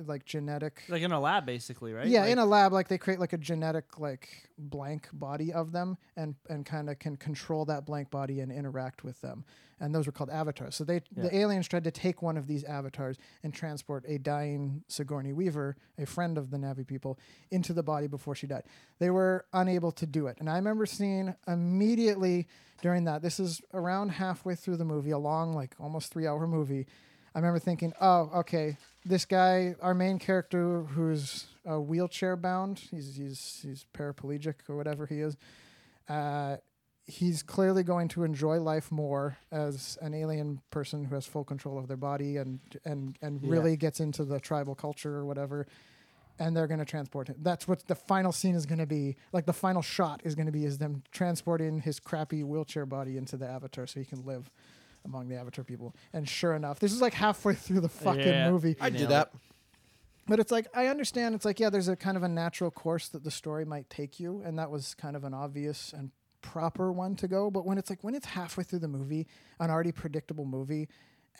like genetic Like in a lab, basically, right? yeah Like- in a lab like they create like a genetic like blank body of them and and kind of can control that blank body and interact with them. And those were called avatars. So they the aliens tried to take one of these avatars and transport a dying sigourney weaver a friend of the navi people into the body before she died. They were unable to do it. And i remember seeing immediately during that this is around halfway through the movie a long like almost three hour movie I remember thinking, oh, okay, this guy, our main character, who's uh, wheelchair bound, he's he's he's paraplegic or whatever he is. Uh, he's clearly going to enjoy life more as an alien person who has full control of their body and and and Yeah. really gets into the tribal culture or whatever. And they're going to transport him. That's what the final scene is going to be. Like the final shot is going to be is them transporting his crappy wheelchair body into the avatar so he can live among the avatar people. And sure enough, this is like halfway through the fucking Yeah. movie. I did that. But it's like I understand. It's like yeah, there's a kind of a natural course that the story might take you, and that was kind of an obvious and proper one to go. But when it's like when it's halfway through the movie, an already predictable movie,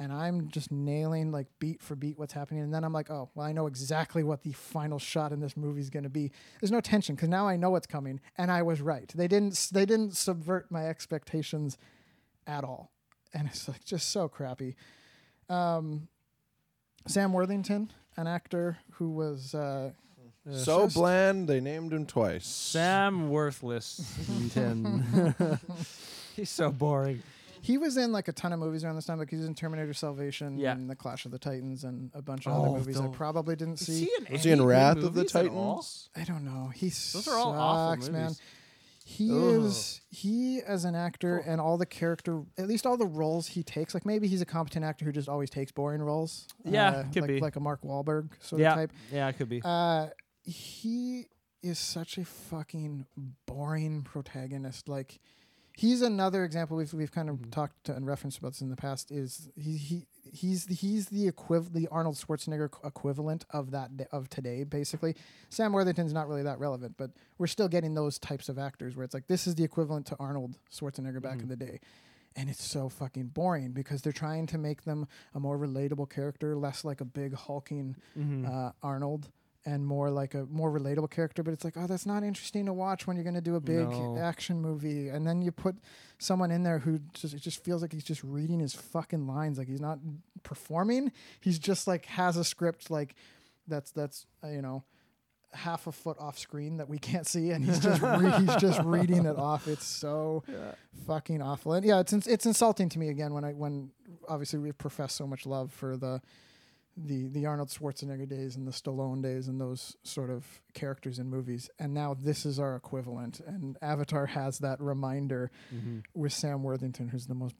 and I'm just nailing like beat for beat what's happening, and then I'm like, oh, well, I know exactly what the final shot in this movie is going to be. There's no tension because now I know what's coming, and I was right. They didn't. They didn't subvert my expectations at all, and it's like just so crappy. Um, Sam Worthington, an actor who was uh, So just- bland, they named him twice. Sam Worthless. He's so boring. he was in like a ton of movies around this time. Like he was in Terminator Salvation Yeah. and The Clash of the Titans and a bunch of Oh, other movies I the- probably didn't Is see. he Was he in Wrath of the movies at all? Titans? I don't know. He Those are all awful sucks, man. movies. He Ugh. is he as an actor and all the character, at least all the roles he takes. Like maybe he's a competent actor who just always takes boring roles. Yeah, uh, could like, be. like a Mark Wahlberg sort Yeah, of type. yeah, it could be. Uh, he is such a fucking boring protagonist. Like, he's another example we've we've kind of Mm-hmm. talked to and referenced about this in the past. Is he he he's the, he's the equiv- the Arnold Schwarzenegger equivalent of that of today. Basically, Sam Worthington's not really that relevant, but we're still getting those types of actors where it's like this is the equivalent to Arnold Schwarzenegger back in the day. And it's so fucking boring because they're trying to make them a more relatable character, less like a big hulking uh, Arnold and more like a more relatable character. But it's like, oh, that's not interesting to watch when you're going to do a big No. action movie. And then you put someone in there who just it just feels like he's just reading his fucking lines, like he's not performing. He's just like has a script like that's that's uh, you know half a foot off screen that we can't see, and he's just re- he's just reading it off. It's so fucking awful. And yeah, it's ins- it's insulting to me again when I when obviously we profess so much love for the the the Arnold Schwarzenegger days and the Stallone days and those sort of characters in movies, and now this is our equivalent. And Avatar has that reminder Mm-hmm. with Sam Worthington, who's the most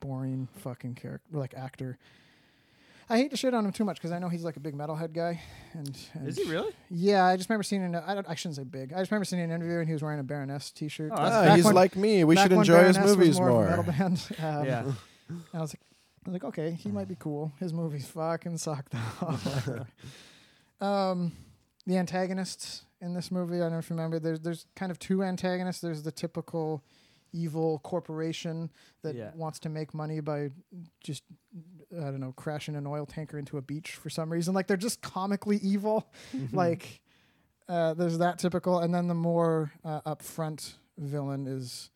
boring fucking character, like actor. I hate to shit on him too much because I know he's like a big metalhead guy, and, and Is he really? Yeah, I just remember seeing. An, I, don't, I shouldn't say big. I just remember seeing an interview and he was wearing a Baroness T-shirt. Oh, Ah, he's when- like me. We should enjoy his Baroness was movies more. more. metal band. Um, yeah. and I was like, I was like, okay, he might be cool. His movies fucking suck though. um, the antagonists in this movie, I don't know if you remember. There's there's kind of two antagonists. There's the typical evil corporation that Yeah. wants to make money by just I don't know crashing an oil tanker into a beach for some reason. Like they're just comically evil. like uh, there's that typical, and then the more uh, upfront villain is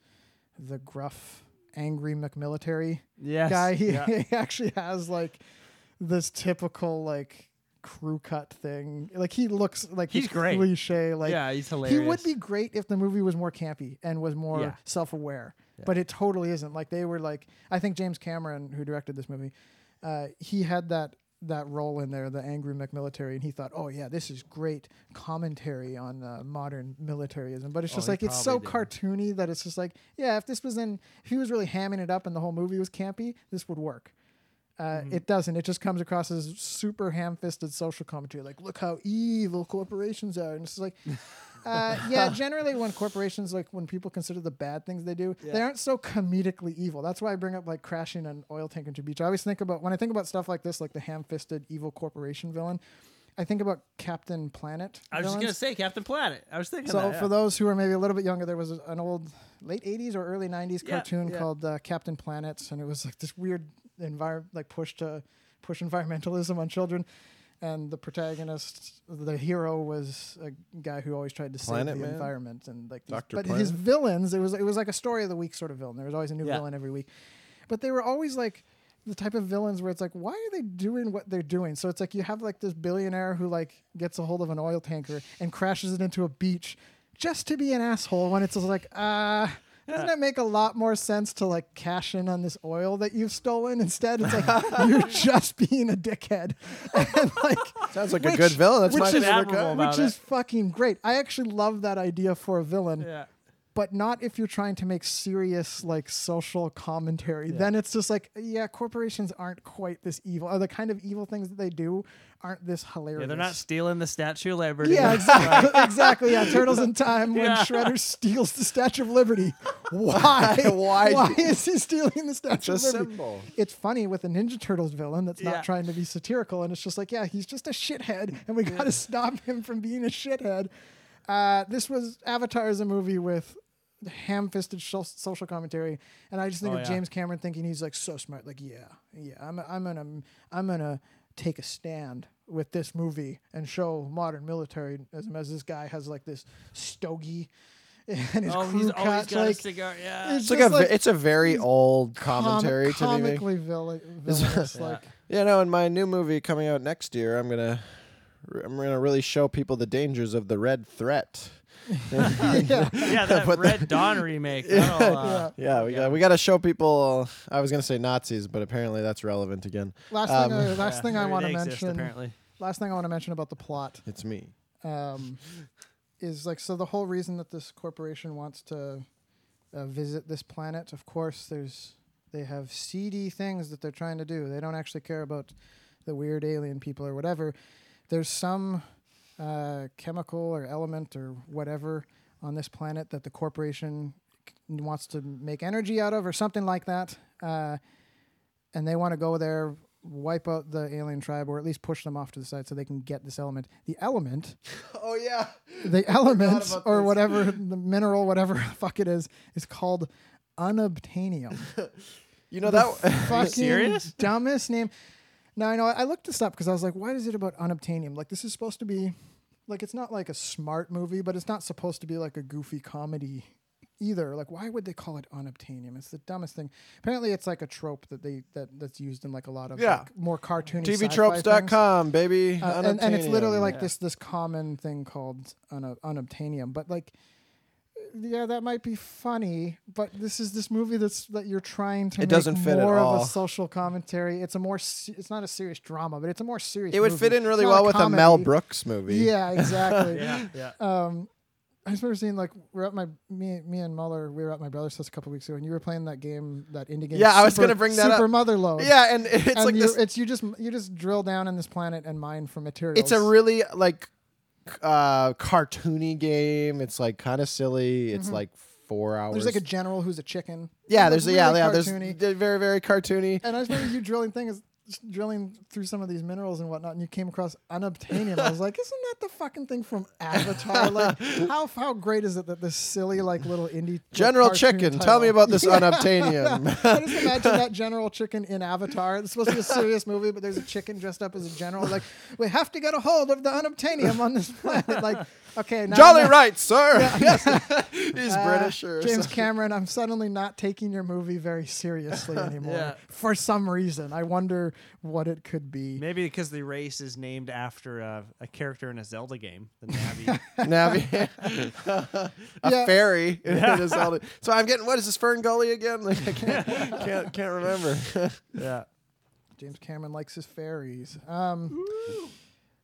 the gruff, angry McMilitary Yes. guy. He, yeah. he actually has like this typical like crew cut thing. Like he looks like He's great. cliche. Like yeah, he's hilarious. he would be great if the movie was more campy and was more Yeah. self-aware. Yeah. But it totally isn't. Like they were like I think James Cameron, who directed this movie, uh, he had that that role in there, the angry McMilitary, and he thought, oh yeah, this is great commentary on uh, modern militarism. But it's Oh, just he like it's so probably cartoony that it's just like, yeah, if this was in, if he was really hamming it up and the whole movie was campy, this would work. Uh, Mm-hmm. It doesn't. It just comes across as super ham-fisted social commentary. Like, look how evil corporations are, and it's like, uh, yeah. Generally, when corporations like when people consider the bad things they do, they aren't so comedically evil. That's why I bring up like crashing an oil tank into a beach. I always think about when I think about stuff like this, like the ham-fisted evil corporation villain. I think about Captain Planet. I was just gonna say Captain Planet. I was thinking So that. yeah. for those who are maybe a little bit younger, there was an old late '80s or early '90s Yeah, cartoon yeah. called uh, Captain Planet, and it was like this weird envir- like push to push environmentalism on children. And the protagonist, the hero, was a guy who always tried to Planet save the Man? environment and like. These, Dr. but Planet? his villains, it was it was like a story of the week sort of villain. There was always a new Yeah. villain every week, but they were always like the type of villains where it's like, why are they doing what they're doing? So it's like you have like this billionaire who like gets a hold of an oil tanker and crashes it into a beach just to be an asshole when it's just like, uh, doesn't it make a lot more sense to like cash in on this oil that you've stolen? Instead, it's like you're just being a dickhead. And like Sounds like a good villain. That's which my is favorite admirable kind. about which it. is fucking great. I actually love that idea for a villain yeah. But not if you're trying to make serious like social commentary. Then it's just like, yeah, corporations aren't quite this evil. Or the kind of evil things that they do aren't this hilarious. Yeah, they're not stealing the Statue of Liberty. Yeah, exactly. exactly. Yeah, Turtles in Time when Yeah. Shredder steals the Statue of Liberty. Why? Why Why is he stealing the Statue It's of Liberty? symbol. It's funny with a Ninja Turtles villain that's Yeah. not trying to be satirical, and it's just like, yeah, he's just a shithead, and we got to stop him from being a shithead. Uh, this was Avatar is a movie with ham-fisted sho- social commentary, and I just think Oh, of yeah. James Cameron thinking he's like so smart, like yeah, yeah, I'm I'm gonna I'm gonna take a stand with this movie and show modern militarism as this guy has like this stogie and his Oh, crew he's always cuts, got like, a cigar. Yeah. it's It's like a ve- it's a very old com- commentary to me. comically vill- villainous, Yeah. like You know, in my new movie coming out next year, I'm gonna I'm gonna really show people the dangers of the red threat. Yeah. yeah, that But the- Red Dawn remake. that'll, uh, Yeah, we Yeah. got we got to show people. I was gonna say Nazis, but apparently that's relevant again. Last Um, thing, I, last yeah, thing I want to mention. Apparently. Last thing I want to mention about the plot It's me. um, is like so the whole reason that this corporation wants to uh, visit this planet. Of course, there's they have seedy things that they're trying to do. They don't actually care about the weird alien people or whatever. There's some uh, chemical or element or whatever on this planet that the corporation wants to make energy out of or something like that. Uh, and they want to go there, wipe out the alien tribe, or at least push them off to the side so they can get this element. The element, Oh yeah. the element, or this. whatever the mineral, whatever the fuck it is, is called unobtainium. You know the that. fucking serious? dumbest name. No, I know. I looked this up because I was like, "What is it about unobtainium? Like, this is supposed to be, like, it's not like a smart movie, but it's not supposed to be like a goofy comedy either. Like, why would they call it unobtainium? It's the dumbest thing. Apparently, it's like a trope that they that that's used in like a lot of Yeah. like, more cartoony. TVtropes.com, baby. Uh, and, and it's literally like Yeah. this this common thing called un- unobtainium. But like, yeah, that might be funny. But this is this movie that's that you're trying to It make doesn't fit at more of a social commentary. It's a more se- it's not a serious drama, but it's a more serious. It would movie. fit in really not well with a Mel. Brooks movie. Yeah, exactly. Yeah, yeah. Um, I just remember seeing like we're at my me me and Muller we were at my brother's house a couple weeks ago and you were playing that game that indie game. Yeah, I was gonna bring that up. Super up. Motherload. Yeah, and it's and like you this. it's you just you just drill down in this planet and mine for materials. It's a really like uh cartoony game. It's like kind of silly. It's like four hours. Mm-hmm. There's like a general who's a chicken. yeah. There's looks yeah yeah. There's cartoony. they're very very cartoony. And I just remember you drilling things, drilling through some of these minerals and whatnot, and you came across unobtainium. I was like, isn't that the fucking thing from Avatar? Like, how how great is it that this silly like little indie General Chicken, title- tell me about this Yeah. unobtainium. I just imagine that General Chicken in Avatar. It's supposed to be a serious movie, but there's a chicken dressed up as a general. Like, we have to get a hold of the unobtainium on this planet. Like, okay, now Jolly now- right, sir. He's uh, British or James something. Cameron, I'm suddenly not taking your movie very seriously anymore. Yeah. For some reason. I wonder what it could be. Maybe because the race is named after a, a character in a Zelda game, the Navi. Navi, a Yeah. fairy. in a Zelda. So I'm getting what is this Fern Gully again? Like I can't can't, can't remember. yeah. James Cameron likes his fairies. Um,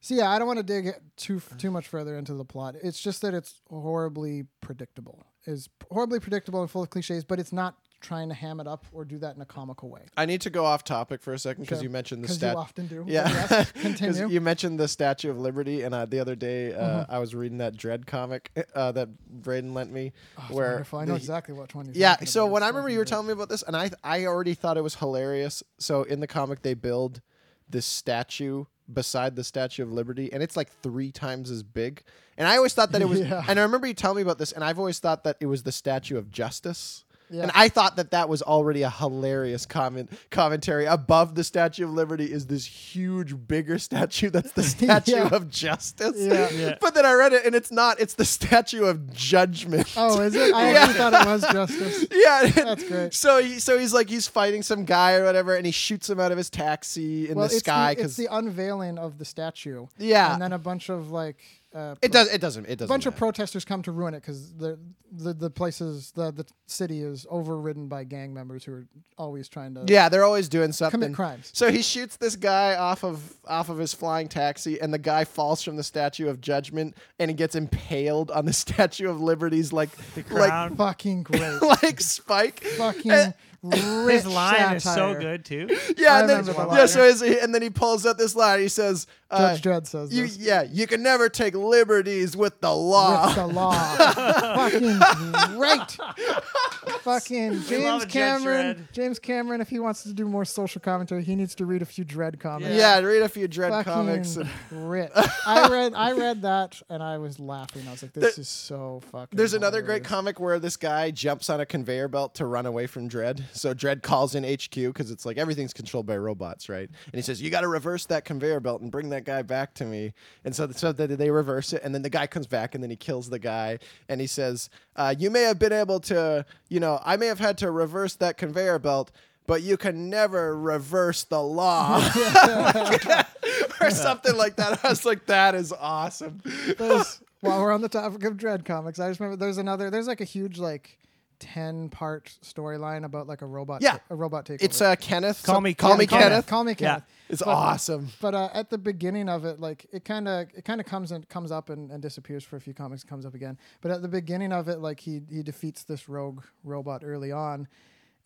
so yeah, I don't want to dig too too much further into the plot. It's just that it's horribly predictable. Is horribly predictable and full of cliches, but it's not trying to ham it up or do that in a comical way. I need to go off topic for a second because you mentioned the you often do. Yeah, yes, continue. you mentioned the Statue of Liberty, and uh, the other day uh, Mm-hmm. I was reading that Dredd comic uh, that Braden lent me, Oh, where wonderful. I know the- exactly which one you're yeah. So when I remember you were telling me about this, and I I already thought it was hilarious. So in the comic, they build this statue beside the Statue of Liberty, and it's like three times as big. And I always thought that it was. Yeah. And I remember you telling me about this, and I've always thought that it was the Statue of Justice. Yeah. And I thought that that was already a hilarious comment commentary. Above the Statue of Liberty is this huge, bigger statue that's the Statue Yeah. of Justice. Yeah. Yeah. But then I read it, and it's not. It's the Statue of Judgment. Oh, is it? I Yeah. actually thought it was justice. Yeah, That's great. So he, so he's like he's fighting some guy or whatever, and he shoots him out of his taxi in well, the it's sky the, it's the unveiling of the statue. Yeah. and then a bunch of like uh, it does it doesn't it doesn't a bunch of protesters come to ruin it because the the the places the the city is overridden by gang members who are always trying to yeah they're always doing something Commit crimes. So he shoots this guy off of off of his flying taxi, and the guy falls from the Statue of Judgment, and he gets impaled on the Statue of Liberty's like like crown. fucking great, like spike. fucking And- rich His line is so satire. good too. Yeah, and then, remember the yeah. line. So his, and then he pulls out this line. He says, uh, Judge Dredd says "You, this. yeah, you can never take liberties with the law." with the law. fucking great. fucking love James Judge Cameron. Dredd. James Cameron, if he wants to do more social commentary, he needs to read a few Dredd comics. yeah, read a few Dredd Fucking comics. and- rich. I read I read that and I was laughing. I was like, this There- is so fucking. There's another great hilarious. comic where this guy jumps on a conveyor belt to run away from Dredd. So Dredd calls in HQ because it's like everything's controlled by robots, right? And he says, "You got to reverse that conveyor belt and bring that guy back to me." And so, so they, they reverse it, and then the guy comes back, and then he kills the guy, and he says, uh, "You may have been able to, you know, I may have had to reverse that conveyor belt." But you can never reverse the law, or something like that. I was like, "That is awesome." While we're on the topic of Dredd comics, I just remember there's another. There's like a huge like. 10 part storyline about like a robot Yeah. a robot takeover. It's uh, Kenneth. Call So- me call me Kenneth. Kenneth. Call me Kenneth. Yeah. Kenneth. It's But- awesome. But uh, at the beginning of it, like it kind of it kind of comes and comes up and, and disappears for a few comics, comes up again. But at the beginning of it, like he he defeats this rogue robot early on,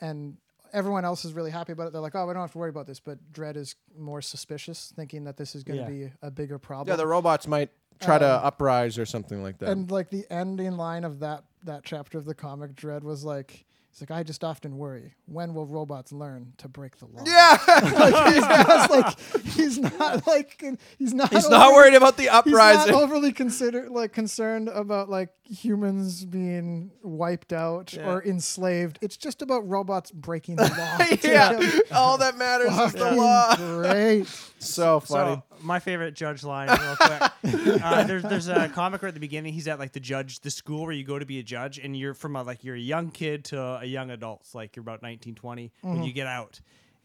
and everyone else is really happy about it. They're like, oh, we don't have to worry about this. But Dredd is more suspicious, thinking that this is going to Yeah. be a bigger problem. Yeah, the robots might try to Um, uprise or something like that. and like the ending line of that that chapter of the comic, Dredd was like. He's like, I just often worry. When will robots learn to break the law? yeah, like he's just like he's not like he's not he's not worried about the uprising. he's not overly consider like concerned about like humans being wiped out Yeah. or enslaved. It's just about robots breaking the law. yeah, all that matters is the law. Great. So funny. So my favorite judge line, real quick. uh, there's there's a comic right at the beginning. He's at like the judge, the school where you go to be a judge, and you're from a, like you're a young kid to a young adult. Like you're about 19, 20 when you get out.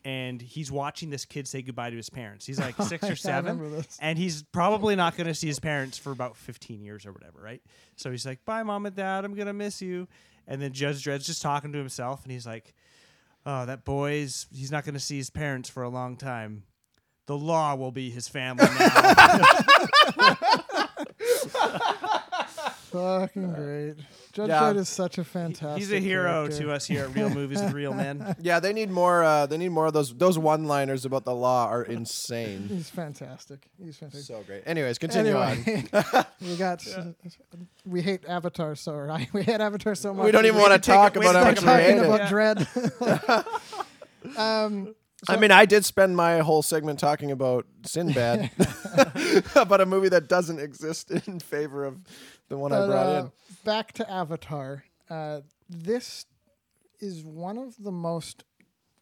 And he's watching this kid say goodbye to his parents. He's like six or seven, and he's probably not going to see his parents for about fifteen years or whatever, right? So he's like, "Bye, mom and dad. I'm gonna miss you." And then Judge Dredd's just talking to himself, and he's like, "Oh, that boy's he's not going to see his parents for a long time. The law will be his family now." Fucking great. Judge Yeah. Dredd is such a fantastic. he's a hero character. to us here at Real Movies with Real Men. yeah, they need more. Uh, they need more of those. Those one-liners about the law are insane. He's fantastic. He's fantastic. so great. Anyways, continue on. anyway, we got. We hate Avatar so right. We hate Avatar so much. We don't even want to to talk about to how take much talking hate it. about Dredd. um, I mean, I did spend my whole segment talking about Sinbad, about a movie that doesn't exist in favor of the one I brought uh, in. Back to Avatar. Uh, this is one of the most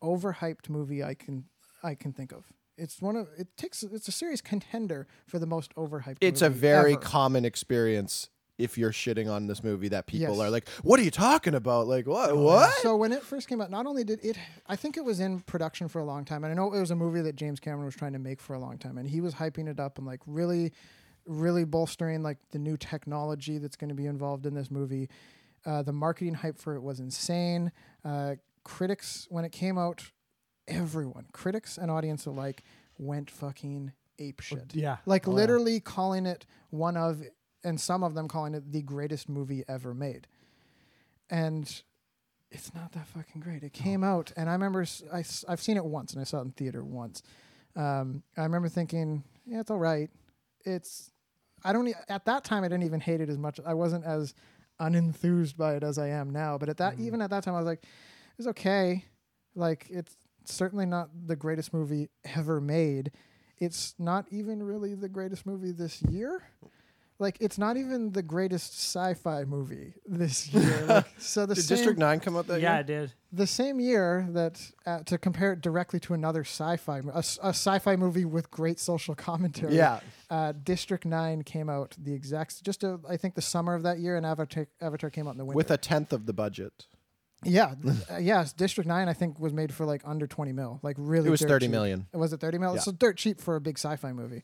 overhyped movie I can I can think of. It's one of it takes it's a serious contender for the most overhyped. It's a very ever. common experience if you're shitting on this movie that people Yes. are like, "What are you talking about? Like what? What?" So when it first came out, not only did it, I think it was in production for a long time, and I know it was a movie that James Cameron was trying to make for a long time, and he was hyping it up and like really, really bolstering like the new technology that's going to be involved in this movie. Uh, the marketing hype for it was insane. Uh, critics, when it came out, everyone, critics and audience alike, went fucking ape shit. yeah. Like Oh, yeah. literally calling it one of, and some of them calling it the greatest movie ever made. And it's not that fucking great. It came out, and I remember s- I, have seen it once, and I saw it in theater once. Um, I remember thinking, yeah, it's all right. It's, I don't, e- at that time, I didn't even hate it as much. I wasn't as unenthused by it as I am now. But at that, even at that time, I was like, it's okay. Like, it's certainly not the greatest movie ever made. it's not even really the greatest movie this year. Like it's not even the greatest sci-fi movie this year. Like, so the Did same, District Nine come out that year? yeah, I did. the same year that uh, to compare it directly to another sci-fi mo- a, s- a sci-fi movie with great social commentary. Yeah. Uh, District Nine came out the exact just a, I think the summer of that year, and Avatar Avatar came out in the winter. With a tenth of the budget. yeah, uh, yes, District Nine I think was made for like under twenty mil, like really. It was dirt thirty cheap. million. Was it thirty mil? Yeah. So dirt cheap for a big sci-fi movie.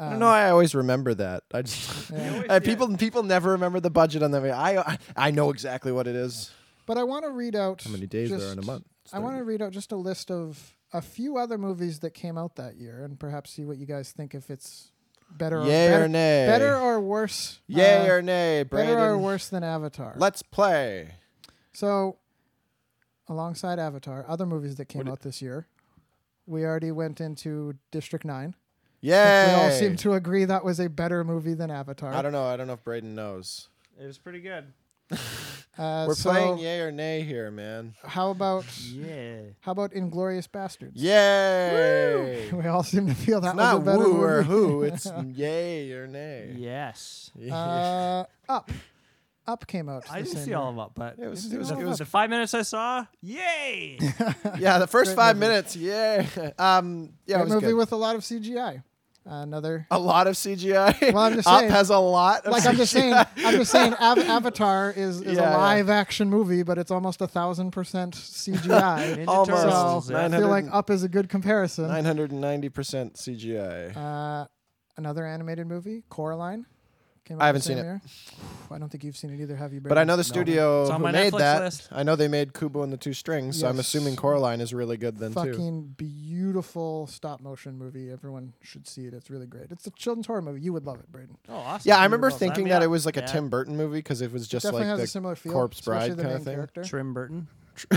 Um, know. I always remember that. I just Yeah. People people never remember the budget on that. movie. I I- I know exactly what it is. But I want to read out How many days there are in a just- month? I want to read out just a list of a few other movies that came out that year, and perhaps see what you guys think if it's better or better, or nay? better or worse. Yay uh, or nay, Brandon? better or worse than Avatar. Let's play. so, alongside Avatar, other movies that came What out this year, we already went into District Nine. Yay! We all seem to agree that was a better movie than Avatar. I don't know. I don't know if Braden knows. It was pretty good. Uh, We're so playing yay or nay here, man. How about Yeah. how about Inglourious Basterds? Yay! We all seem to feel that It's was a not better woo movie. or who. It's yay or nay. Yes. Uh, Up. Up came out. I didn't see year. all of them, but It was- Didn't it was- see the, the five minutes I saw, yay! yeah, the first Great five movie. minutes. Yay! Um. Yeah, it was movie good. with a lot of CGI. Another. a lot of CGI. Well, I'm just Up has a lot. Of Like I'm just saying, I'm just saying, Av- Avatar is, is Yeah, yeah. a live action movie, but it's almost a thousand percent CGI. Ninja Almost. Turtles, so yeah. I feel like Up is a good comparison. Nine hundred and ninety percent CGI. Uh, another animated movie, Coraline. Came out I haven't seen it. year. I don't think you've seen it either, have you? But I know the studio It's on who my made Netflix that. list. I know they made Kubo and the Two Strings, so I'm Yes. assuming Coraline is really good then too. fucking beautiful stop motion movie. Everyone should see it. It's really great. It's a children's horror movie. You would love it, Braden. Oh, awesome. Yeah, I remember love that. thinking that up. it was like a Yeah. Tim Burton movie because it was just Definitely like has the a similar feel. Corpse especially Bride the kinda main thing. Character. Trim Burton.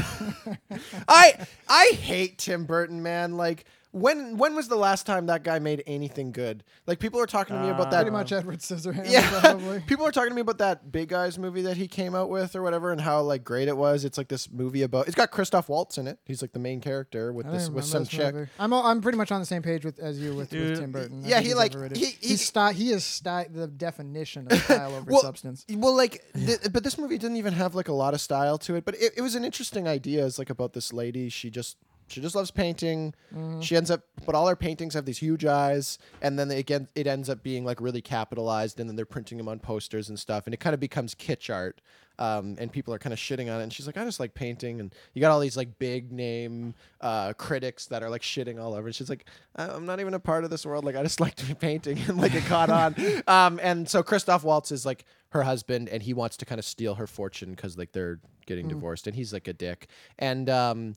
I I hate Tim Burton, man. Like when when was the last time that guy made anything good? Like people are talking to me about uh, that. Pretty much Edward Scissorhands, yeah, probably. people are talking to me about that Big Eyes movie that he came out with or whatever, and how like great it was. It's like this movie about. It's got Christoph Waltz in it. He's like the main character with I this with some this chick. movie. I'm all, I'm pretty much on the same page with as you with, with Tim Burton. I yeah, he, he's like, overrated. he- he- he's sty- he is sty- the definition of style over Well, substance. Well, like, th- but this movie didn't even have like a lot of style to it. But it, it was an interesting idea. It's like about this lady. She just she just loves painting. Mm-hmm. She ends up, but all her paintings have these huge eyes, and then they, again, it ends up being like really capitalized, and then they're printing them on posters and stuff, and it kind of becomes kitsch art. Um, and people are kind of shitting on it, and she's like, "I just like painting." And you got all these like big name uh, critics that are like shitting all over. it. She's like, "I- "I'm not even a part of this world. Like, I just like to be painting," and like it caught on. Um, and so Christoph Waltz is like her husband, and he wants to kind of steal her fortune because like they're getting divorced, and he's like a dick. And um,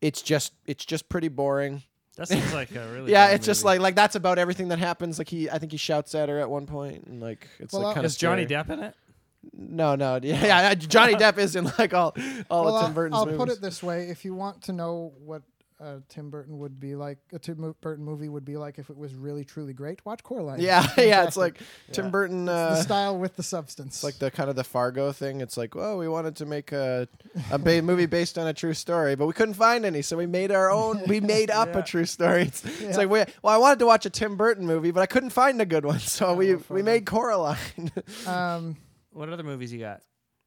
it's just it's just pretty boring. That seems like a really. yeah, bad it's just movie. like like that's about everything that happens. Like he, I think he shouts at her at one point, and like it's Well, like uh, kind of Is Johnny Depp in it? No, no, yeah, yeah. Johnny Depp is in like all all well, of Tim I'll- I'll movies. put it this way: if you want to know what uh, Tim Burton would be like, a Tim Burton movie would be like if it was really truly great, watch Coraline. yeah, yeah. It's fantastic. like Tim Yeah. Burton. It's Uh, the style with the substance. it's like the kind of the Fargo thing. It's like, well, we wanted to make a a ba- movie based on a true story, but we couldn't find any, so we made our own. We made up Yeah. a true story. It's, it's like, we, well, I wanted to watch a Tim Burton movie, but I couldn't find a good one, so Yeah, we we made Coraline. um, What other movies you got?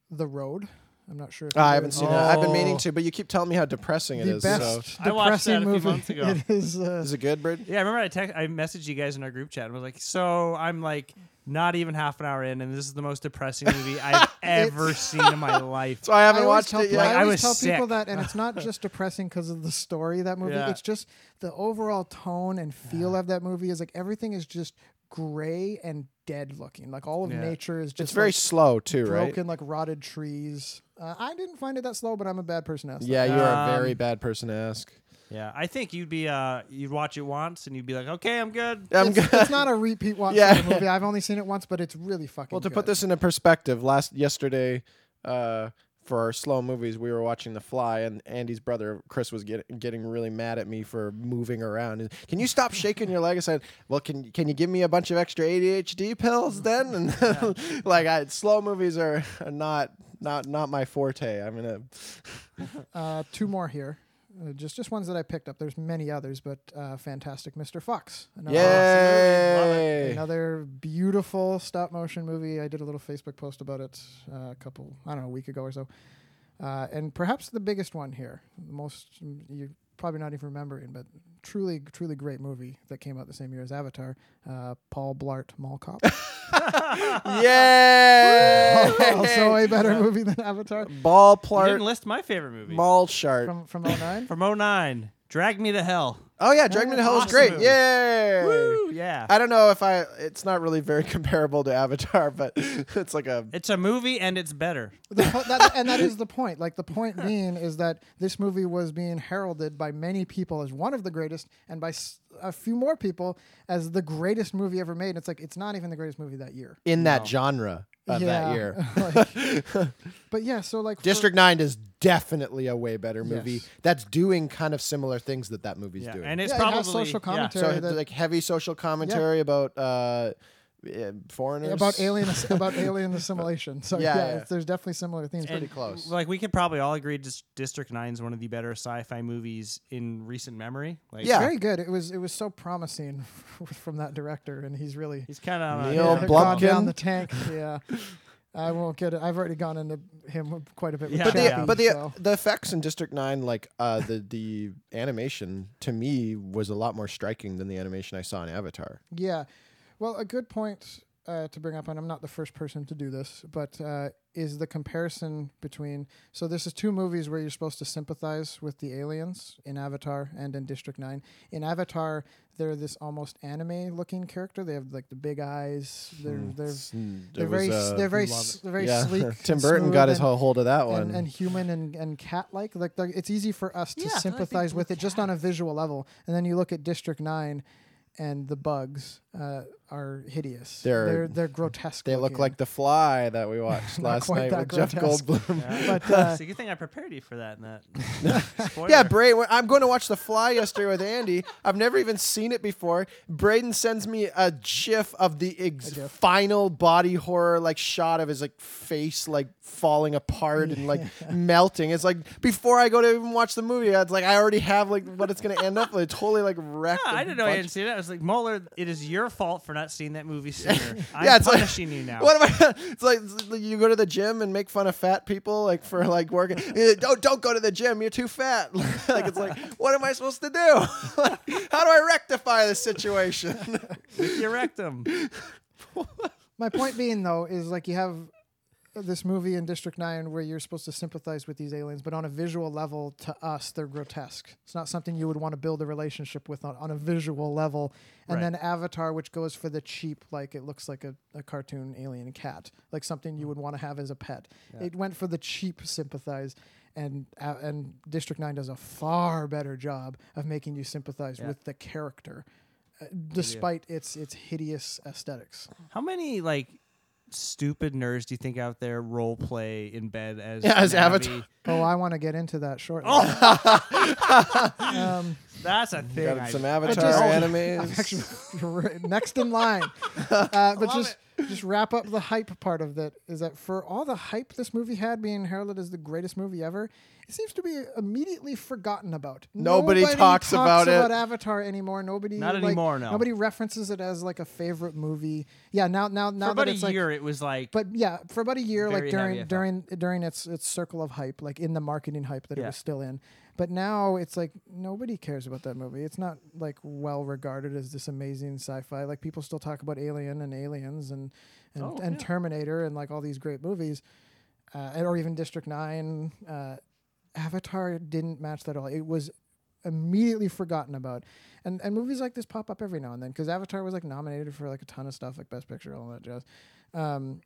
The Road. I'm not sure. If I you've haven't ever- seen it. I've been meaning Oh. to, but you keep telling me how depressing it the is. best So, I watched that depressing a few movie. months ago. It is. Uh, is it good, Bird? Yeah, I remember I text, I messaged you guys in our group chat and was like, "So I'm like not even half an hour in, and this is the most depressing movie I've ever seen in my life." So I haven't I always watched tell, it people, yet. I I always was tell people sick. that, and it's not just depressing because of the story of that movie. Yeah. It's just the overall tone and feel of that movie is like everything is just gray and dead looking. Like all of Yeah. nature is just It's very like, slow too, right? broken, like rotted trees. Uh, I didn't find it that slow, but I'm a bad person to ask. that. Yeah, you're a very Um, bad person to ask. Yeah, I think you'd be uh you'd watch it once and you'd be like, "Okay, I'm good." I'm it's, good. it's not a repeat watch Yeah. of the movie. I've only seen it once, but it's really fucking. Well, to good. put this into perspective, last yesterday, uh, for our slow movies, we were watching The Fly, and Andy's brother Chris was getting getting really mad at me for moving around. Can you stop shaking your leg? I said, "Well, can can you give me a bunch of extra ADHD pills then?" And like, I, slow movies are, are not not not my forte. I'm gonna. Uh, two more here. Uh, just just ones that I picked up. There's many others, but uh, Fantastic Mr. Fox. Another Yay! Another beautiful stop motion movie. I did a little Facebook post about it uh, a couple, I don't know, a week ago or so. Uh, and perhaps the biggest one here, the most you probably not even remembering, but truly, truly great movie that came out the same year as Avatar. Uh, Paul Blart Mall Cop. yeah. also a better movie than Avatar Ball You didn't list my favorite movie mall chart. from from 09. from 09. Drag Me to Hell. oh yeah, Drag Me to Hell is great. movie. Yay! Woo! Yeah. I don't know if I. It's not really very comparable to Avatar, but it's like a. It's a movie and it's better. The po- that, and that is the point. Like the point being is that this movie was being heralded by many people as one of the greatest, and by a few more people as the greatest movie ever made. It's like it's not even the greatest movie that year. in that No. genre of that year. Like- but yeah, so like for- District Nine is definitely a way better movie Yes. that's doing kind of similar things that that movie's Yeah. doing. And it's Yeah, it probably has social yeah. commentary. so that- like heavy social commentary about uh, eh, foreigners. about alien about alien assimilation. So Yeah, yeah, yeah. it's- there's definitely similar themes. And, pretty close. Like we could probably all agree, Dis- District Nine is one of the better sci-fi movies in recent memory. Like, Yeah. very good. It was it was so promising from that director, and he's really he's kind of Neil yeah, gone down the tank. Yeah. I won't get it. I've already gone into him quite a bit. Yeah, but the yeah. but the so. the effects in District Nine, like uh, the the animation, to me was a lot more striking than the animation I saw in Avatar. Yeah. Well, a good point uh, to bring up, and I'm not the first person to do this, but uh, is the comparison between. So, this is two movies where you're supposed to sympathize with the aliens in Avatar and in District 9. In Avatar, they're this almost anime looking character. They have like the big eyes. They're, Hmm. they're, they're there was, very, s- uh, they're very, Love s- they're very yeah. sleek. Tim Burton got his whole hold of that one. and, and human and, and cat like like like it's easy for us to Yeah, I like sympathize with it just on a visual level and then you look at district 9 and the bugs uh, are hideous They're- they're they're grotesque they look like the fly that we watched last night that with Jeff. Goldblum. Yeah. But, uh, it's a good thing I prepared you for that. In that. Yeah, Bray. I'm going to watch The Fly yesterday with Andy. I've never even seen it before. Braden sends me a GIF of the ex- GIF. final body horror like shot of his like face like falling apart and like melting. It's like before I go to even watch the movie, it's like I already have like what it's gonna end up. with. totally like wrecked. Yeah, a I didn't know I bunch- hadn't seen that. I was like, Mueller, it is your fault for not seeing that movie sooner. I'm Yeah, it's like- punishing you now. What am I? It's like, it's like you go to the gym and make fun of fat people, like for like working. Eh, Don't don't go to the gym. You're too fat. like it's like, what am I supposed to do? like, how do I rectify this situation? you wrecked him. my point being though is like you have this movie in District 9 where you're supposed to sympathize with these aliens, but on a visual level, to us, they're grotesque. It's not something you would want to build a relationship with on, on a visual level. And Right. then Avatar, which goes for the cheap, like it looks like a, a cartoon alien cat, like something you would want to have as a pet. It went for the cheap sympathize. And uh, and District Nine does a far better job of making you sympathize Yeah. with the character, uh, despite its its hideous aesthetics. How many like stupid nerds do you think out there role play in bed as Yeah, as Na'vi? Avatar. Oh, I want to get into that shortly. Oh, um, that's a thing. Got some but Avatar just- animes. actually, next in line. Uh, but love just just wrap up the hype part of that is that for all the hype this movie had, being heralded as the greatest movie ever, it seems to be immediately forgotten about. Nobody talks about it. Avatar anymore. Nobody Not like, anymore, no. Nobody references it as like a favorite movie. Yeah, now now now For about that a it's like year, it was like but yeah, for about a year, like during during during its its circle of hype, like in the marketing hype that it was still in. But now it's like nobody cares about that movie. It's not like well regarded as this amazing sci-fi. Like people still talk about Alien and Aliens and and, Oh, and yeah. Terminator and like all these great movies, uh, or even District Nine. Uh, Avatar didn't match that at all. It was immediately forgotten about. And and movies like this pop up every now and then because Avatar was like nominated for like a ton of stuff like Best Picture, all that jazz. Um,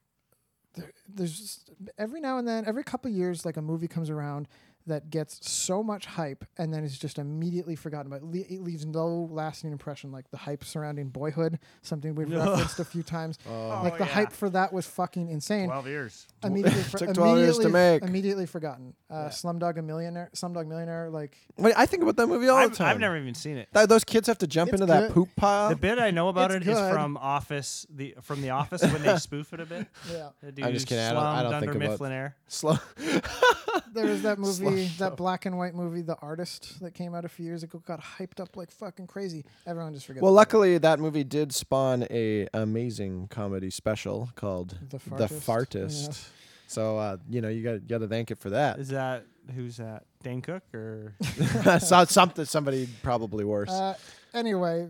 there, there's just, every now and then, every couple years, like a movie comes around that gets so much hype and then is just immediately forgotten about. Le- it leaves no lasting impression. Like the hype surrounding Boyhood, something we've referenced a few times. Oh. like the yeah. hype for that was fucking insane. twelve years. Immediately, for, Took 12 years to immediately- make. Immediately forgotten. Uh, Yeah. Slumdog a Millionaire, Slumdog Millionaire, like Wait, I think about that movie all I've, the time. I've never even seen it. Th- those kids have to jump It's into that poop pile. The bit I know about It's it is good. from Office, the from The Office when they spoof it a bit. yeah. They do I'm just kidding, I don't- I don't think about- Mifflin Air. Slow. There was that movie. Movie, that black and white movie, The Artist, that came out a few years ago, got hyped up like fucking crazy. Everyone just forgets. Well, about luckily that movie did spawn a amazing comedy special called it. The The Fartist. Fartist. So uh, you know you got got to thank it for that. Is that who's that? Dane Cook or so, something somebody probably worse. Uh, anyway,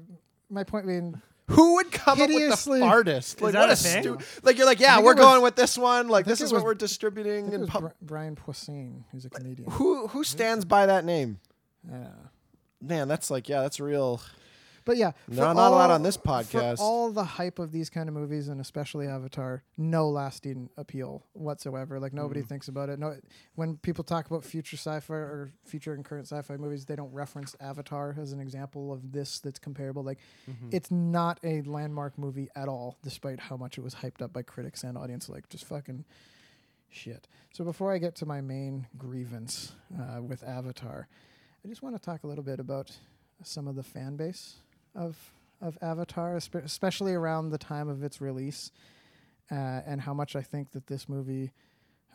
my point being, Who would come up hideously- with the fartest? Like what a a stu- like you're like yeah we're it was- going with this one like think this it is what was- we're distributing think it in was pub- Brian Posehn, who's a comedian. who who stands by that name? Yeah. Man, that's like yeah, that's real. But yeah, No, not a lot on this podcast. For all the hype of these kind of movies, and especially Avatar, no lasting appeal whatsoever. Like nobody Mm. thinks about it. No, when people talk about future sci-fi or future and current sci-fi movies, they don't reference Avatar as an example of this that's comparable. Like it's not a landmark movie at all, despite how much it was hyped up by critics and audience. Like just fucking shit. So before I get to my main grievance uh, with Avatar, I just want to talk a little bit about some of the fan base of of Avatar, especially around the time of its release, uh, and how much I think that this movie,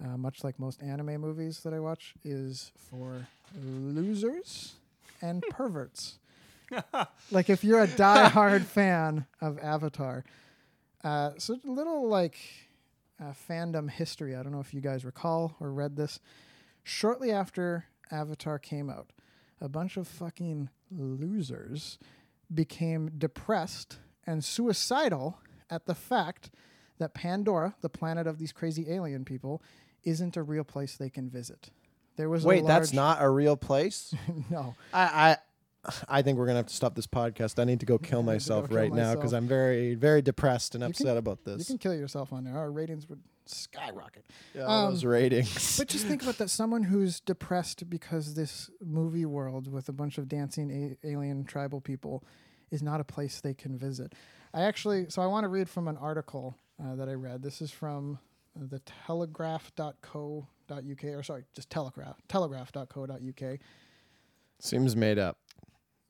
uh, much like most anime movies that I watch, is for losers and perverts. like if you're a diehard fan of Avatar, uh, so a little like uh, fandom history. I don't know if you guys recall or read this. Shortly after Avatar came out, a bunch of fucking losers became depressed and suicidal at the fact that Pandora, the planet of these crazy alien people, isn't a real place they can visit. There was a Wait, that's not a real place. no. I, I think we're gonna have to stop this podcast. I need to go kill to go myself kill right now because. I'm very very depressed and You upset can- about this. You can kill yourself on there. Our ratings would skyrocket. Yeah, all those um, ratings. But just think about that someone who's depressed because this movie world with a bunch of dancing a- alien tribal people is not a place they can visit. I actually, so I want to read from an article uh, that I read. This is from uh, the telegraph.co.uk, or sorry, just telegraph, telegraph.co.uk. Seems made up.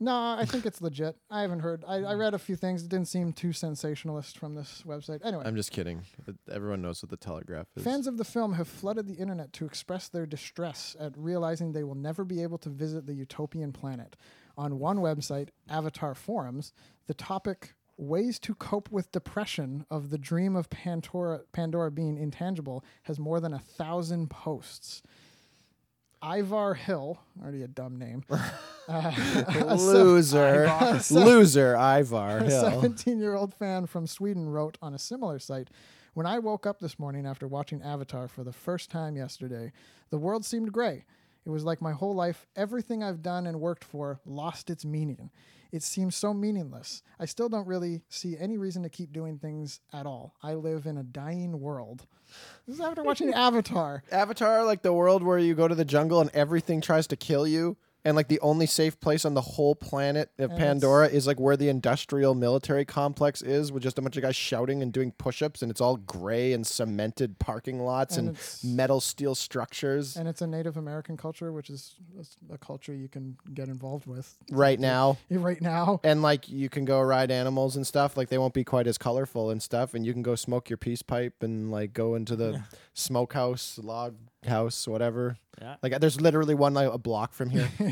No, I think it's legit. I haven't heard. I, I read a few things. It didn't seem too sensationalist from this website. Anyway, I'm just kidding. Everyone knows what the Telegraph is. Fans of the film have flooded the internet to express their distress at realizing they will never be able to visit the utopian planet. On one website, Avatar Forums, the topic Ways to Cope with Depression of the Dream of Pandora, Pandora Being Intangible has more than a thousand posts. Ivar Hill, already a dumb name, uh, a se- loser, loser, Ivar a Hill. 17 year old fan from Sweden wrote on a similar site When I woke up this morning after watching Avatar for the first time yesterday, the world seemed gray. It was like my whole life, everything I've done and worked for lost its meaning. It seems so meaningless. I still don't really see any reason to keep doing things at all. I live in a dying world. This is after watching Avatar. Avatar, like the world where you go to the jungle and everything tries to kill you, and like the only safe place on the whole planet of And Pandora is like where the industrial military complex is, with just a bunch of guys shouting and doing push-ups, and it's all gray and cemented parking lots And and, metal steel structures. And it's a Native American culture, which is a culture you can get involved with right now, right now. and like you can go ride animals and stuff. Like they won't be quite as colorful and stuff, and you can go smoke your peace pipe and like go into the smokehouse, log house, whatever. Yeah. Like there's literally one like a block from here.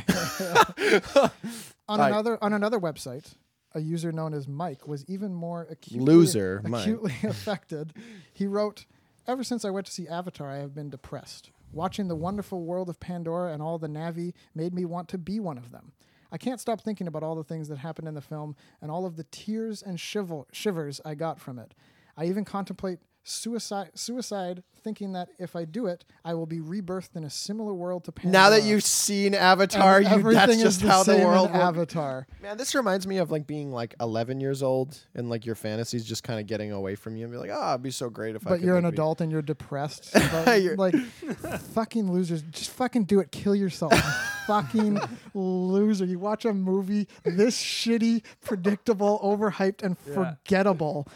On Like- another on another website, a user known as Mike was even more acutely, Loser, acutely affected. He wrote, "Ever since I went to see Avatar, I have been depressed. Watching the wonderful world of Pandora and all the Na'vi made me want to be one of them. I can't stop thinking about all the things that happened in the film and all of the tears and shivel- shivers I got from it. I even contemplate suicide, suicide, thinking that if I do it, I will be rebirthed in a similar world to Pandora. now that you've seen Avatar, And you, everything that's is just the how the same in world works. Avatar. Man, this reminds me of like being like 11 years old and like your fantasies just kind of getting away from you and be like, oh, it'd be so great if I But you're an be-" adult and you're depressed. about- You're- like fucking losers. Just fucking do it. Kill yourself. fucking loser. You watch a movie this shitty, predictable, overhyped, and Yeah. forgettable.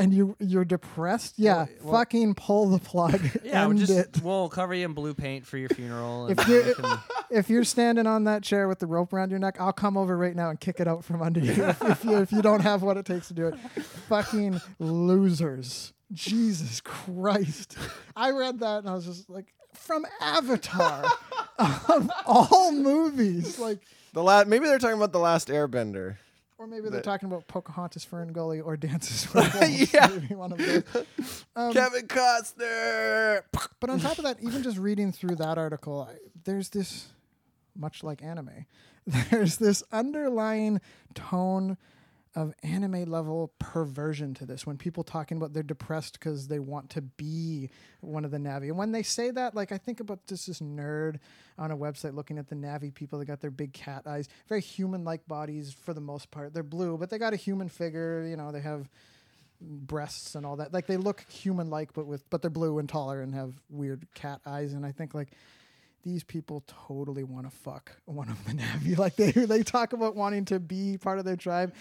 And you you're depressed? Yeah. Well- well- fucking pull the plug. Yeah, we'll just it. we'll cover you in blue paint for your funeral. And If you- we can- If you're standing on that chair with the rope around your neck, I'll come over right now and kick it out from under you if, if you if you don't have what it takes to do it. Fucking losers. Jesus Christ. I read that and I was just like, from Avatar. of all movies. Like, The last. maybe they're talking about the last Airbender. Or maybe they're talking about Pocahontas, Fern Gully, or Dances with Wolves. Yeah. Maybe one of those. Um, Kevin Costner. But on top of that, even just reading through that article, I, there's this, much like anime, there's this underlying tone of anime level perversion to this when people talking about they're depressed because they want to be one of the Na'vi. And when they say that, like I think about this this nerd on a website looking at the Na'vi people. They got their big cat eyes, very human like bodies for the most part. They're blue, but they got a human figure. You know, they have breasts and all that. Like they look human like, but with but they're blue and taller and have weird cat eyes. And I think like these people totally want to fuck one of the Na'vi. Like they they talk about wanting to be part of their tribe.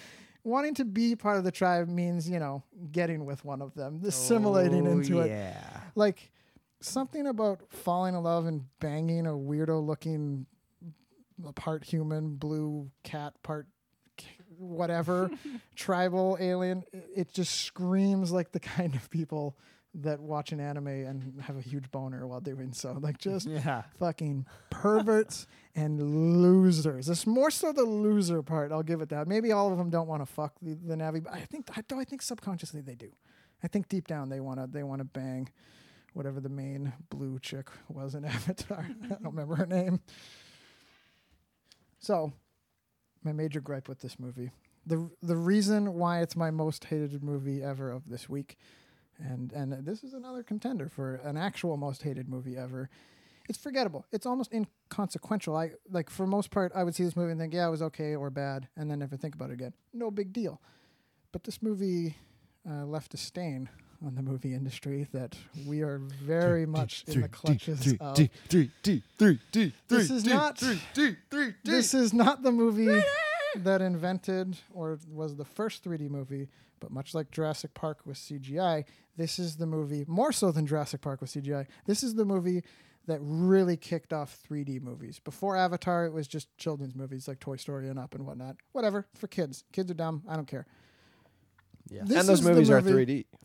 Wanting to be part of the tribe means you know getting with one of them, assimilating Oh, into it. yeah. Like something about falling in love and banging a weirdo looking part human blue cat part whatever tribal alien it just screams like the kind of people that watch an anime and have a huge boner while doing so like just Yeah. fucking perverts and losers. It's more so the loser part. I'll give it that. Maybe all of them don't want to fuck the, the Na'vi, but I think I, I think subconsciously they do. I think deep down they want to they want to bang whatever the main blue chick was in Avatar. I don't remember her name. So, my major gripe with this movie, the the reason why it's my most hated movie ever of this week, and and this is another contender for an actual most hated movie ever. It's forgettable. It's almost inconsequential. I like for most part, I would see this movie and think, yeah, it was okay or bad, and then never think about it again. No big deal. But this movie uh, left a stain on the movie industry that we are very much in the clutches of. three, three, three, three, This is three, not- three, three, three, three. This is not the movie that invented or was the first 3D movie, but much like Jurassic Park with CGI, this is the movie, more so than Jurassic Park with CGI, this is the movie that really kicked off 3D movies. Before Avatar, it was just children's movies like Toy Story and Up and whatnot. Whatever, for kids. Kids are dumb. I don't care. Yeah. This and those is the movies are 3D.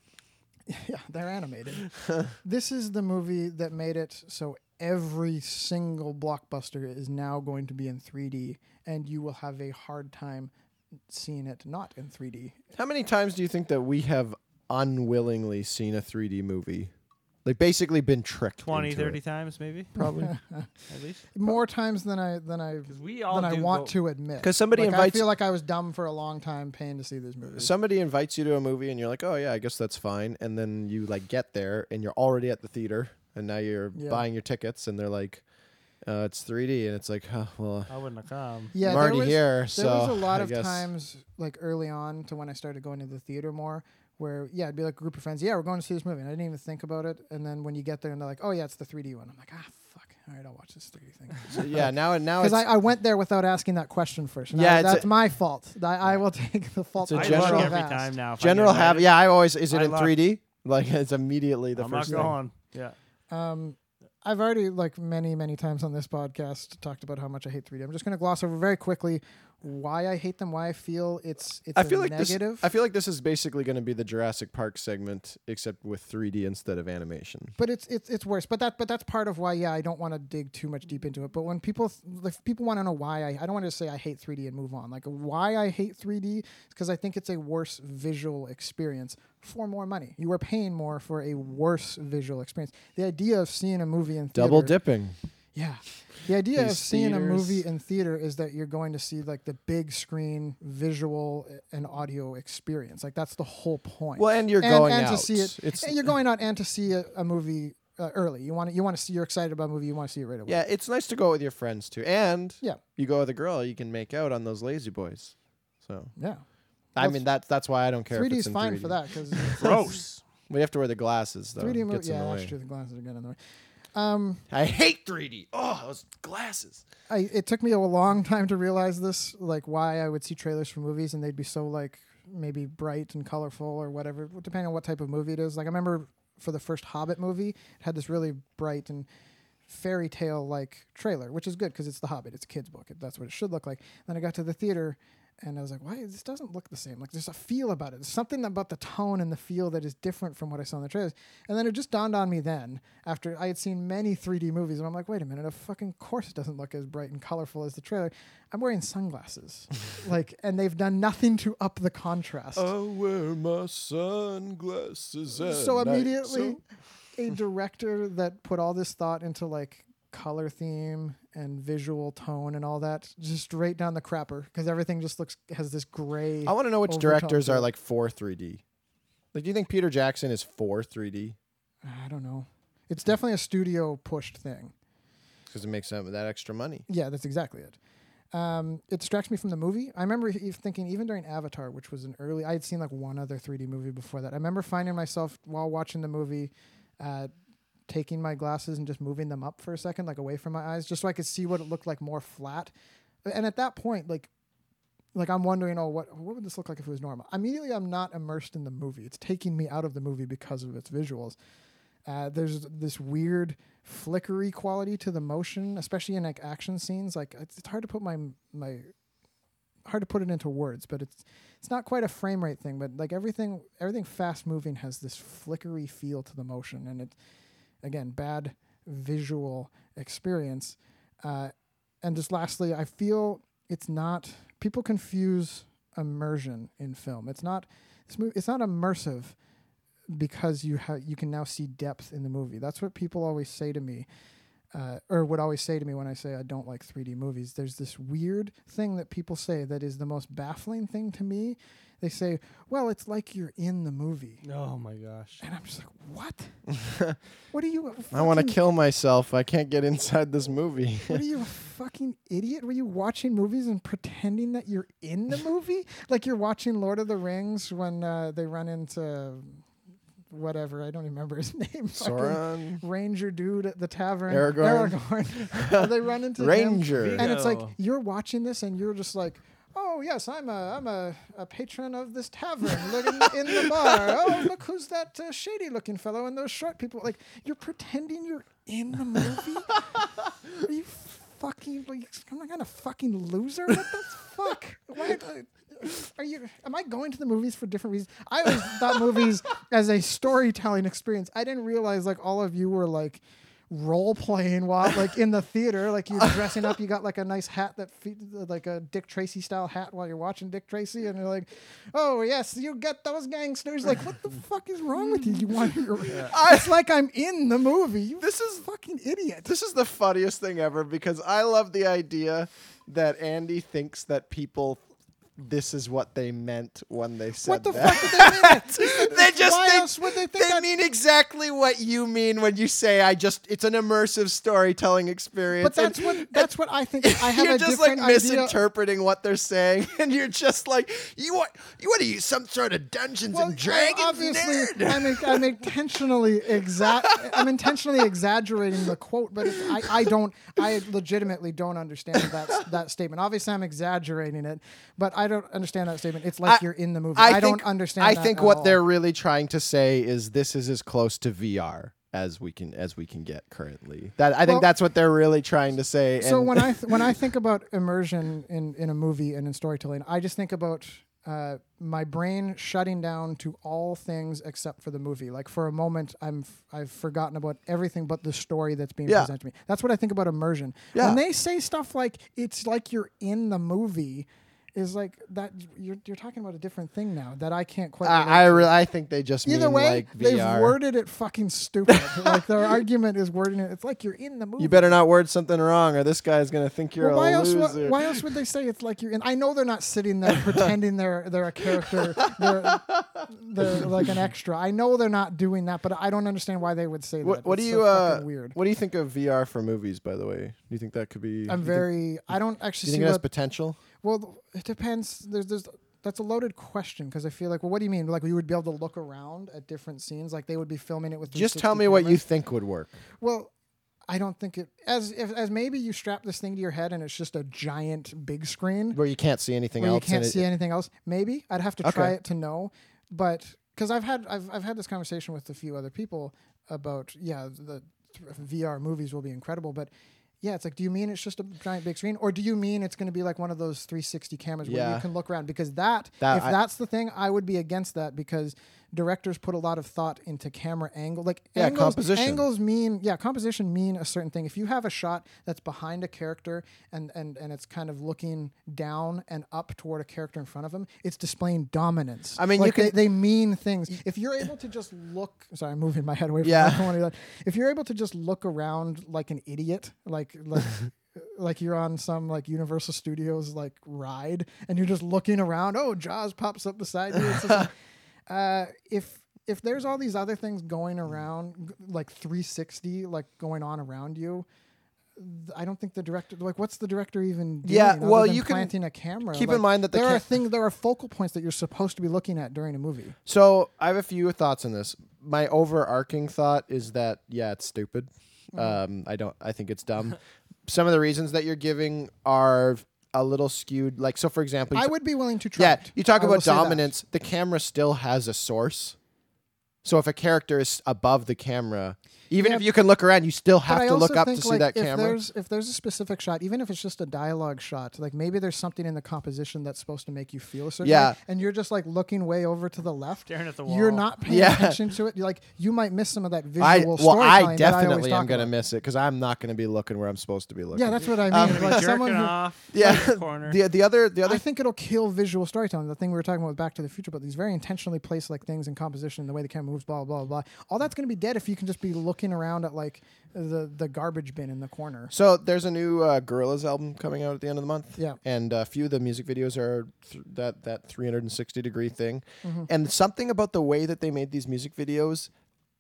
Yeah, they're animated. this is the movie that made it so every single blockbuster is now going to be in 3D, and you will have a hard time seeing it not in 3D. How many times do you think that we have unwillingly seen a 3D movie? Like basically been tricked. 20, into 30 it? times maybe, probably. at least. More times than I than I Because we all than I do want go- to admit. 'Cause somebody Like, invites- I feel like I was dumb for a long time paying to see this movie. Somebody invites you to a movie and you're like, "Oh yeah, I guess that's fine." And then you like get there and you're already at the theater and now you're Yeah. buying your tickets and they're like, uh, "It's 3D," and it's like, "Oh well, I wouldn't have come. yeah, I'm there already was, here." There so was a lot I of guess- times, like early on to when I started going to the theater more, where yeah, it'd be like a group of friends. Yeah, we're going to see this movie, and I didn't even think about it. And then when you get there and they're like, "Oh yeah, it's the 3D one," I'm like, "Ah, fuck. All right, I'll watch this 3D thing." So, yeah, now now Because it's I, I went there without asking that question first. And Yeah, I- it's a- that's my fault. I, I will take the fault. It's a I I general- look have every time now. if I get general have. Yeah, I always is it I in look. 3D? Like it's immediately the I'm first not thing. going. Yeah. Um, I've already like many many times on this podcast talked about how much I hate 3D. I'm just going to gloss over very quickly why I hate them, why I feel it's it's I feel like negative. this. I feel like this is basically going to be the Jurassic Park segment, except with 3D instead of animation. but it's it's it's worse. But that but that's part of why yeah I don't want to dig too much deep into it. But when people if people want to know why I I don't want to say I hate 3D and move on. Like why I hate 3D because I think it's a worse visual experience for more money. You are paying more for a worse visual experience. The idea of seeing a movie in theater, Double dipping. Yeah. The idea of These seeing a movie in theater is that you're going to see like the big screen visual and audio experience. Like that's the whole point. Well, and you're and, going and out. to see it. It's and you're going out and to see a, a movie uh, early. You want to, you want to see. You're excited about a movie. You want to see it right away. yeah, it's nice to go with your friends too, and Yeah. you go with a girl, you can make out on those La-Z-Boys. So Yeah. I Well, mean that's that's why I don't care. 3D if it's is in fine 3D. for that because Gross. We have to wear the glasses though. 3D movie. Yeah, the that's true. The glasses are getting in the way. Um, I hate 3D. Oh, those glasses. I, it took me a long time to realize this, like why I would see trailers for movies and they'd be so like maybe bright and colorful or whatever, depending on what type of movie it is. Like I remember for the first Hobbit movie, it had this really bright and fairy tale like trailer, which is good because it's the Hobbit. It's a kid's book. That's what it should look like. Then I got to the theater and I was like, why this doesn't look the same? Like there's a feel about it. There's something about the tone and the feel that is different from what I saw in the trailers. And then it just dawned on me then, after I had seen many 3D movies, and I'm like, wait a minute, of fucking course it doesn't look as bright and colorful as the trailer. I'm wearing sunglasses, like, and they've done nothing to up the contrast. I wear my sunglasses. at so night, immediately, so- a director that put all this thought into like color theme and visual tone and all that, just straight down the crapper because everything just looks has this gray. I want to know which directors are like for 3D. Like, do you think Peter Jackson is for 3D? I don't know. It's definitely a studio pushed thing. Because it makes them that extra money. Yeah, that's exactly it. Um, it distracts me from the movie. I remember e- thinking, even during Avatar, which was an early, I had seen like one other 3D movie before that. I remember finding myself while watching the movie, uh, taking my glasses and just moving them up for a second, like away from my eyes, just so I could see what it looked like more flat. And at that point, like, like I'm wondering, oh, what what would this look like if it was normal? Immediately, I'm not immersed in the movie. It's taking me out of the movie because of its visuals. Uh, there's this weird flickery quality to the motion, especially in like action scenes. Like it's, it's hard to put my my hard to put it into words, but it's it's not quite a frame rate thing. But like everything everything fast moving has this flickery feel to the motion, and it again bad visual experience. Uh, and just lastly, I feel it's not people confuse immersion in film. It's not. It's not immersive because you have you can now see depth in the movie. That's what people always say to me, uh, or would always say to me when I say I don't like 3D movies. There's this weird thing that people say that is the most baffling thing to me. They say, "Well, it's like you're in the movie," Oh my gosh. and I'm just like, "What? what are you? I want to kill myself. I can't get inside this movie. What are you, a fucking idiot? Were you watching movies and pretending that you're in the movie? Like you're watching Lord of the Rings when uh, they run into whatever. I don't remember his name. Fucking Sauron. Ranger dude at the tavern. Aragorn. Aragorn. they run into him, Ranger. and it's like you're watching this and you're just like. Oh yes, I'm a I'm a, a patron of this tavern. Look in, in the bar. Oh look who's that uh, shady looking fellow and those short people. Like you're pretending you're in the movie. Are you fucking like am some kind of fucking loser? What the fuck? Why? Are you? Am I going to the movies for different reasons? I always thought movies as a storytelling experience. I didn't realize like all of you were like role playing while like in the theater, like you're dressing up. You got like a nice hat that fe- like a Dick Tracy style hat while you're watching Dick Tracy, and you're like, oh yes, you get those gangsters. Like what the fuck is wrong with you? You want your? It's like I'm in the movie. You This is fucking idiot. this is the funniest thing ever because I love the idea that Andy thinks that people this is what they meant when they said What the that. fuck did they mean? they just Why they, else would they think they that- mean exactly what you mean when you say I just it's an immersive storytelling experience. But that's and- what that's what I think. I have you're just like different idea. misinterpreting what they're saying, and you're just like, you want you want to use some sort of Dungeons Well, and Dragons obviously. I'm, I'm intentionally exa- I'm intentionally exaggerating the quote, but I, I don't, I legitimately don't understand that that statement. Obviously, I'm exaggerating it, but I don't understand that statement. It's like I- you're in the movie. I, don't understand. I think at what all. they're really trying to say is this is as close to VR as we can as we can get currently. That I think that's what they're really trying to say. So when I th- when I think about immersion in in a movie and in storytelling, I just think about uh, my brain shutting down to all things except for the movie. Like for a moment, I'm f- I've forgotten about everything but the story that's being Yeah. presented to me. That's what I think about immersion. Yeah. When they say stuff like it's like you're in the movie. Is like that. You're you're talking about a different thing now that I can't quite. relate I I, re- I think they just Either mean way, like they've VR. worded it fucking stupid. like their argument is wording it. It's like you're in the movie. you better not word something wrong, or this guy's gonna think you're Well, why a else? loser. Why, why else would they say it's like you're in? I know they're not sitting there pretending they're they're a character. They're, they're like an extra. I know they're not doing that, but I don't understand why they would say what that. what do you so uh, weird? What do you think of VR for movies? By the way, do you think that could be? I'm very. I don't Think, actually you see think it has potential? Well, it depends. There's there's. That's a loaded question because I feel like, well, what do you mean? Like we would be able to look around at different scenes, like they would be filming it with. Just tell me what you think would work. Well, I don't think it as if as maybe you strap this thing to your head and it's just a giant big screen Where you can't see anything where you can't and it- see anything else. Maybe I'd have to try it to know, but because I've had I've I've had this conversation with a few other people about yeah the th- VR movies will be incredible, but Yeah, it's like, do you mean it's just a giant big screen, or do you mean it's going to be like one of those 360 cameras where you can look around? Because that, That if I- that's the thing, I would be against that because directors put a lot of thought into camera angle. Like Yeah, angles, composition. angles mean yeah, composition mean a certain thing. If you have a shot that's behind a character and and and it's kind of looking down and up toward a character in front of him, it's displaying dominance. I mean, like they, they mean things. If you're able to just look, sorry, I'm moving my head away from Yeah. If you're able to just look around like an idiot, like like. Like you're on some like Universal Studios like ride, and you're just looking around. Oh, Jaws pops up beside you. It's just like, uh, if if there's all these other things going around, like 360, like going on around you, th- I don't think the director like what's the director even doing? Yeah, well, you can planting a camera. keep in mind that the there are things, there are focal points that you're supposed to be looking at during a movie. So I have a few thoughts on this. My overarching thought is that yeah, it's stupid. Um, I don't. I think it's dumb. Some of the reasons that you're giving are a little skewed. Like so, for example, I t- would be willing to try. yeah, it. you talk I about dominance. The camera still has a source. So if a character is above the camera, even Yeah, if you can look around, you still have to look also up to see like, that if camera. There's, if there's a specific shot, even if it's just a dialogue shot, like maybe there's something in the composition that's supposed to make you feel a certain Yeah. way, and you're just like looking way over to the left. Staring at the wall. You're not paying Yeah. attention to it. You're like you might miss some of that visual I well, storytelling I that I always definitely am talk gonna about. miss it because I'm not gonna be looking where I'm supposed to be looking. Yeah, that's what I mean. Um, Gonna like someone jerking who, off. yeah. in the corner. the the other the other I think it'll kill visual storytelling. The thing we were talking about with Back to the Future, but these very intentionally placed like things in composition, the way the camera moves, blah blah blah. All that's going to be dead if you can just be looking around at like the the garbage bin in the corner. So there's a new uh, Gorillaz album coming out at the end of the month. Yeah. and a few of the music videos are th- that that 360 degree thing, Mm-hmm. and something about the way that they made these music videos,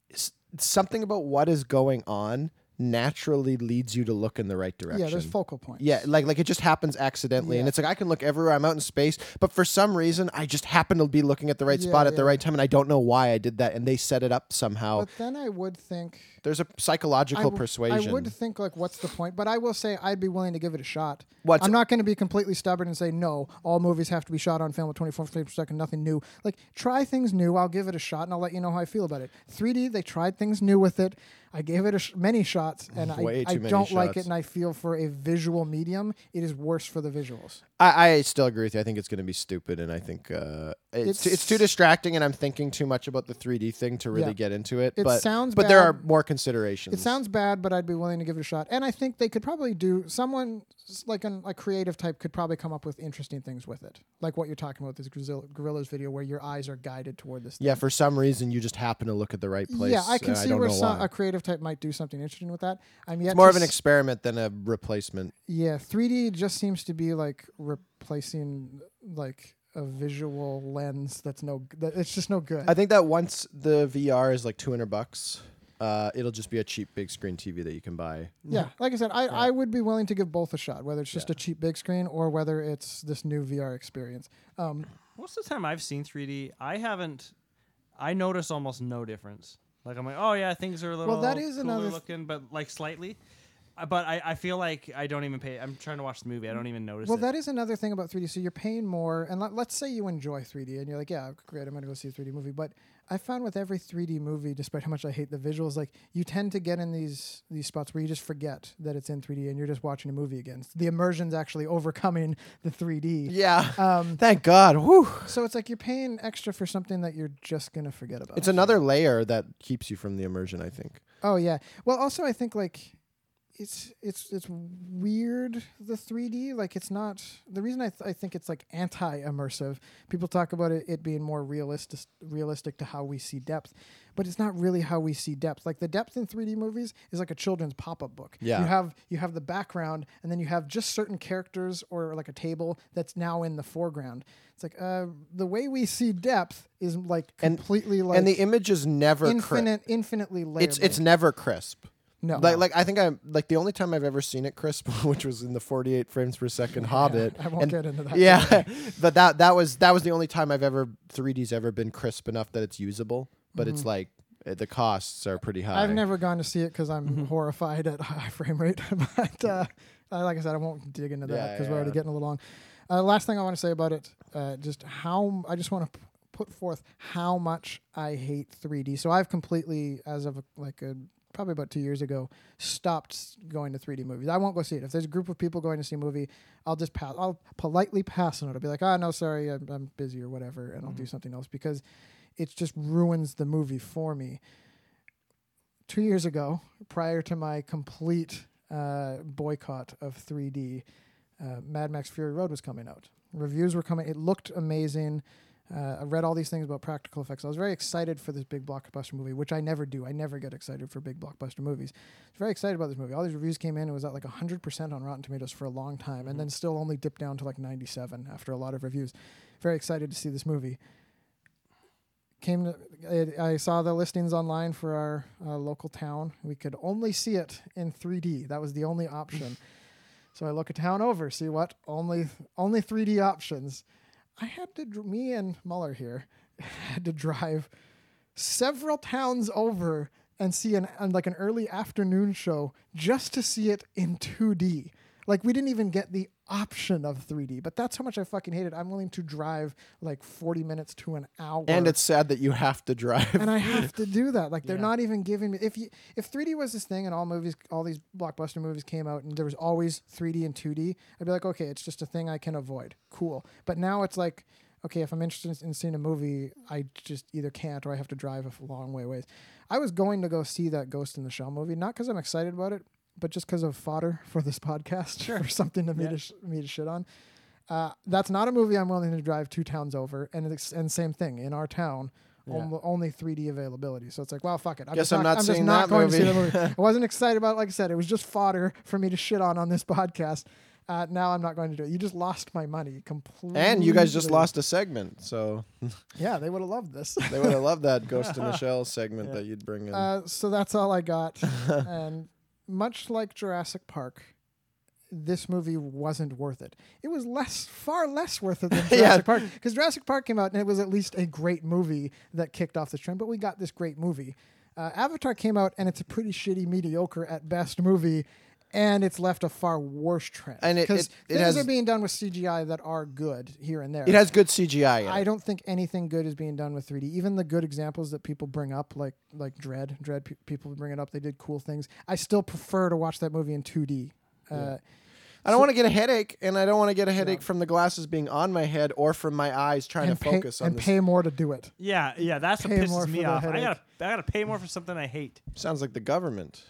is something about what is going on naturally leads you to look in the right direction. Yeah, there's focal points. Yeah, like like it just happens accidentally, and it's like I can look everywhere. I'm out in space, but for some reason, I just happen to be looking at the right Yeah, spot at the right time, and I don't know why I did that. And they set it up somehow. But then I would think There's a psychological w- persuasion. I would think like, what's the point? But I will say I'd be willing to give it a shot. What's- I'm not going to be completely stubborn and say no. All movies have to be shot on film at 24 frames per second. Nothing new. Like try things new. I'll give it a shot and I'll let you know how I feel about it. 3D, they tried things new with it. I gave it a sh- many shots and I, Way I many don't like it. And I feel for a visual medium, it is worse for the visuals. I, I still agree with you. I think it's going to be stupid, and I think uh, it's, It's- it's too distracting, and I'm thinking too much about the 3D thing to really Yeah. get into it. It but sounds but there are more considerations. It sounds bad, but I'd be willing to give it a shot. And I think they could probably do someone like an, a creative type could probably come up with interesting things with it, like what you're talking about this Gorillaz video, where your eyes are guided toward this. Thing. yeah. For some reason, you just happen to look at the right place. yeah, I can see don't where some, a creative type might do something interesting with that. I'm yet It's more of an s- experiment than a replacement. yeah. 3D just seems to be like replacing like a visual lens that's no. That, it's just no good. I think that once the VR is like 200 bucks, uh, it'll just be a cheap big screen TV that you can buy. Yeah, like I said, I, I would be willing to give both a shot, whether it's just a cheap big screen or whether it's this new VR experience. Um, Most of the time I've seen 3D, I haven't. I notice almost no difference. Like I'm like, oh yeah, things are a little well, that is cooler another th- looking, but like slightly. Uh, But I, I feel like I don't even pay. I'm trying to watch the movie. I don't even notice. Well, it. that is another thing about 3D. So you're paying more, and let, let's say you enjoy 3D, and you're like, yeah, great, I'm gonna go see a 3D movie. But I found with every 3D movie, despite how much I hate the visuals, like you tend to get in these these spots where you just forget that it's in 3D, and you're just watching a movie again. The immersion's actually overcoming the 3D. Yeah. Um, Thank God. Whew. so it's like you're paying extra for something that you're just gonna forget about. It's another layer that keeps you from the immersion. I think. Oh yeah. Well, also I think like it's it's it's weird the 3D like it's not the reason I, th- I think it's like anti-immersive people talk about it, it being more realistic realistic to how we see depth but it's not really how we see depth like the depth in 3D movies is like a children's pop-up book Yeah. you have you have the background and then you have just certain characters or like a table that's now in the foreground it's like uh the way we see depth is like And- completely like and the image is never crisp. infinite infinitely layered It's it's never crisp. No Like like I think I'm like the only time I've ever seen it crisp, which was in the 48 frames per second Hobbit. I won't and- get into that Yeah, but that that was that was the only time I've ever 3D's ever been crisp enough that it's usable. But it's like uh, the costs are pretty high. Mm-hmm. I've never gone to see it because I'm horrified at high frame rate. but uh, like I said, I won't dig into that because yeah, we're already getting a little long. Uh, last thing I want to say about it, uh, just how I just want to p- put forth how much I hate 3D. So I've completely, as of like a probably about two years ago, stopped going to 3D movies. I won't go see it. If there's a group of people going to see a movie, I'll just pass. I'll politely pass on it. I'll be like, oh, no, sorry, I'm, I'm busy or whatever, and I'll do something else because it just ruins the movie for me. Two years ago, prior to my complete uh, boycott of 3D, uh, Mad Max Fury Road was coming out. Reviews were coming. It looked amazing. Uh, I read all these things about practical effects. I was very excited for this big blockbuster movie, which I never do. I never get excited for big blockbuster movies. I was very excited about this movie. All these reviews came in. It was at like 100% on Rotten Tomatoes for a long time, and then still only dipped down to like 97 after a lot of reviews. Very excited to see this movie. Came to, it, I saw the listings online for our uh, local town. We could only see it in 3D. That was the only option. so I look a town over, see what only only 3D options. I had to me and Muller here had to drive several towns over and see an, like an early afternoon show just to see it in 2D. Like we didn't even get the option of 3D, but that's how much I fucking hate it. I'm willing to drive like 40 minutes to an hour. And it's sad that you have to drive. and I have to do that. Like they're Yeah. not even giving me if you if 3D was this thing and all movies all these blockbuster movies came out and there was always 3D and 2D, I'd be like, okay, it's just a thing I can avoid. Cool. But now it's like, okay, if I'm interested in seeing a movie, I just either can't or I have to drive a long way ways. I was going to go see that Ghost in the Shell movie, not because I'm excited about it, but just because of fodder for this podcast or something to me Yeah. to sh- me to shit on. Uh, that's not a movie I'm willing to drive two towns over, and it's, and same thing in our town, Yeah. only, only 3D availability. So it's like, well, fuck it. I'm Guess just I'm not I'm seeing just not that going to see the movie. movie. I wasn't excited about it. Like I said, it was just fodder for me to shit on on this podcast. Uh, now I'm not going to do it. You just lost my money completely. and you guys just lost a segment, so Yeah, they would have loved this. they would have loved that Ghost in the Shell segment Yeah. that you'd bring in. Uh, so that's all I got. and much like Jurassic Park, this movie wasn't worth it. It was less, far less worth it than Yeah. Jurassic Park because Jurassic Park came out and it was at least a great movie that kicked off this trend. But we got this great movie. Uh, Avatar came out and it's a pretty shitty, mediocre at best movie. And it's left a far worse trend. And it- because it- it things has- are being done with CGI that are good here and there. it has good CGI. In I it. don't think anything good is being done with 3D. Even the good examples that people bring up, like like Dredd, Dredd pe- people bring it up. They did cool things. I still prefer to watch that movie in 2D. Uh, I don't want to get a headache, and I don't want to get a headache from the glasses being on my head or from my eyes trying and to pay, focus on and this. pay more to do it. Yeah, yeah, that's what Pay more pisses me off. I gotta, I gotta pay more for something I hate. Sounds like the government.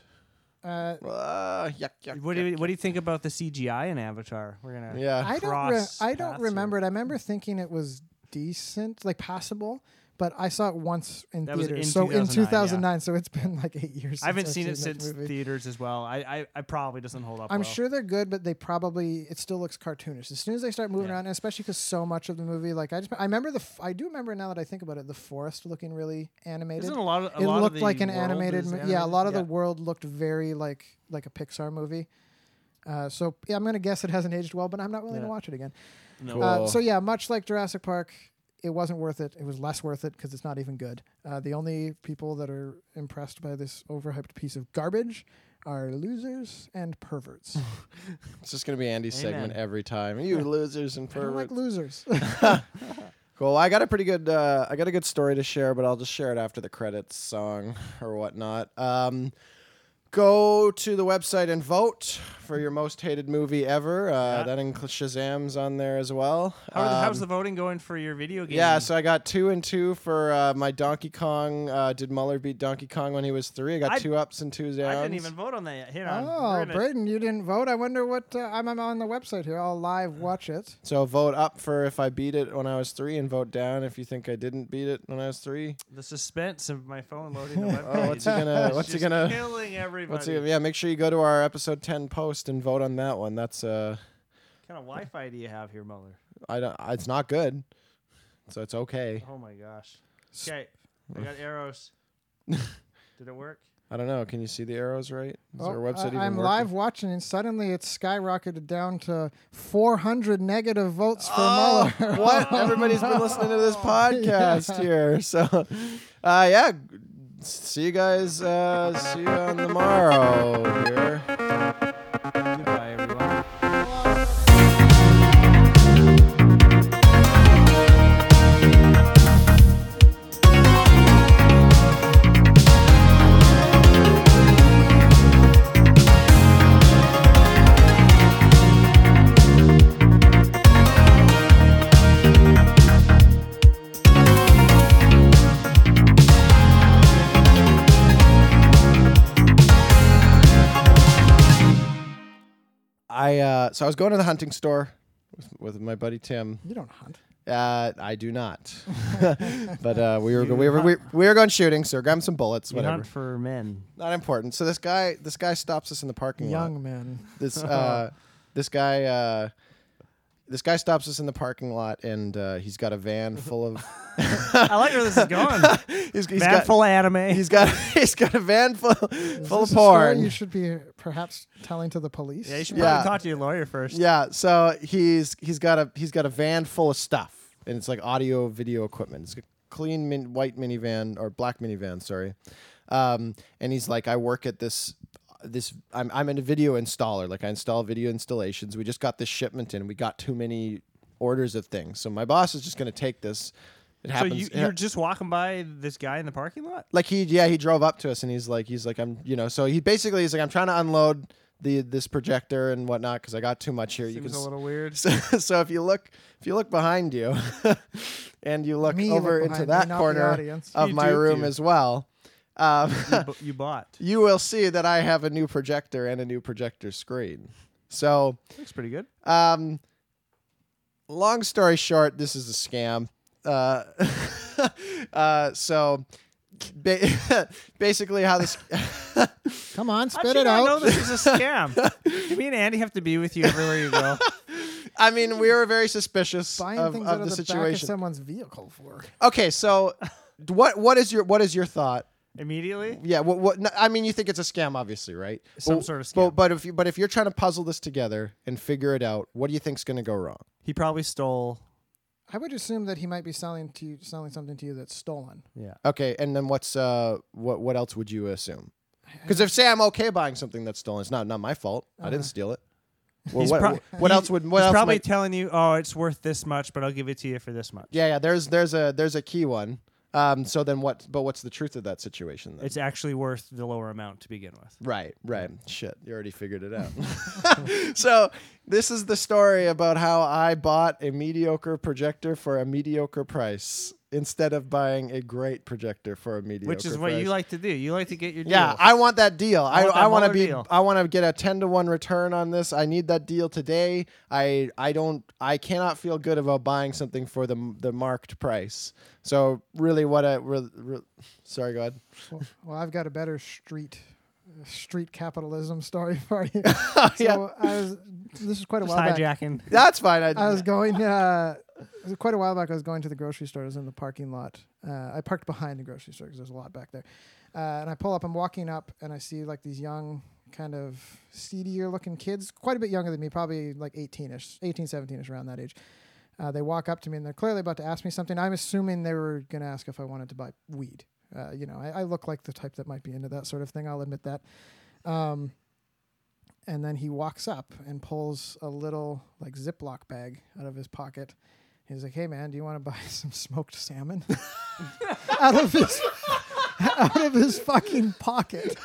Uh, Uh, yuck, yuck, What do yuck, you, what do you think about the CGI in Avatar? We're gonna. Yeah. I don't. Re- I don't remember here. it. I remember thinking it was decent, like passable. But I saw it once in That was theaters. in so in 2009, 2009, so it's been like eight years. I haven't since seen I've it since movie. theaters as well. I, I, I probably doesn't hold up. I'm well. sure they're good, but they probably it still looks cartoonish. As soon as they start moving Yeah. around, and especially because so much of the movie, like I just I remember the f- I do remember now that I think about it, the forest looking really animated. Isn't a lot of a it lot looked of the like an animated, is mo- yeah. A lot of Yeah. the world looked very like like a Pixar movie. Uh, so yeah, I'm gonna guess it hasn't aged well, but I'm not willing to watch it again. No. Cool. Uh, so yeah, much like Jurassic Park, it wasn't worth it. It was less worth it because it's not even good. Uh, the only people that are impressed by this overhyped piece of garbage are losers and perverts. It's just gonna be Andy's segment every time. You losers and I don't like losers. Cool. I got a pretty good. Uh, I got a good story to share, but I'll just share it after the credits song or whatnot. Um, go to the website and vote for your most hated movie ever. Uh, Yeah. That includes Kazam's on there as well. How are the, how's Um, the voting going for your video game? Yeah, so I got two and two for uh, my Donkey Kong. Uh, did Muller beat Donkey Kong when he was three? I got I- two ups and two downs. I didn't even vote on that yet. Here oh, We're Braden, you didn't vote. I wonder what. Uh, I'm, I'm on the website here. I'll live watch it. So vote up for if I beat it when I was three, and vote down if you think I didn't beat it when I was three. The suspense of my phone loading the webpage. Oh, what's he gonna? What's he gonna? Killing everybody. What's he, yeah, make sure you go to our episode ten post and vote on that one. That's uh, What kind of Wi-Fi do you have here, Muller? I don't. It's not good, so it's okay. Oh my gosh. Okay, I got arrows. Did it work? I don't know. Can you see the arrows right? Is Oh, our website I- even I'm working? live watching, and suddenly it's skyrocketed down to 400 negative votes for Oh, Mueller. what? Everybody's been listening to this podcast here. So, uh, yeah. See you guys. Uh, see you on the morrow here. So I was going to the hunting store with, with my buddy Tim. You don't hunt. Uh, I do not, but uh, we were You we were we, hunt- we were going shooting, so grabbing some bullets, You whatever. hunt for men. Not important. So this guy this guy stops us in the parking lot. Young men. This uh, this guy uh, this guy stops us in the parking lot, and uh, he's got a van full of I like where this is going. he's, he's Man got full of anime. he's got he's got a van full Is full of this a story porn. You should be perhaps telling to the police. yeah, you should Yeah. probably talk to your lawyer first. Yeah, so he's he's got a he's got a van full of stuff, and it's like audio video equipment. It's a clean min, white minivan or black minivan, sorry. Um, and he's like, I work at this this I'm I'm in a video installer. Like I install video installations. We just got this shipment in. We got too many orders of things, so my boss is just going to take this. It So happens. you you're just walking by this guy in the parking lot? like he yeah he drove up to us and he's like he's like I'm you know so he basically he's like I'm trying to unload the this projector and whatnot because I got too much here. you Seems can a s- little weird. so, so if you look if you look behind you and you look Me, over look into that corner of You my room too. as well um, you, bu- you bought. you will see that I have a new projector and a new projector screen. So Looks pretty good. um, long story short, this is a scam. Uh, uh, so ba- basically, how this Come on, spit it not out. know this is a scam? Do me and Andy have to be with you everywhere you go? I mean, we were very suspicious Buying of, things of out the of the back of situation. someone's vehicle for. Okay, so what what is your what is your thought? Immediately? Yeah, what what? no, I mean, you think it's a scam, obviously, right? Some But- sort of But, scam. but if you but if you're trying to puzzle this together and figure it out, what do you think's going to go wrong? He probably stole. I would assume that he might be selling to you, selling something to you that's stolen. Yeah. Okay, and then what's uh what what else would you assume? Because if say I'm okay buying something that's stolen, it's not not my fault. I didn't Uh-huh. steal it. Well, He's what, pro- what he- else would what He's else probably might- telling you, oh, it's worth this much, but I'll give it to you for this much. yeah yeah there's there's a there's a key one. Um, so then what? But what's the truth of that situation? Then? It's actually worth the lower amount to begin with. Right, right. Shit, you already figured it out. so, this is the story about how I bought a mediocre projector for a mediocre price instead of buying a great projector for a mediocre price. Which is what price. you like to do. You like to get your deal. Yeah. I want that deal. I want that I want to be deal. I want to get a 10 to 1 return on this. I need that deal today. I I don't I cannot feel good about buying something for the the marked price. So, really what I re, re, sorry, go ahead. Well, well, I've got a better street street capitalism story for you. Oh, so yeah. I was. This is quite a Just while back. hijacking. That's fine. I, I was going. Uh, quite a while back. I was going to the grocery store. I was in the parking lot. Uh, I parked behind the grocery store because there's a lot back there. Uh, and I pull up. I'm walking up, and I see like these young, kind of seedier looking kids, quite a bit younger than me, probably like 18ish, 18, 17ish, around that age. Uh, they walk up to me and they're clearly about to ask me something. I'm assuming they were going to ask if I wanted to buy weed. Uh, you know, I, I look like the type that might be into that sort of thing. I'll admit that. Um, and then he walks up and pulls a little like Ziploc bag out of his pocket. He's like, "Hey man, do you want to buy some smoked salmon?" out of his out of his fucking pocket.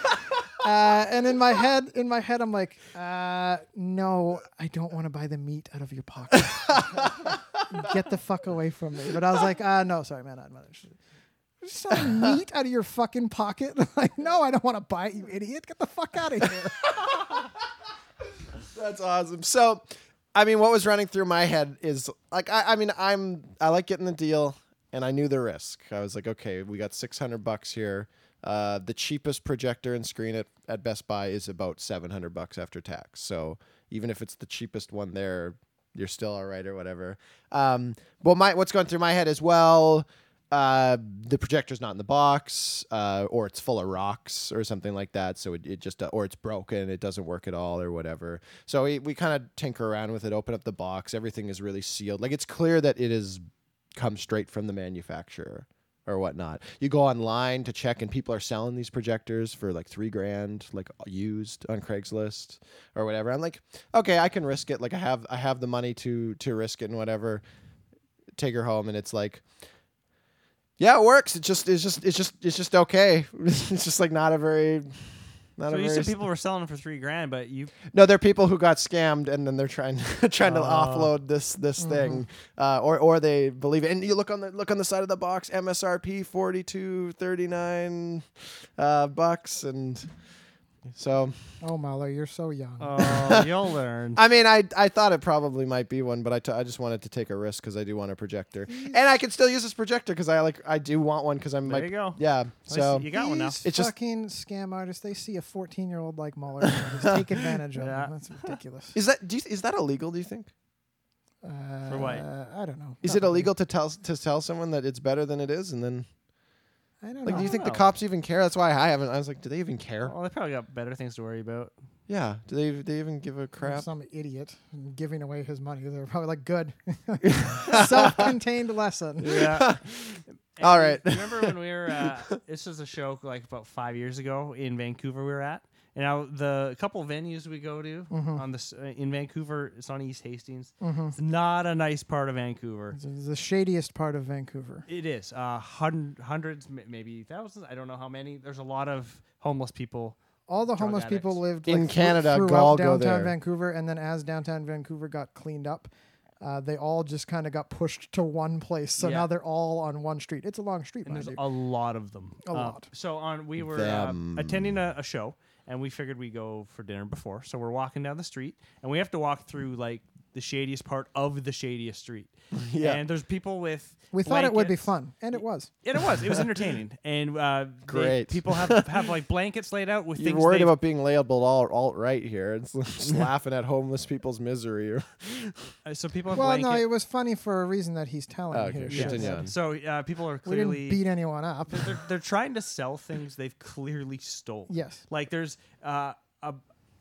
Uh, and in my head, in my head, I'm like, uh, "No, I don't want to buy the meat out of your pocket. Get the fuck away from me." But I was like, "Ah, no, sorry, man, I'm not interested." Selling meat out of your fucking pocket? like, no, I don't want to buy it, you idiot. Get the fuck out of here. That's awesome. So, I mean, what was running through my head is like, I, I mean, I'm, I like getting the deal, and I knew the risk. I was like, okay, we got six hundred bucks here. Uh, the cheapest projector and screen at, at Best Buy is about seven hundred bucks after tax. So even if it's the cheapest one there, you're still all right or whatever. Um, well, my what's going through my head as well. Uh, the projector's not in the box, uh, or it's full of rocks or something like that. So it, it just, or it's broken, it doesn't work at all or whatever. So we, we kind of tinker around with it, open up the box. Everything is really sealed. Like it's clear that it has come straight from the manufacturer or whatnot. You go online to check, and people are selling these projectors for like three grand, like used on Craigslist or whatever. I'm like, okay, I can risk it. Like I have, I have the money to to risk it and whatever. Take her home, and it's like, yeah, it works. It just, it's just, it's just, it's just okay. it's just like not a very. Not So a you said people were selling them for three grand, but you no, they're people who got scammed and then they're trying trying to Oh. offload this this thing, uh, or or they believe it. And you look on the look on the side of the box, MSRP forty two thirty nine uh, bucks, and So Oh, Mahler, you're so young. Oh, you'll learn. I mean, I I thought it probably might be one, but I, t- I just wanted to take a risk because I do want a projector, and I can still use this projector because I like I do want one because I'm There like you go. yeah. At So you got one now. These It's just- fucking scam artists. They see a 14 year old like Mueller. and just take advantage of Yeah. him. That's ridiculous. is that do you, is that illegal? Do you think? Uh, For what? I don't know. Is it Probably. illegal to tell to tell someone that it's better than it is, and then I don't like know. do you think the cops even care? That's why I haven't. I was like, do they even care? Well, they probably got better things to worry about. Yeah. Do they they even give a crap? Some idiot giving away his money. They're probably like, good. Self-contained lesson. Yeah. All right. Remember when we were? Uh, this was a show like about five years ago in Vancouver. We were at, and now the couple venues we go to Mm-hmm. on this uh, in Vancouver. It's on East Hastings. It's not a nice part of Vancouver. It's the shadiest part of Vancouver. It is uh, hun- hundreds, maybe thousands. I don't know how many. There's a lot of homeless people. All the Drug homeless people addicts. lived In like, Canada, throughout all go downtown there. Vancouver, and then as downtown Vancouver got cleaned up, uh, they all just kind of got pushed to one place. So Yeah. now they're all on one street. It's a long street, and mind there's you. a lot of them. A Uh, lot. So on, we were uh, attending a, a show, and we figured we go for dinner before. So we're walking down the street, and we have to walk through like the shadiest part of the shadiest street. Yeah. And there's people with. we thought it would be blankets. fun, and it was. And it was. It was entertaining, and uh, they- Great. people have have like blankets laid out with things. You're things. worried they've- about being labeled all alt right here. It's just laughing at homeless people's misery. uh, so people have Well, blanket. no, it was funny for a reason that he's telling Okay, here. continue shit. on. So uh, people are We didn't clearly beat anyone up. they're, they're trying to sell things they've clearly stole. Yes. Like there's uh,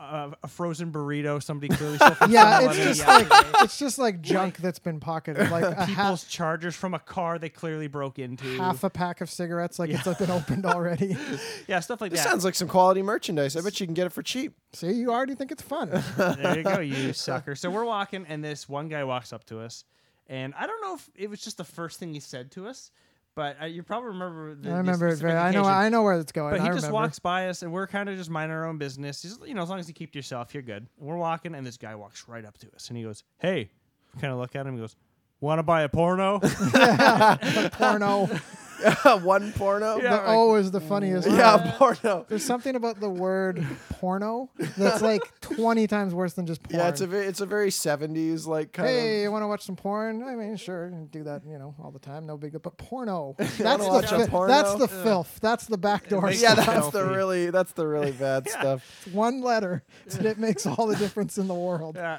a, a a frozen burrito somebody clearly stole from Yeah, it's 7-Eleven just like it's just like junk that's been pocketed, like a people's half, chargers from a car they clearly broke into. half a pack of cigarettes, like it's like been opened already. yeah, stuff like This that. sounds like some quality merchandise. I bet you can get it for cheap. See, you already think it's fun. there you go, you sucker. So we're walking, and this one guy walks up to us, and I don't know if it was just the first thing he said to us, but uh, you probably remember. The, I remember it very. I know. I know where it's going. But I he just remember. walks by us, and we're kind of just minding our own business. He's, you know, as long as you keep to yourself, you're good. And we're walking, and this guy walks right up to us, and he goes, "Hey," kind of look at him. He goes, "Want to buy a porno?" porno. One porno. Yeah. the O is the funniest. Yeah, word. porno. There's something about the word porno that's like 20 times worse than just porn. Yeah, it's a ve- it's a very seventies like kind Hey, of. you want to watch some porn? I mean, sure, do that, you know, all the time. No big deal. But porno, that's the fi- porno? that's the filth. That's the backdoor. makes Yeah, stuff. that's the really that's the really bad stuff. one letter, and it makes all the difference in the world. Yeah.